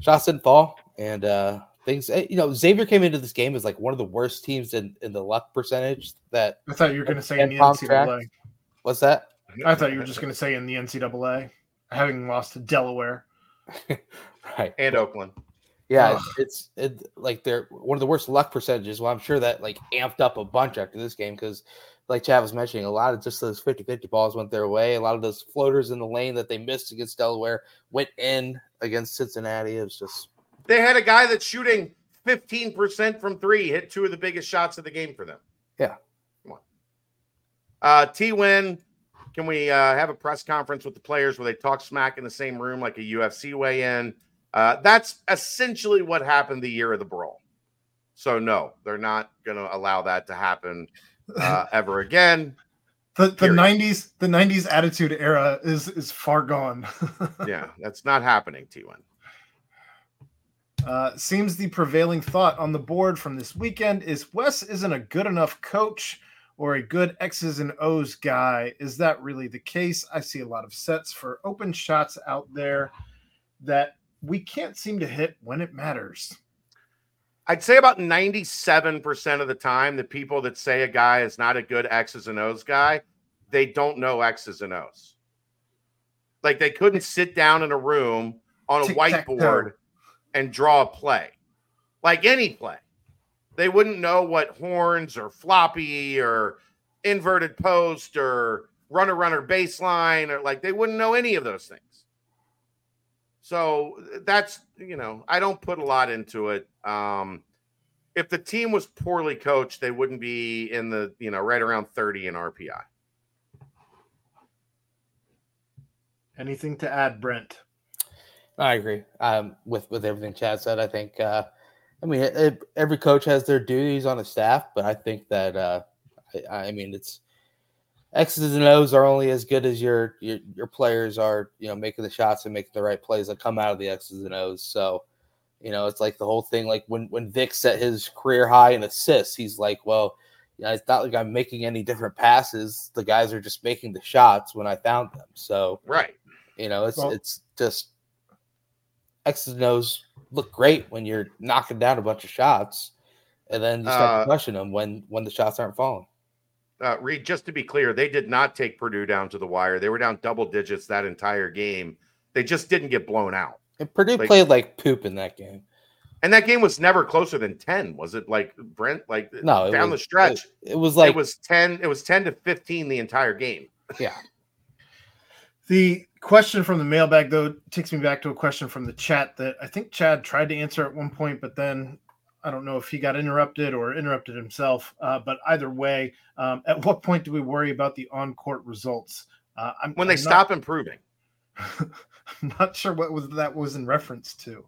shots didn't fall and uh things eh, you know Xavier came into this game as like one of the worst teams in in the luck percentage that I thought you were going to say in the palm NCAA. What's that? I thought you were just going to say in the NCAA, having lost to Delaware. right. and Oakland. Yeah, Ugh. it's it like they're one of the worst luck percentages. Well, I'm sure that like amped up a bunch after this game because, like Chad was mentioning, a lot of just those 50 50 balls went their way. A lot of those floaters in the lane that they missed against Delaware went in against Cincinnati. It was just, They had a guy that's shooting 15% from three, hit two of the biggest shots of the game for them. Yeah. Come on. Uh, T Win, can we uh, have a press conference with the players where they talk smack in the same room like a UFC weigh in? Uh, that's essentially what happened the year of the brawl. So, no, they're not going to allow that to happen uh, ever again. The the Period. nineties the nineties attitude era is is far gone. Yeah, that's not happening, T Win. Uh, seems the prevailing thought on the board from this weekend is Wes isn't a good enough coach or a good X's and O's guy. Is that really the case? I see a lot of sets for open shots out there that we can't seem to hit when it matters. I'd say about 97% of the time, the people that say a guy is not a good X's and O's guy, they don't know X's and O's. Like they couldn't sit down in a room on a Tic-tac-toe. whiteboard and draw a play, like any play. They wouldn't know what horns or floppy or inverted post or runner runner baseline or like they wouldn't know any of those things. So that's you know I don't put a lot into it. Um, if the team was poorly coached, they wouldn't be in the you know right around thirty in RPI. Anything to add, Brent? I agree um, with with everything Chad said. I think, uh, I mean, it, every coach has their duties on a staff, but I think that, uh, I, I mean, it's X's and O's are only as good as your, your your players are, you know, making the shots and making the right plays that come out of the X's and O's. So, you know, it's like the whole thing. Like when when Vic set his career high in assists, he's like, well, you know, it's not like I'm making any different passes. The guys are just making the shots when I found them. So, Right. you know, it's Well- it's just X's and O's look great when you're knocking down a bunch of shots, and then you start Uh, to question them when when the shots aren't falling. Uh, Reed, just to be clear, they did not take Purdue down to the wire. They were down double digits that entire game. They just didn't get blown out. And Purdue like- played like poop in that game. And that game was never closer than 10, was it? Like Brent, like No, down was- the stretch, It, it was like it was 10, it was 10 to 15 the entire game. yeah, The question from the mailbag, though, takes me back to a question from the chat that I think Chad tried to answer at one point, but then I don't know if he got interrupted or interrupted himself. Uh, but either way, um, at what point do we worry about the on court results? Uh, When they I'm not- stop improving. I'm not sure what was that was in reference to.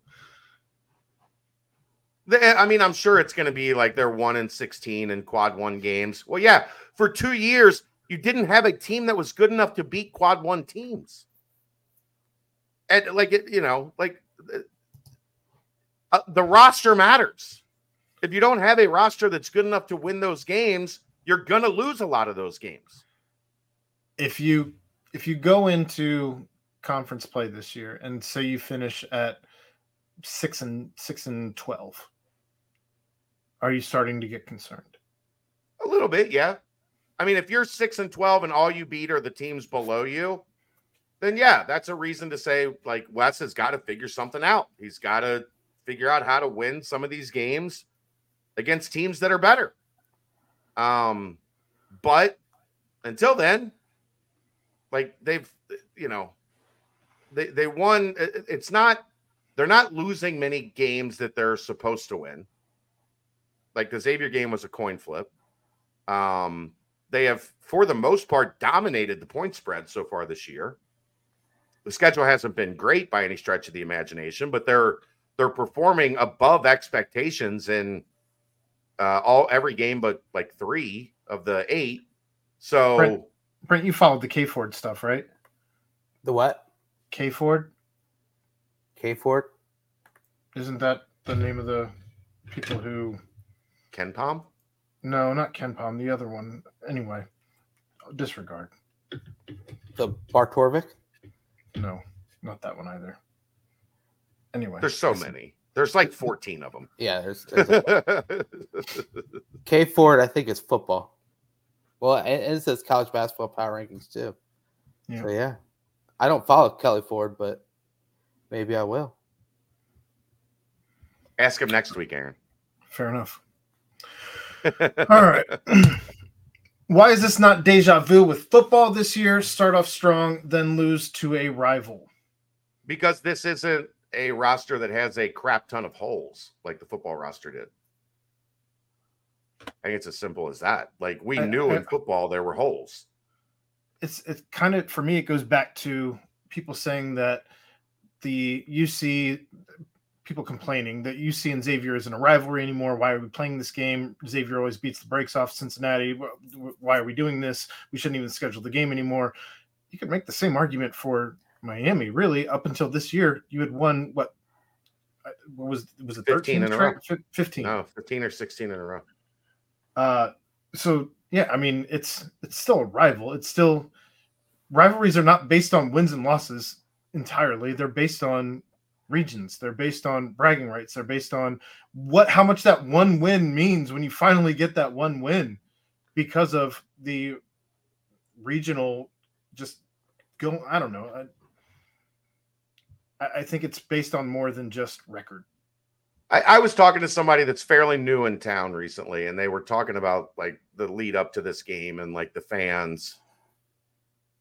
The- I mean, I'm sure it's going to be like they're one in 16 in quad one games. Well, yeah, for two years, you didn't have a team that was good enough to beat quad one teams. And like, it, you know, like uh, the roster matters. If you don't have a roster that's good enough to win those games, you're going to lose a lot of those games. if you if you go into conference play this year and say you finish at six and six and twelve, are you starting to get concerned? A little bit, yeah. I mean, if you're six and twelve and all you beat are the teams below you, then yeah, that's a reason to say like Wes has got to figure something out. He's got to figure out how to win some of these games against teams that are better. Um, but until then, like they've, you know, they they won. It's not they're not losing many games that they're supposed to win. Like the Xavier game was a coin flip. Um, they have, for the most part, dominated the point spread so far this year. The schedule hasn't been great by any stretch of the imagination, but they're they're performing above expectations in uh, all every game but like three of the eight. So Brent- Brent, you followed the K Ford stuff, right? The what? K Ford K Ford? isn't that the name of the people who? KenPom, No, not KenPom. The other one. Anyway, disregard. The Bartorvik? No, not that one either. Anyway, there's so many. There's like 14 of them. Yeah, there's, there's a- K Ford, I think is football. Well, and, and it says college basketball power rankings too. Yeah. So yeah. I don't follow Kelly Ford, but maybe I will. Ask him next week, Aaron. Fair enough. All right. Why is this not deja vu with football this year? Start off strong, then lose to a rival. because this isn't a roster that has a crap ton of holes like the football roster did. I think it's as simple as that. Like we I- knew I- in football there were holes. It's it's kind of for me. It goes back to people saying that the UC people complaining that UC and Xavier isn't a rivalry anymore. Why are we playing this game? Xavier always beats the brakes off Cincinnati. Wh- wh- Why are we doing this? We shouldn't even schedule the game anymore. You could make the same argument for Miami. Really, up until this year, you had won what? uh, What was was it 15 13 in a row. Fif- 15. No, 15 or 16 in a row. Uh, so yeah, I mean, it's it's still a rival. It's still rivalries are not based on wins and losses entirely. They're based on regions. They're based on bragging rights. They're based on what how much that one win means when you finally get that one win because of the regional just go. I don't know. I, I think it's based on more than just record. I, I was talking to somebody that's fairly new in town recently, and they were talking about like the lead up to this game and like the fans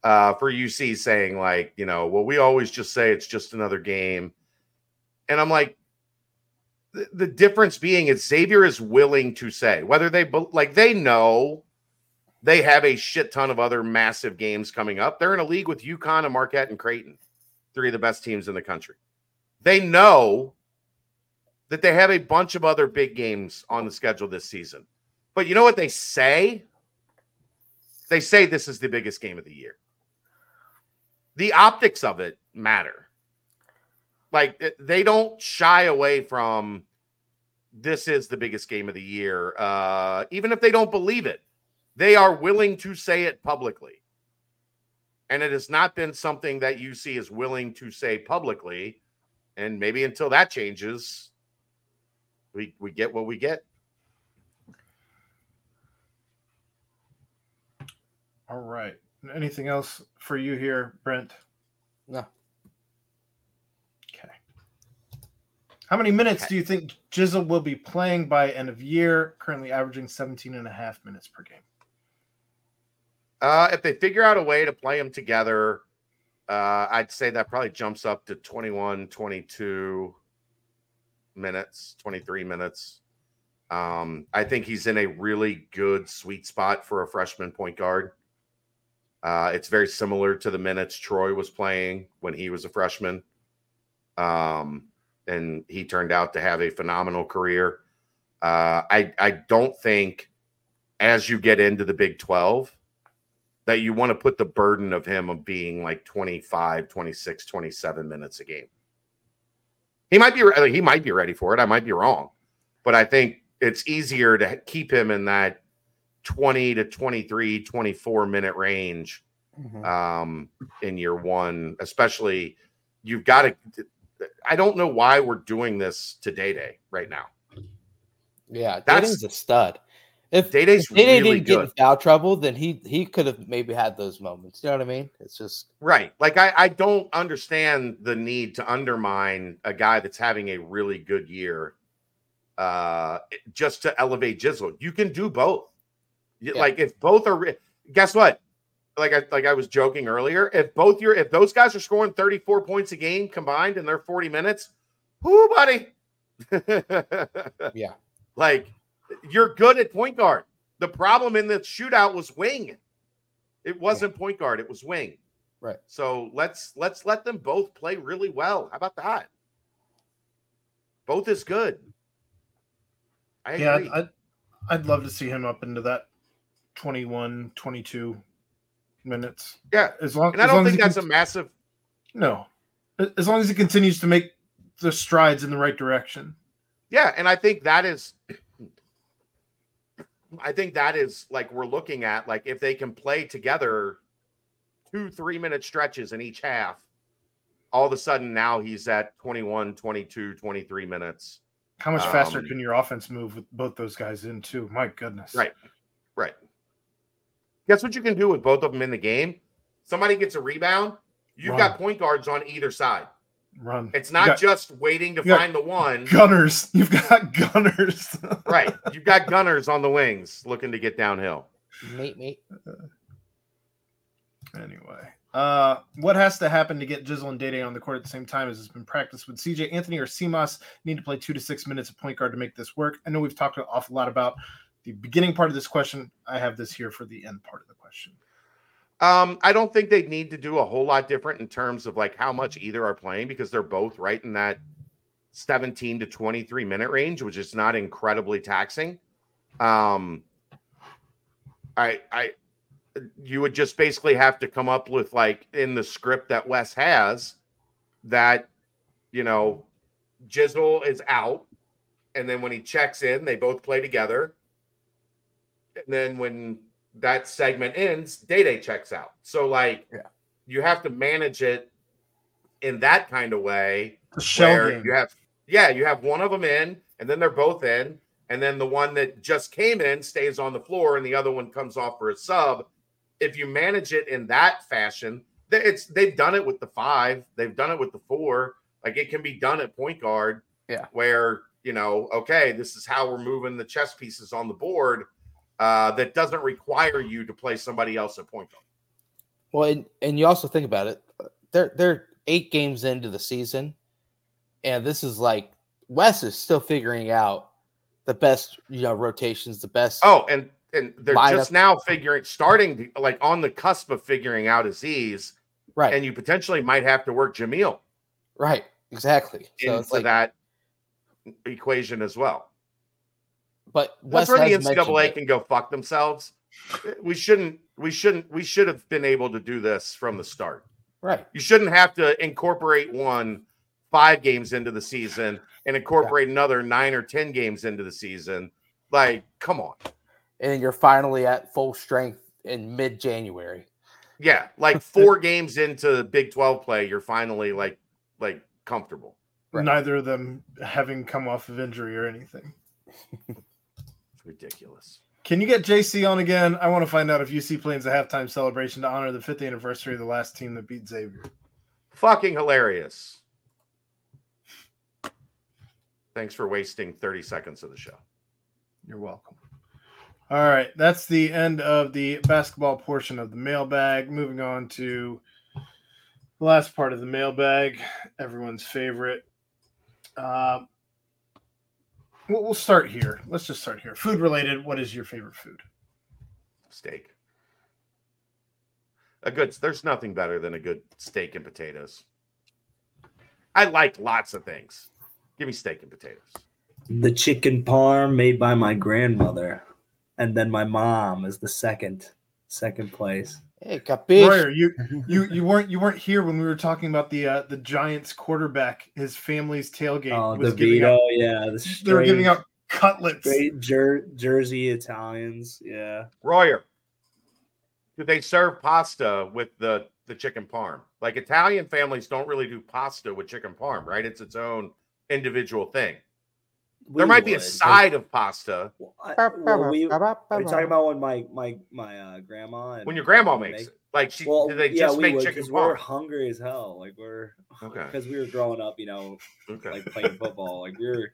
uh, for UC saying like, you know, well, we always just say it's just another game, and I'm like, the, the difference being is Xavier is willing to say whether they like they know they have a shit ton of other massive games coming up. They're in a league with UConn and Marquette and Creighton, three of the best teams in the country. They know that they have a bunch of other big games on the schedule this season. But you know what they say? They say this is the biggest game of the year. The optics of it matter. Like they don't shy away from this is the biggest game of the year. Uh, even if they don't believe it, they are willing to say it publicly. And it has not been something that UC is willing to say publicly. And maybe until that changes, we we get what we get. All right. Anything else for you here, Brent? No. How many minutes do you think Jizzle will be playing by end of year? Currently averaging 17 and a half minutes per game. Uh, if they figure out a way to play them together, uh, I'd say that probably jumps up to 21, 22 minutes, 23 minutes. Um, I think he's in a really good sweet spot for a freshman point guard. Uh, it's very similar to the minutes Troy was playing when he was a freshman. Um, and he turned out to have a phenomenal career. Uh, I I don't think as you get into the Big 12 that you want to put the burden of him of being like 25, 26, 27 minutes a game. He might be he might be ready for it. I might be wrong. But I think it's easier to keep him in that 20 to 23, 24 minute range Mhm. um, in year one, especially you've got to. I don't know why we're doing this to Day Day right now. Yeah, That's- Day's a stud. If Day Day's Day Day really didn't get in good. foul trouble, then he he could have maybe had those moments. You know what I mean? It's just Right. Like I, I don't understand the need to undermine a guy that's having a really good year uh just to elevate Jizzle. You can do both. Yeah. Like if both are guess what? Like I like I was joking earlier, if both your if those guys are scoring 34 points a game combined in their 40 minutes, whoo buddy. yeah. Like you're good at point guard. The problem in the shootout was wing. It wasn't point guard, it was wing. Right. So let's let's let them both play really well. How about that? Both is good. I Yeah, agree. I'd, I'd love to see him up into that 21, 22 minutes. yeah. As long, And I don't think that's con- a massive no. As long as he continues to make the strides in the right direction. Yeah, and I think that is I think that is like we're looking at like if they can play together two 3 minute stretches in each half all of a sudden now he's at 21 22 23 minutes How much faster Um, can your offense move with both those guys in too? My goodness. Right. right guess what you can do with both of them in the game somebody gets a rebound you've Run. got point guards on either side Run. it's not got just waiting to find the one gunners. You've got gunners. right you've got gunners on the wings looking to get downhill Mate, mate. Anyway, uh, what has to happen to get Jizzle and Dede on the court at the same time as it's been practiced with CJ Anthony or Simas need to play two to six minutes of point guard to make this work? I know we've talked an awful lot about the beginning part of this question. I have this here for the end part of the question. Um, I don't think they need to do a whole lot different in terms of like how much either are playing because they're both right in that 17 to 23 minute range, which is not incredibly taxing. Um, I, I, you would just basically have to come up with like in the script that Wes has that, you know, Jizzle is out, and then when he checks in, they both play together. And then when that segment ends, Day Day checks out. So like Yeah. you have to manage it in that kind of way The shell where game. you have yeah, you have one of them in, and then they're both in, and then the one that just came in stays on the floor, and the other one comes off for a sub. If you manage it in that fashion, th- it's they've done it with the five, they've done it with the four. Like it can be done at point guard, Yeah. where you know, okay, this is how we're moving the chess pieces on the board. Uh, that doesn't require you to play somebody else at point guard. Well, and, and you also think about it. They're they're eight games into the season, and this is like Wes is still figuring out the best, you know, rotations, the best. Oh, and and they're just now figuring, starting like on the cusp of figuring out Aziz. right, and you potentially might have to work Jamille right, exactly. So into it's like, that equation as well. But That's Wes where the has NCAA can go fuck themselves. We shouldn't. We shouldn't. We should have been able to do this from the start. right. You shouldn't have to incorporate one five games into the season and incorporate another nine or ten games into the season. Like, come on. And you're finally at full strength in mid January. Yeah, like four games into Big Twelve play, you're finally like like comfortable. Right. Neither of them having come off of injury or anything. It's ridiculous. Can you get JC on again? I want to find out if UC plans a halftime celebration to honor the fifth anniversary of the last team that beat Xavier. Fucking hilarious. Thanks for wasting 30 seconds of the show. You're welcome. All right, that's the end of the basketball portion of the mailbag. Moving on to the last part of the mailbag, everyone's favorite. Uh, we'll, we'll start here. Let's just start here. Food related. What is your favorite food? Steak. A good there's nothing better than a good steak and potatoes. I like lots of things. Give me steak and potatoes. The chicken parm made by my grandmother, and then my mom is the second, second place. Hey, capiche? Royer, you you you weren't you weren't here when we were talking about the uh, the Giants quarterback. His family's tailgate Oh, was giving DeVito, out. yeah. The They were giving out cutlets. straight jer- Jersey Italians. Yeah. Royer, do they serve pasta with the the chicken parm? Like Italian families don't really do pasta with chicken parm, right? It's its own individual thing. There We might be a side of pasta Well, I- well, we, are you talking about when my my my uh, grandma and when your grandma makes make- it. Like she, Well, do they yeah, just we make would, chicken 'cause we're hungry as hell. Like we're Okay. because we were growing up, you know, Okay. like playing football. Like we were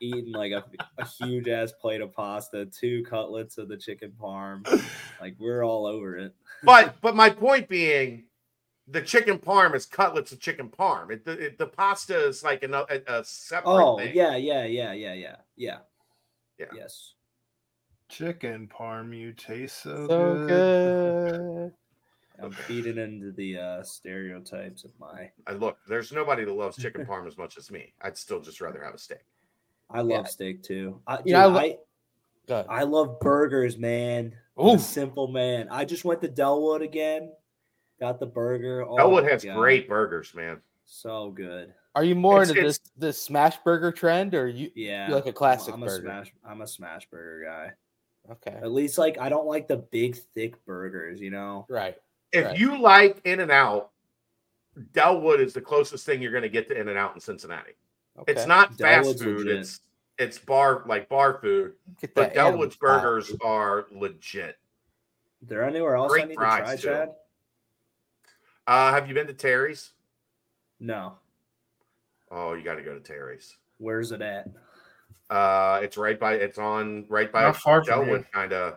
eating like a, a huge ass plate of pasta, two cutlets of the chicken parm. Like we're all over it. but but my point being, the chicken parm is cutlets of chicken parm. It, the, it, the pasta is like a, a, a separate Oh thing. yeah, yeah, yeah, yeah, yeah, yeah. Yeah. Yes. Chicken parm, you taste so, So good. good. I'm feeding into the uh, stereotypes of my. I look, there's nobody that loves chicken parm as much as me. I'd still just rather have a steak. I love Yeah. steak too. I, You know, I lo- I, I love burgers, man. I'm a Oof. simple man. I just went to Delwood again. Got the burger. Oh Elwood my has God. great burgers, man. So good. Are you more It's- into it's- this this smash burger trend, or you? Yeah. like a I'm- classic I'm, a burger. smash. I'm a smash burger guy. Okay. At least like I don't like the big thick burgers. You know. Right. If Right. you like In and Out, Delwood is the closest thing you're going to get to In and Out in Cincinnati. Okay. It's not fast food. legit. It's it's bar like bar food, Get but that animal Delwood's style. burgers are legit. Is there anywhere else I Great need to try, too. Chad? Uh, have you been to Terry's? No. Oh, you got to go to Terry's. Where's it at? Uh, it's right by. It's on right by Not far from Delwood, kind of.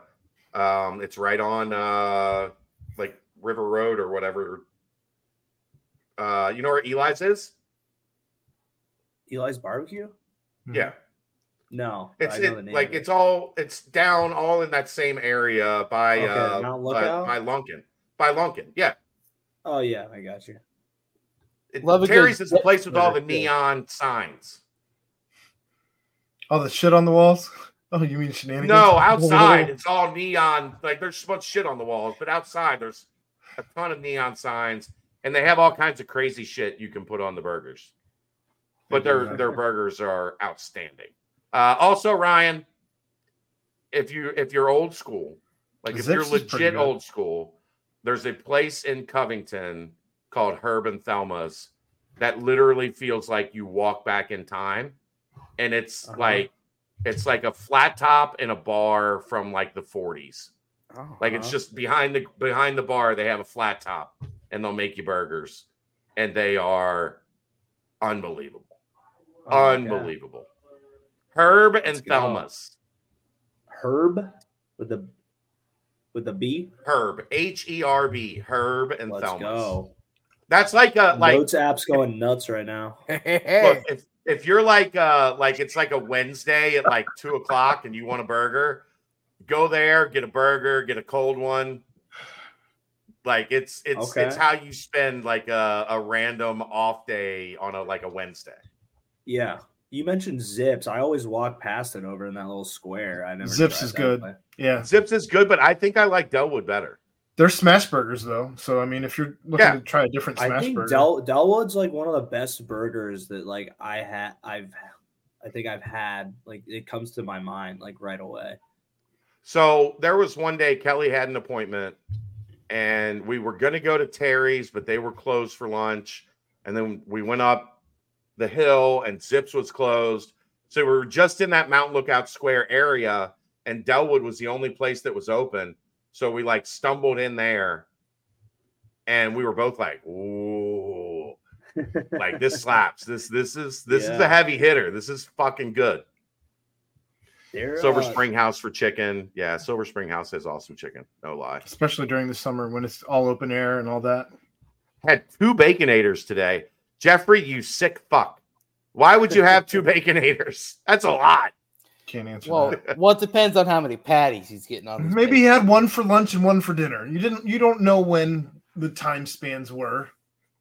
Um, it's right on uh like River Road or whatever. Uh, you know where Eli's is? Eli's Barbecue? Yeah, No. it's it, like it. it's all it's down all in that same area by Okay, uh by, Lookout? by Lunken. By Lunken, yeah. Oh yeah, I got you. It, Love a Terry's is the place with all the Yeah. neon signs. All the shit on the walls. Oh, you mean shenanigans? No, outside it's all neon. Like there's so much shit on the walls, but outside there's a ton of neon signs, and they have all kinds of crazy shit you can put on the burgers. But their their burgers are outstanding. Uh, also, Ryan, if you if you're old school, like if you're Zips is pretty legit old school, there's a place in Covington called Herb and Thelma's that literally feels like you walk back in time, and it's Uh-huh. like it's like a flat top and a bar from like the 40s. Oh, Like it's Uh-huh. just behind the behind the bar, they have a flat top and they'll make you burgers, and they are unbelievable, Oh, my God. unbelievable. Herb and Let's go. Thelma's. Herb with the with the B. Herb, H E R B, Herb and Let's Thelma's. go. That's like a like Notes app's going nuts right now. look, if if you're like uh like it's like a Wednesday at like two o'clock and you want a burger, go there, get a burger, get a cold one. Like it's it's it's how you spend like a, a random off day on a like a Wednesday. Yeah. You mentioned Zips. I always walk past it over in that little square. I never Zips is good. but- Yeah, Zips is good, but I think I like Delwood better. they're smash burgers though. So I mean, if you're looking Yeah. to try a different smash I smash think burger, Del Delwood's like one of the best burgers that like I had I've I think I've had. Like it comes to my mind like right away. So there was one day Kelly had an appointment and we were going to go to Terry's, but they were closed for lunch. And then we went up the hill and Zips was closed. So we were just in that Mount Lookout Square area and Delwood was the only place that was open. So we like stumbled in there and we were both like, ooh, like this slaps. This, this is, this is a heavy hitter. This is fucking good. They're, Silver uh, Spring House for chicken. Yeah, Silver Spring House has awesome chicken. No lie. especially during the summer when it's all open air and all that. Had two baconators today. Jeffrey, you sick fuck. Why would you have two baconators? That's a lot. Can't answer well, that. well, it depends on how many patties he's getting on. his Maybe he had one for lunch and one for dinner. You didn't. You don't know when the time spans were.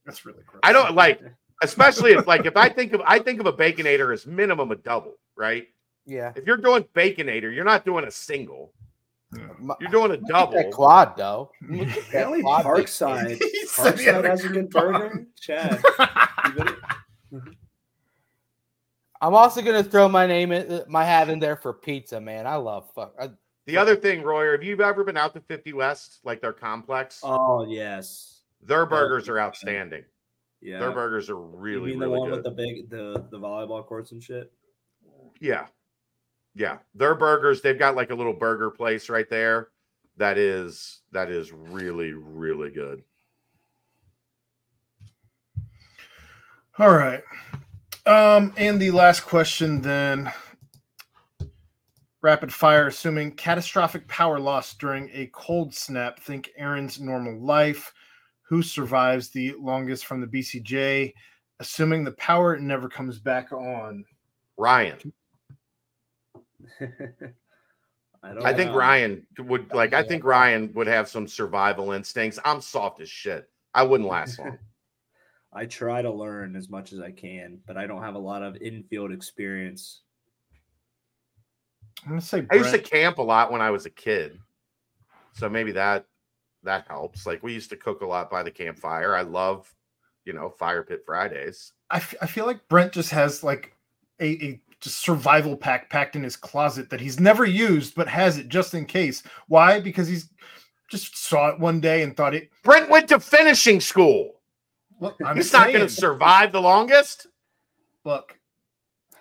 That's really gross. I don't like Especially if like if I think of I think of a baconator as minimum a double, right? Yeah. If you're doing baconator, you're not doing a single. My- You're doing a look at that double. quad though. Look at that quad. Parkside. He said he Parkside has a good burger. Chad. you better- I'm also gonna throw my name in uh, my hat in there for pizza, man. I love fuck. I, The other thing, Royer, have you ever been out to 50 West, like their complex? Oh yes. Their burgers are outstanding. Yeah. Their burgers are you really, mean the really one good. with the big the the volleyball courts and shit? Yeah. Yeah. Their burgers, they've got like a little burger place right there. That is that is really, really good. All right. Um, and the last question then. Rapid fire, assuming catastrophic power loss during a cold snap, think Aaron's normal life. Who survives the longest from the BCJ, assuming the power never comes back on? Ryan. I don't I think. Ryan would like I think Ryan would have some survival instincts. I'm soft as shit. I wouldn't last long. I try to learn as much as I can, but I don't have a lot of infield experience. I'm gonna say I used to camp a lot when I was a kid. So maybe that that helps. Like we used to cook a lot by the campfire. I love, you know, fire pit Fridays. I, f- I feel like Brent just has like a, a just survival pack packed in his closet that he's never used but has it just in case. Why? Because he's just saw it one day and thought it. Brent went to finishing school. Look, I'm He's not going to survive the longest. Look,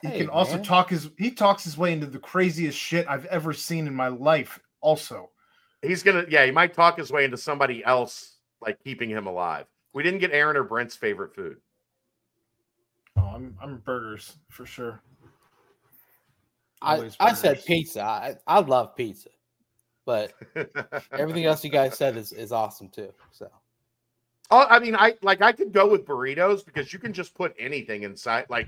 he Hey, can also man. talk his he talks his way into the craziest shit I've ever seen in my life. Also, He's gonna, yeah, he might talk his way into somebody else like keeping him alive. We didn't get Aaron or Brent's favorite food. oh, I'm I'm burgers for sure. I, Always I said pizza. I, I love pizza, but everything else you guys said is, is awesome too. So Oh, I mean, I like I could go with burritos because you can just put anything inside. Like,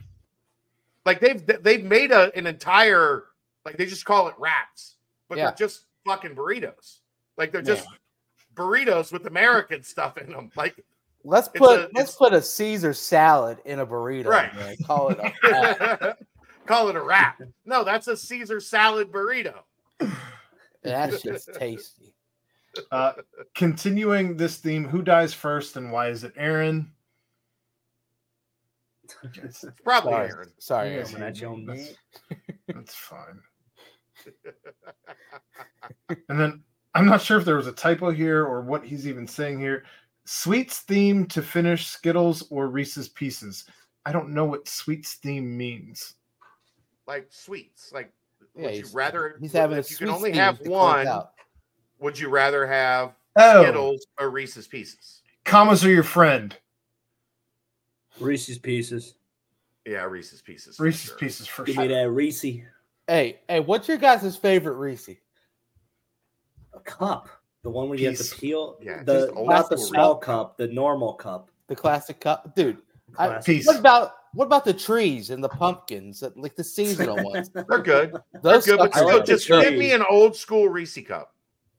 like they've they've made a an entire like they just call it wraps, but Yeah. they're just fucking burritos. Like they're just burritos with American stuff in them. Like, let's put a- let's put a Caesar salad in a burrito. Right. man. Call it a wrap. call it a wrap. No, that's a Caesar salad burrito. That's just tasty. Uh, continuing this theme, who dies first and why is it Aaron? It's probably Sorry, Aaron. sorry. Yeah, Aaron. Coming at you on That's- That's fine. and then I'm not sure if there was a typo here or what he's even saying here. Sweets theme to finish Skittles or Reese's Pieces. I don't know what sweets theme means. Like sweets. Like, Yeah, would you he's- rather? He's having a if you can only steam have to close one. Out. Would you rather have Oh, Skittles or Reese's Pieces? commas are your friend. Reese's Pieces. Yeah, Reese's Pieces. Reese's sure. Pieces for Give sure. me that Reese. Hey, hey, what's your guys' favorite Reese? A cup. The one where you have to peel. Yeah, the just not the school small cup, the normal cup. The classic cup, dude. I- Classic. Peace. What about what about the trees and the pumpkins, that- like the seasonal ones? They're good. They're Those good, but still, just give me an old school Reese cup.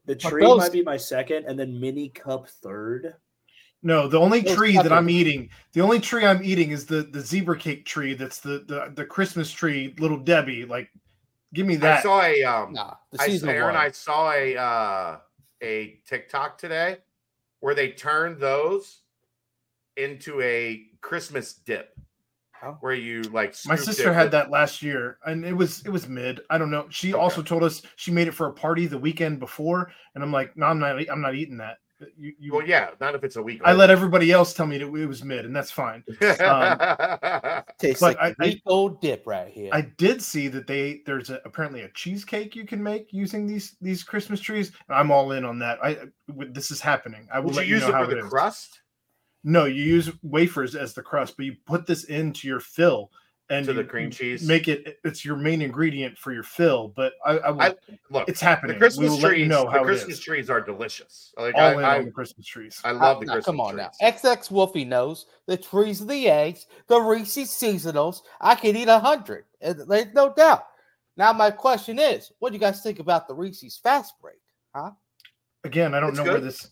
The tree those- might be my second, and then mini cup third. No, the only Those tree that I'm fuckers. eating, the only tree I'm eating is the the zebra cake tree. That's the the, the Christmas tree, little Debbie. Like, give me that. I saw a um Nah, the I, Aaron, one. I saw a uh a TikTok today where they turned those into a Christmas dip. Oh. Where you like My sister dip had with- that last year, and it was it was mid. I don't know. She Okay. also told us she made it for a party the weekend before, and I'm like, no, I'm not. I'm not eating that. Uh, you, you, Well, yeah, not if it's a week. I let everybody else tell me that it was mid, and that's fine. Um, Tastes like I- a I- week old dip right here. I did see that they there's a, apparently a cheesecake you can make using these these Christmas trees. I'm all in on that. I uh, this is happening. I will Would you let you use know it how for it the is. crust? No, you use wafers as the crust, but you put this into your fill and To the cream cheese? Make it it's your main ingredient for your fill. But I, I, will, I- Look, it's the happening. we Christmas will let trees. you know the how it Christmas trees are delicious. Like All in I, on the Christmas trees. I love the Now, Christmas come on trees. now. XX Wolfie knows the trees of the eggs, the Reese's seasonals. I can eat a hundred. There's no doubt. Now my question is, what do you guys think about the Reese's fast break? Huh? Again, I don't It's know where this.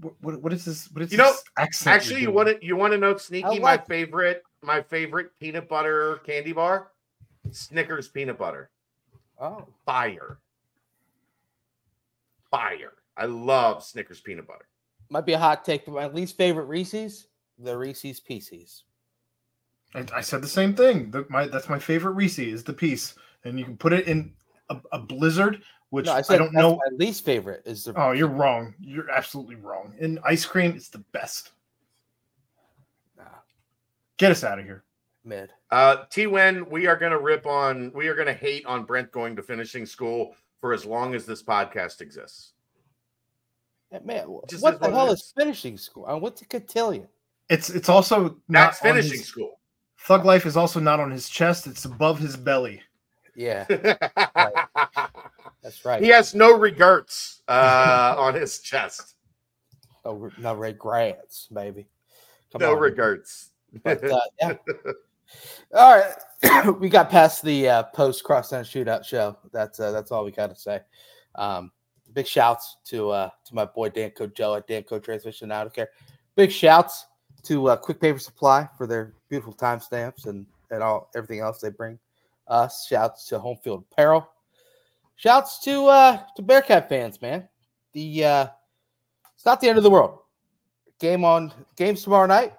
What, what, what is this? What is You know, this accent? you're Actually, you want to you want to know sneaky I my like- favorite my favorite peanut butter candy bar? Snickers peanut butter. Oh, Fire. Fire. I love Snickers peanut butter. might be a hot take, but my least favorite Reese's, the Reese's Pieces. I, I said the same thing. The, my that's my favorite Reese is the piece, and you can put it in a, a blizzard, which No, I, I, don't know. My least favorite is the. Oh, you're wrong. You're absolutely wrong. And ice cream, is the best. Nah, Get us out of here. mid. Uh, T Win, we are going to rip on, we are going to hate on Brent going to finishing school for as long as this podcast exists. Yeah, Man, wh- Just what is the what hell is. is finishing school? I went to cotillion. It's it's also not That's finishing his- school. Thug life is also not on his chest. It's above his belly. Yeah, that's right. he has no regrets uh, on his chest. No, no regrets, baby. Come no on. regrets. But, uh, yeah. All right, we got past the uh, post crosstown shootout show. That's uh, that's all we got to say. Um, big shouts to uh, to my boy Danco Joe at Danco Transmission Auto Care. Big shouts to uh, Quick Paper Supply for their beautiful timestamps and and all everything else they bring us. Shouts to Homefield Apparel. Shouts to uh, to Bearcat fans, man. The uh, it's not the end of the world. Game on games tomorrow night.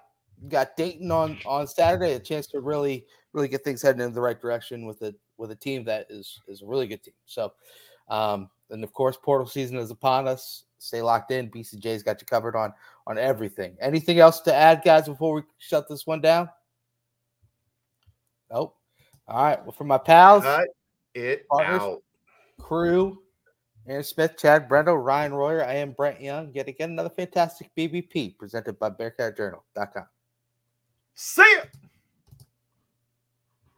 You got Dayton on on Saturday, a chance to really really get things heading in the right direction with a with a team that is is a really good team. So, um, and of course, portal season is upon us. Stay locked in. BCJ's got you covered on on everything. Anything else to add, guys, before we shut this one down? Nope. All right. Well, for my pals, Cut it Partners. out. Crew, Aaron Smith, Chad Brendel, Ryan Royer, I am Brent Young. Yet again, another fantastic BBP presented by BearcatJournal.com. See ya.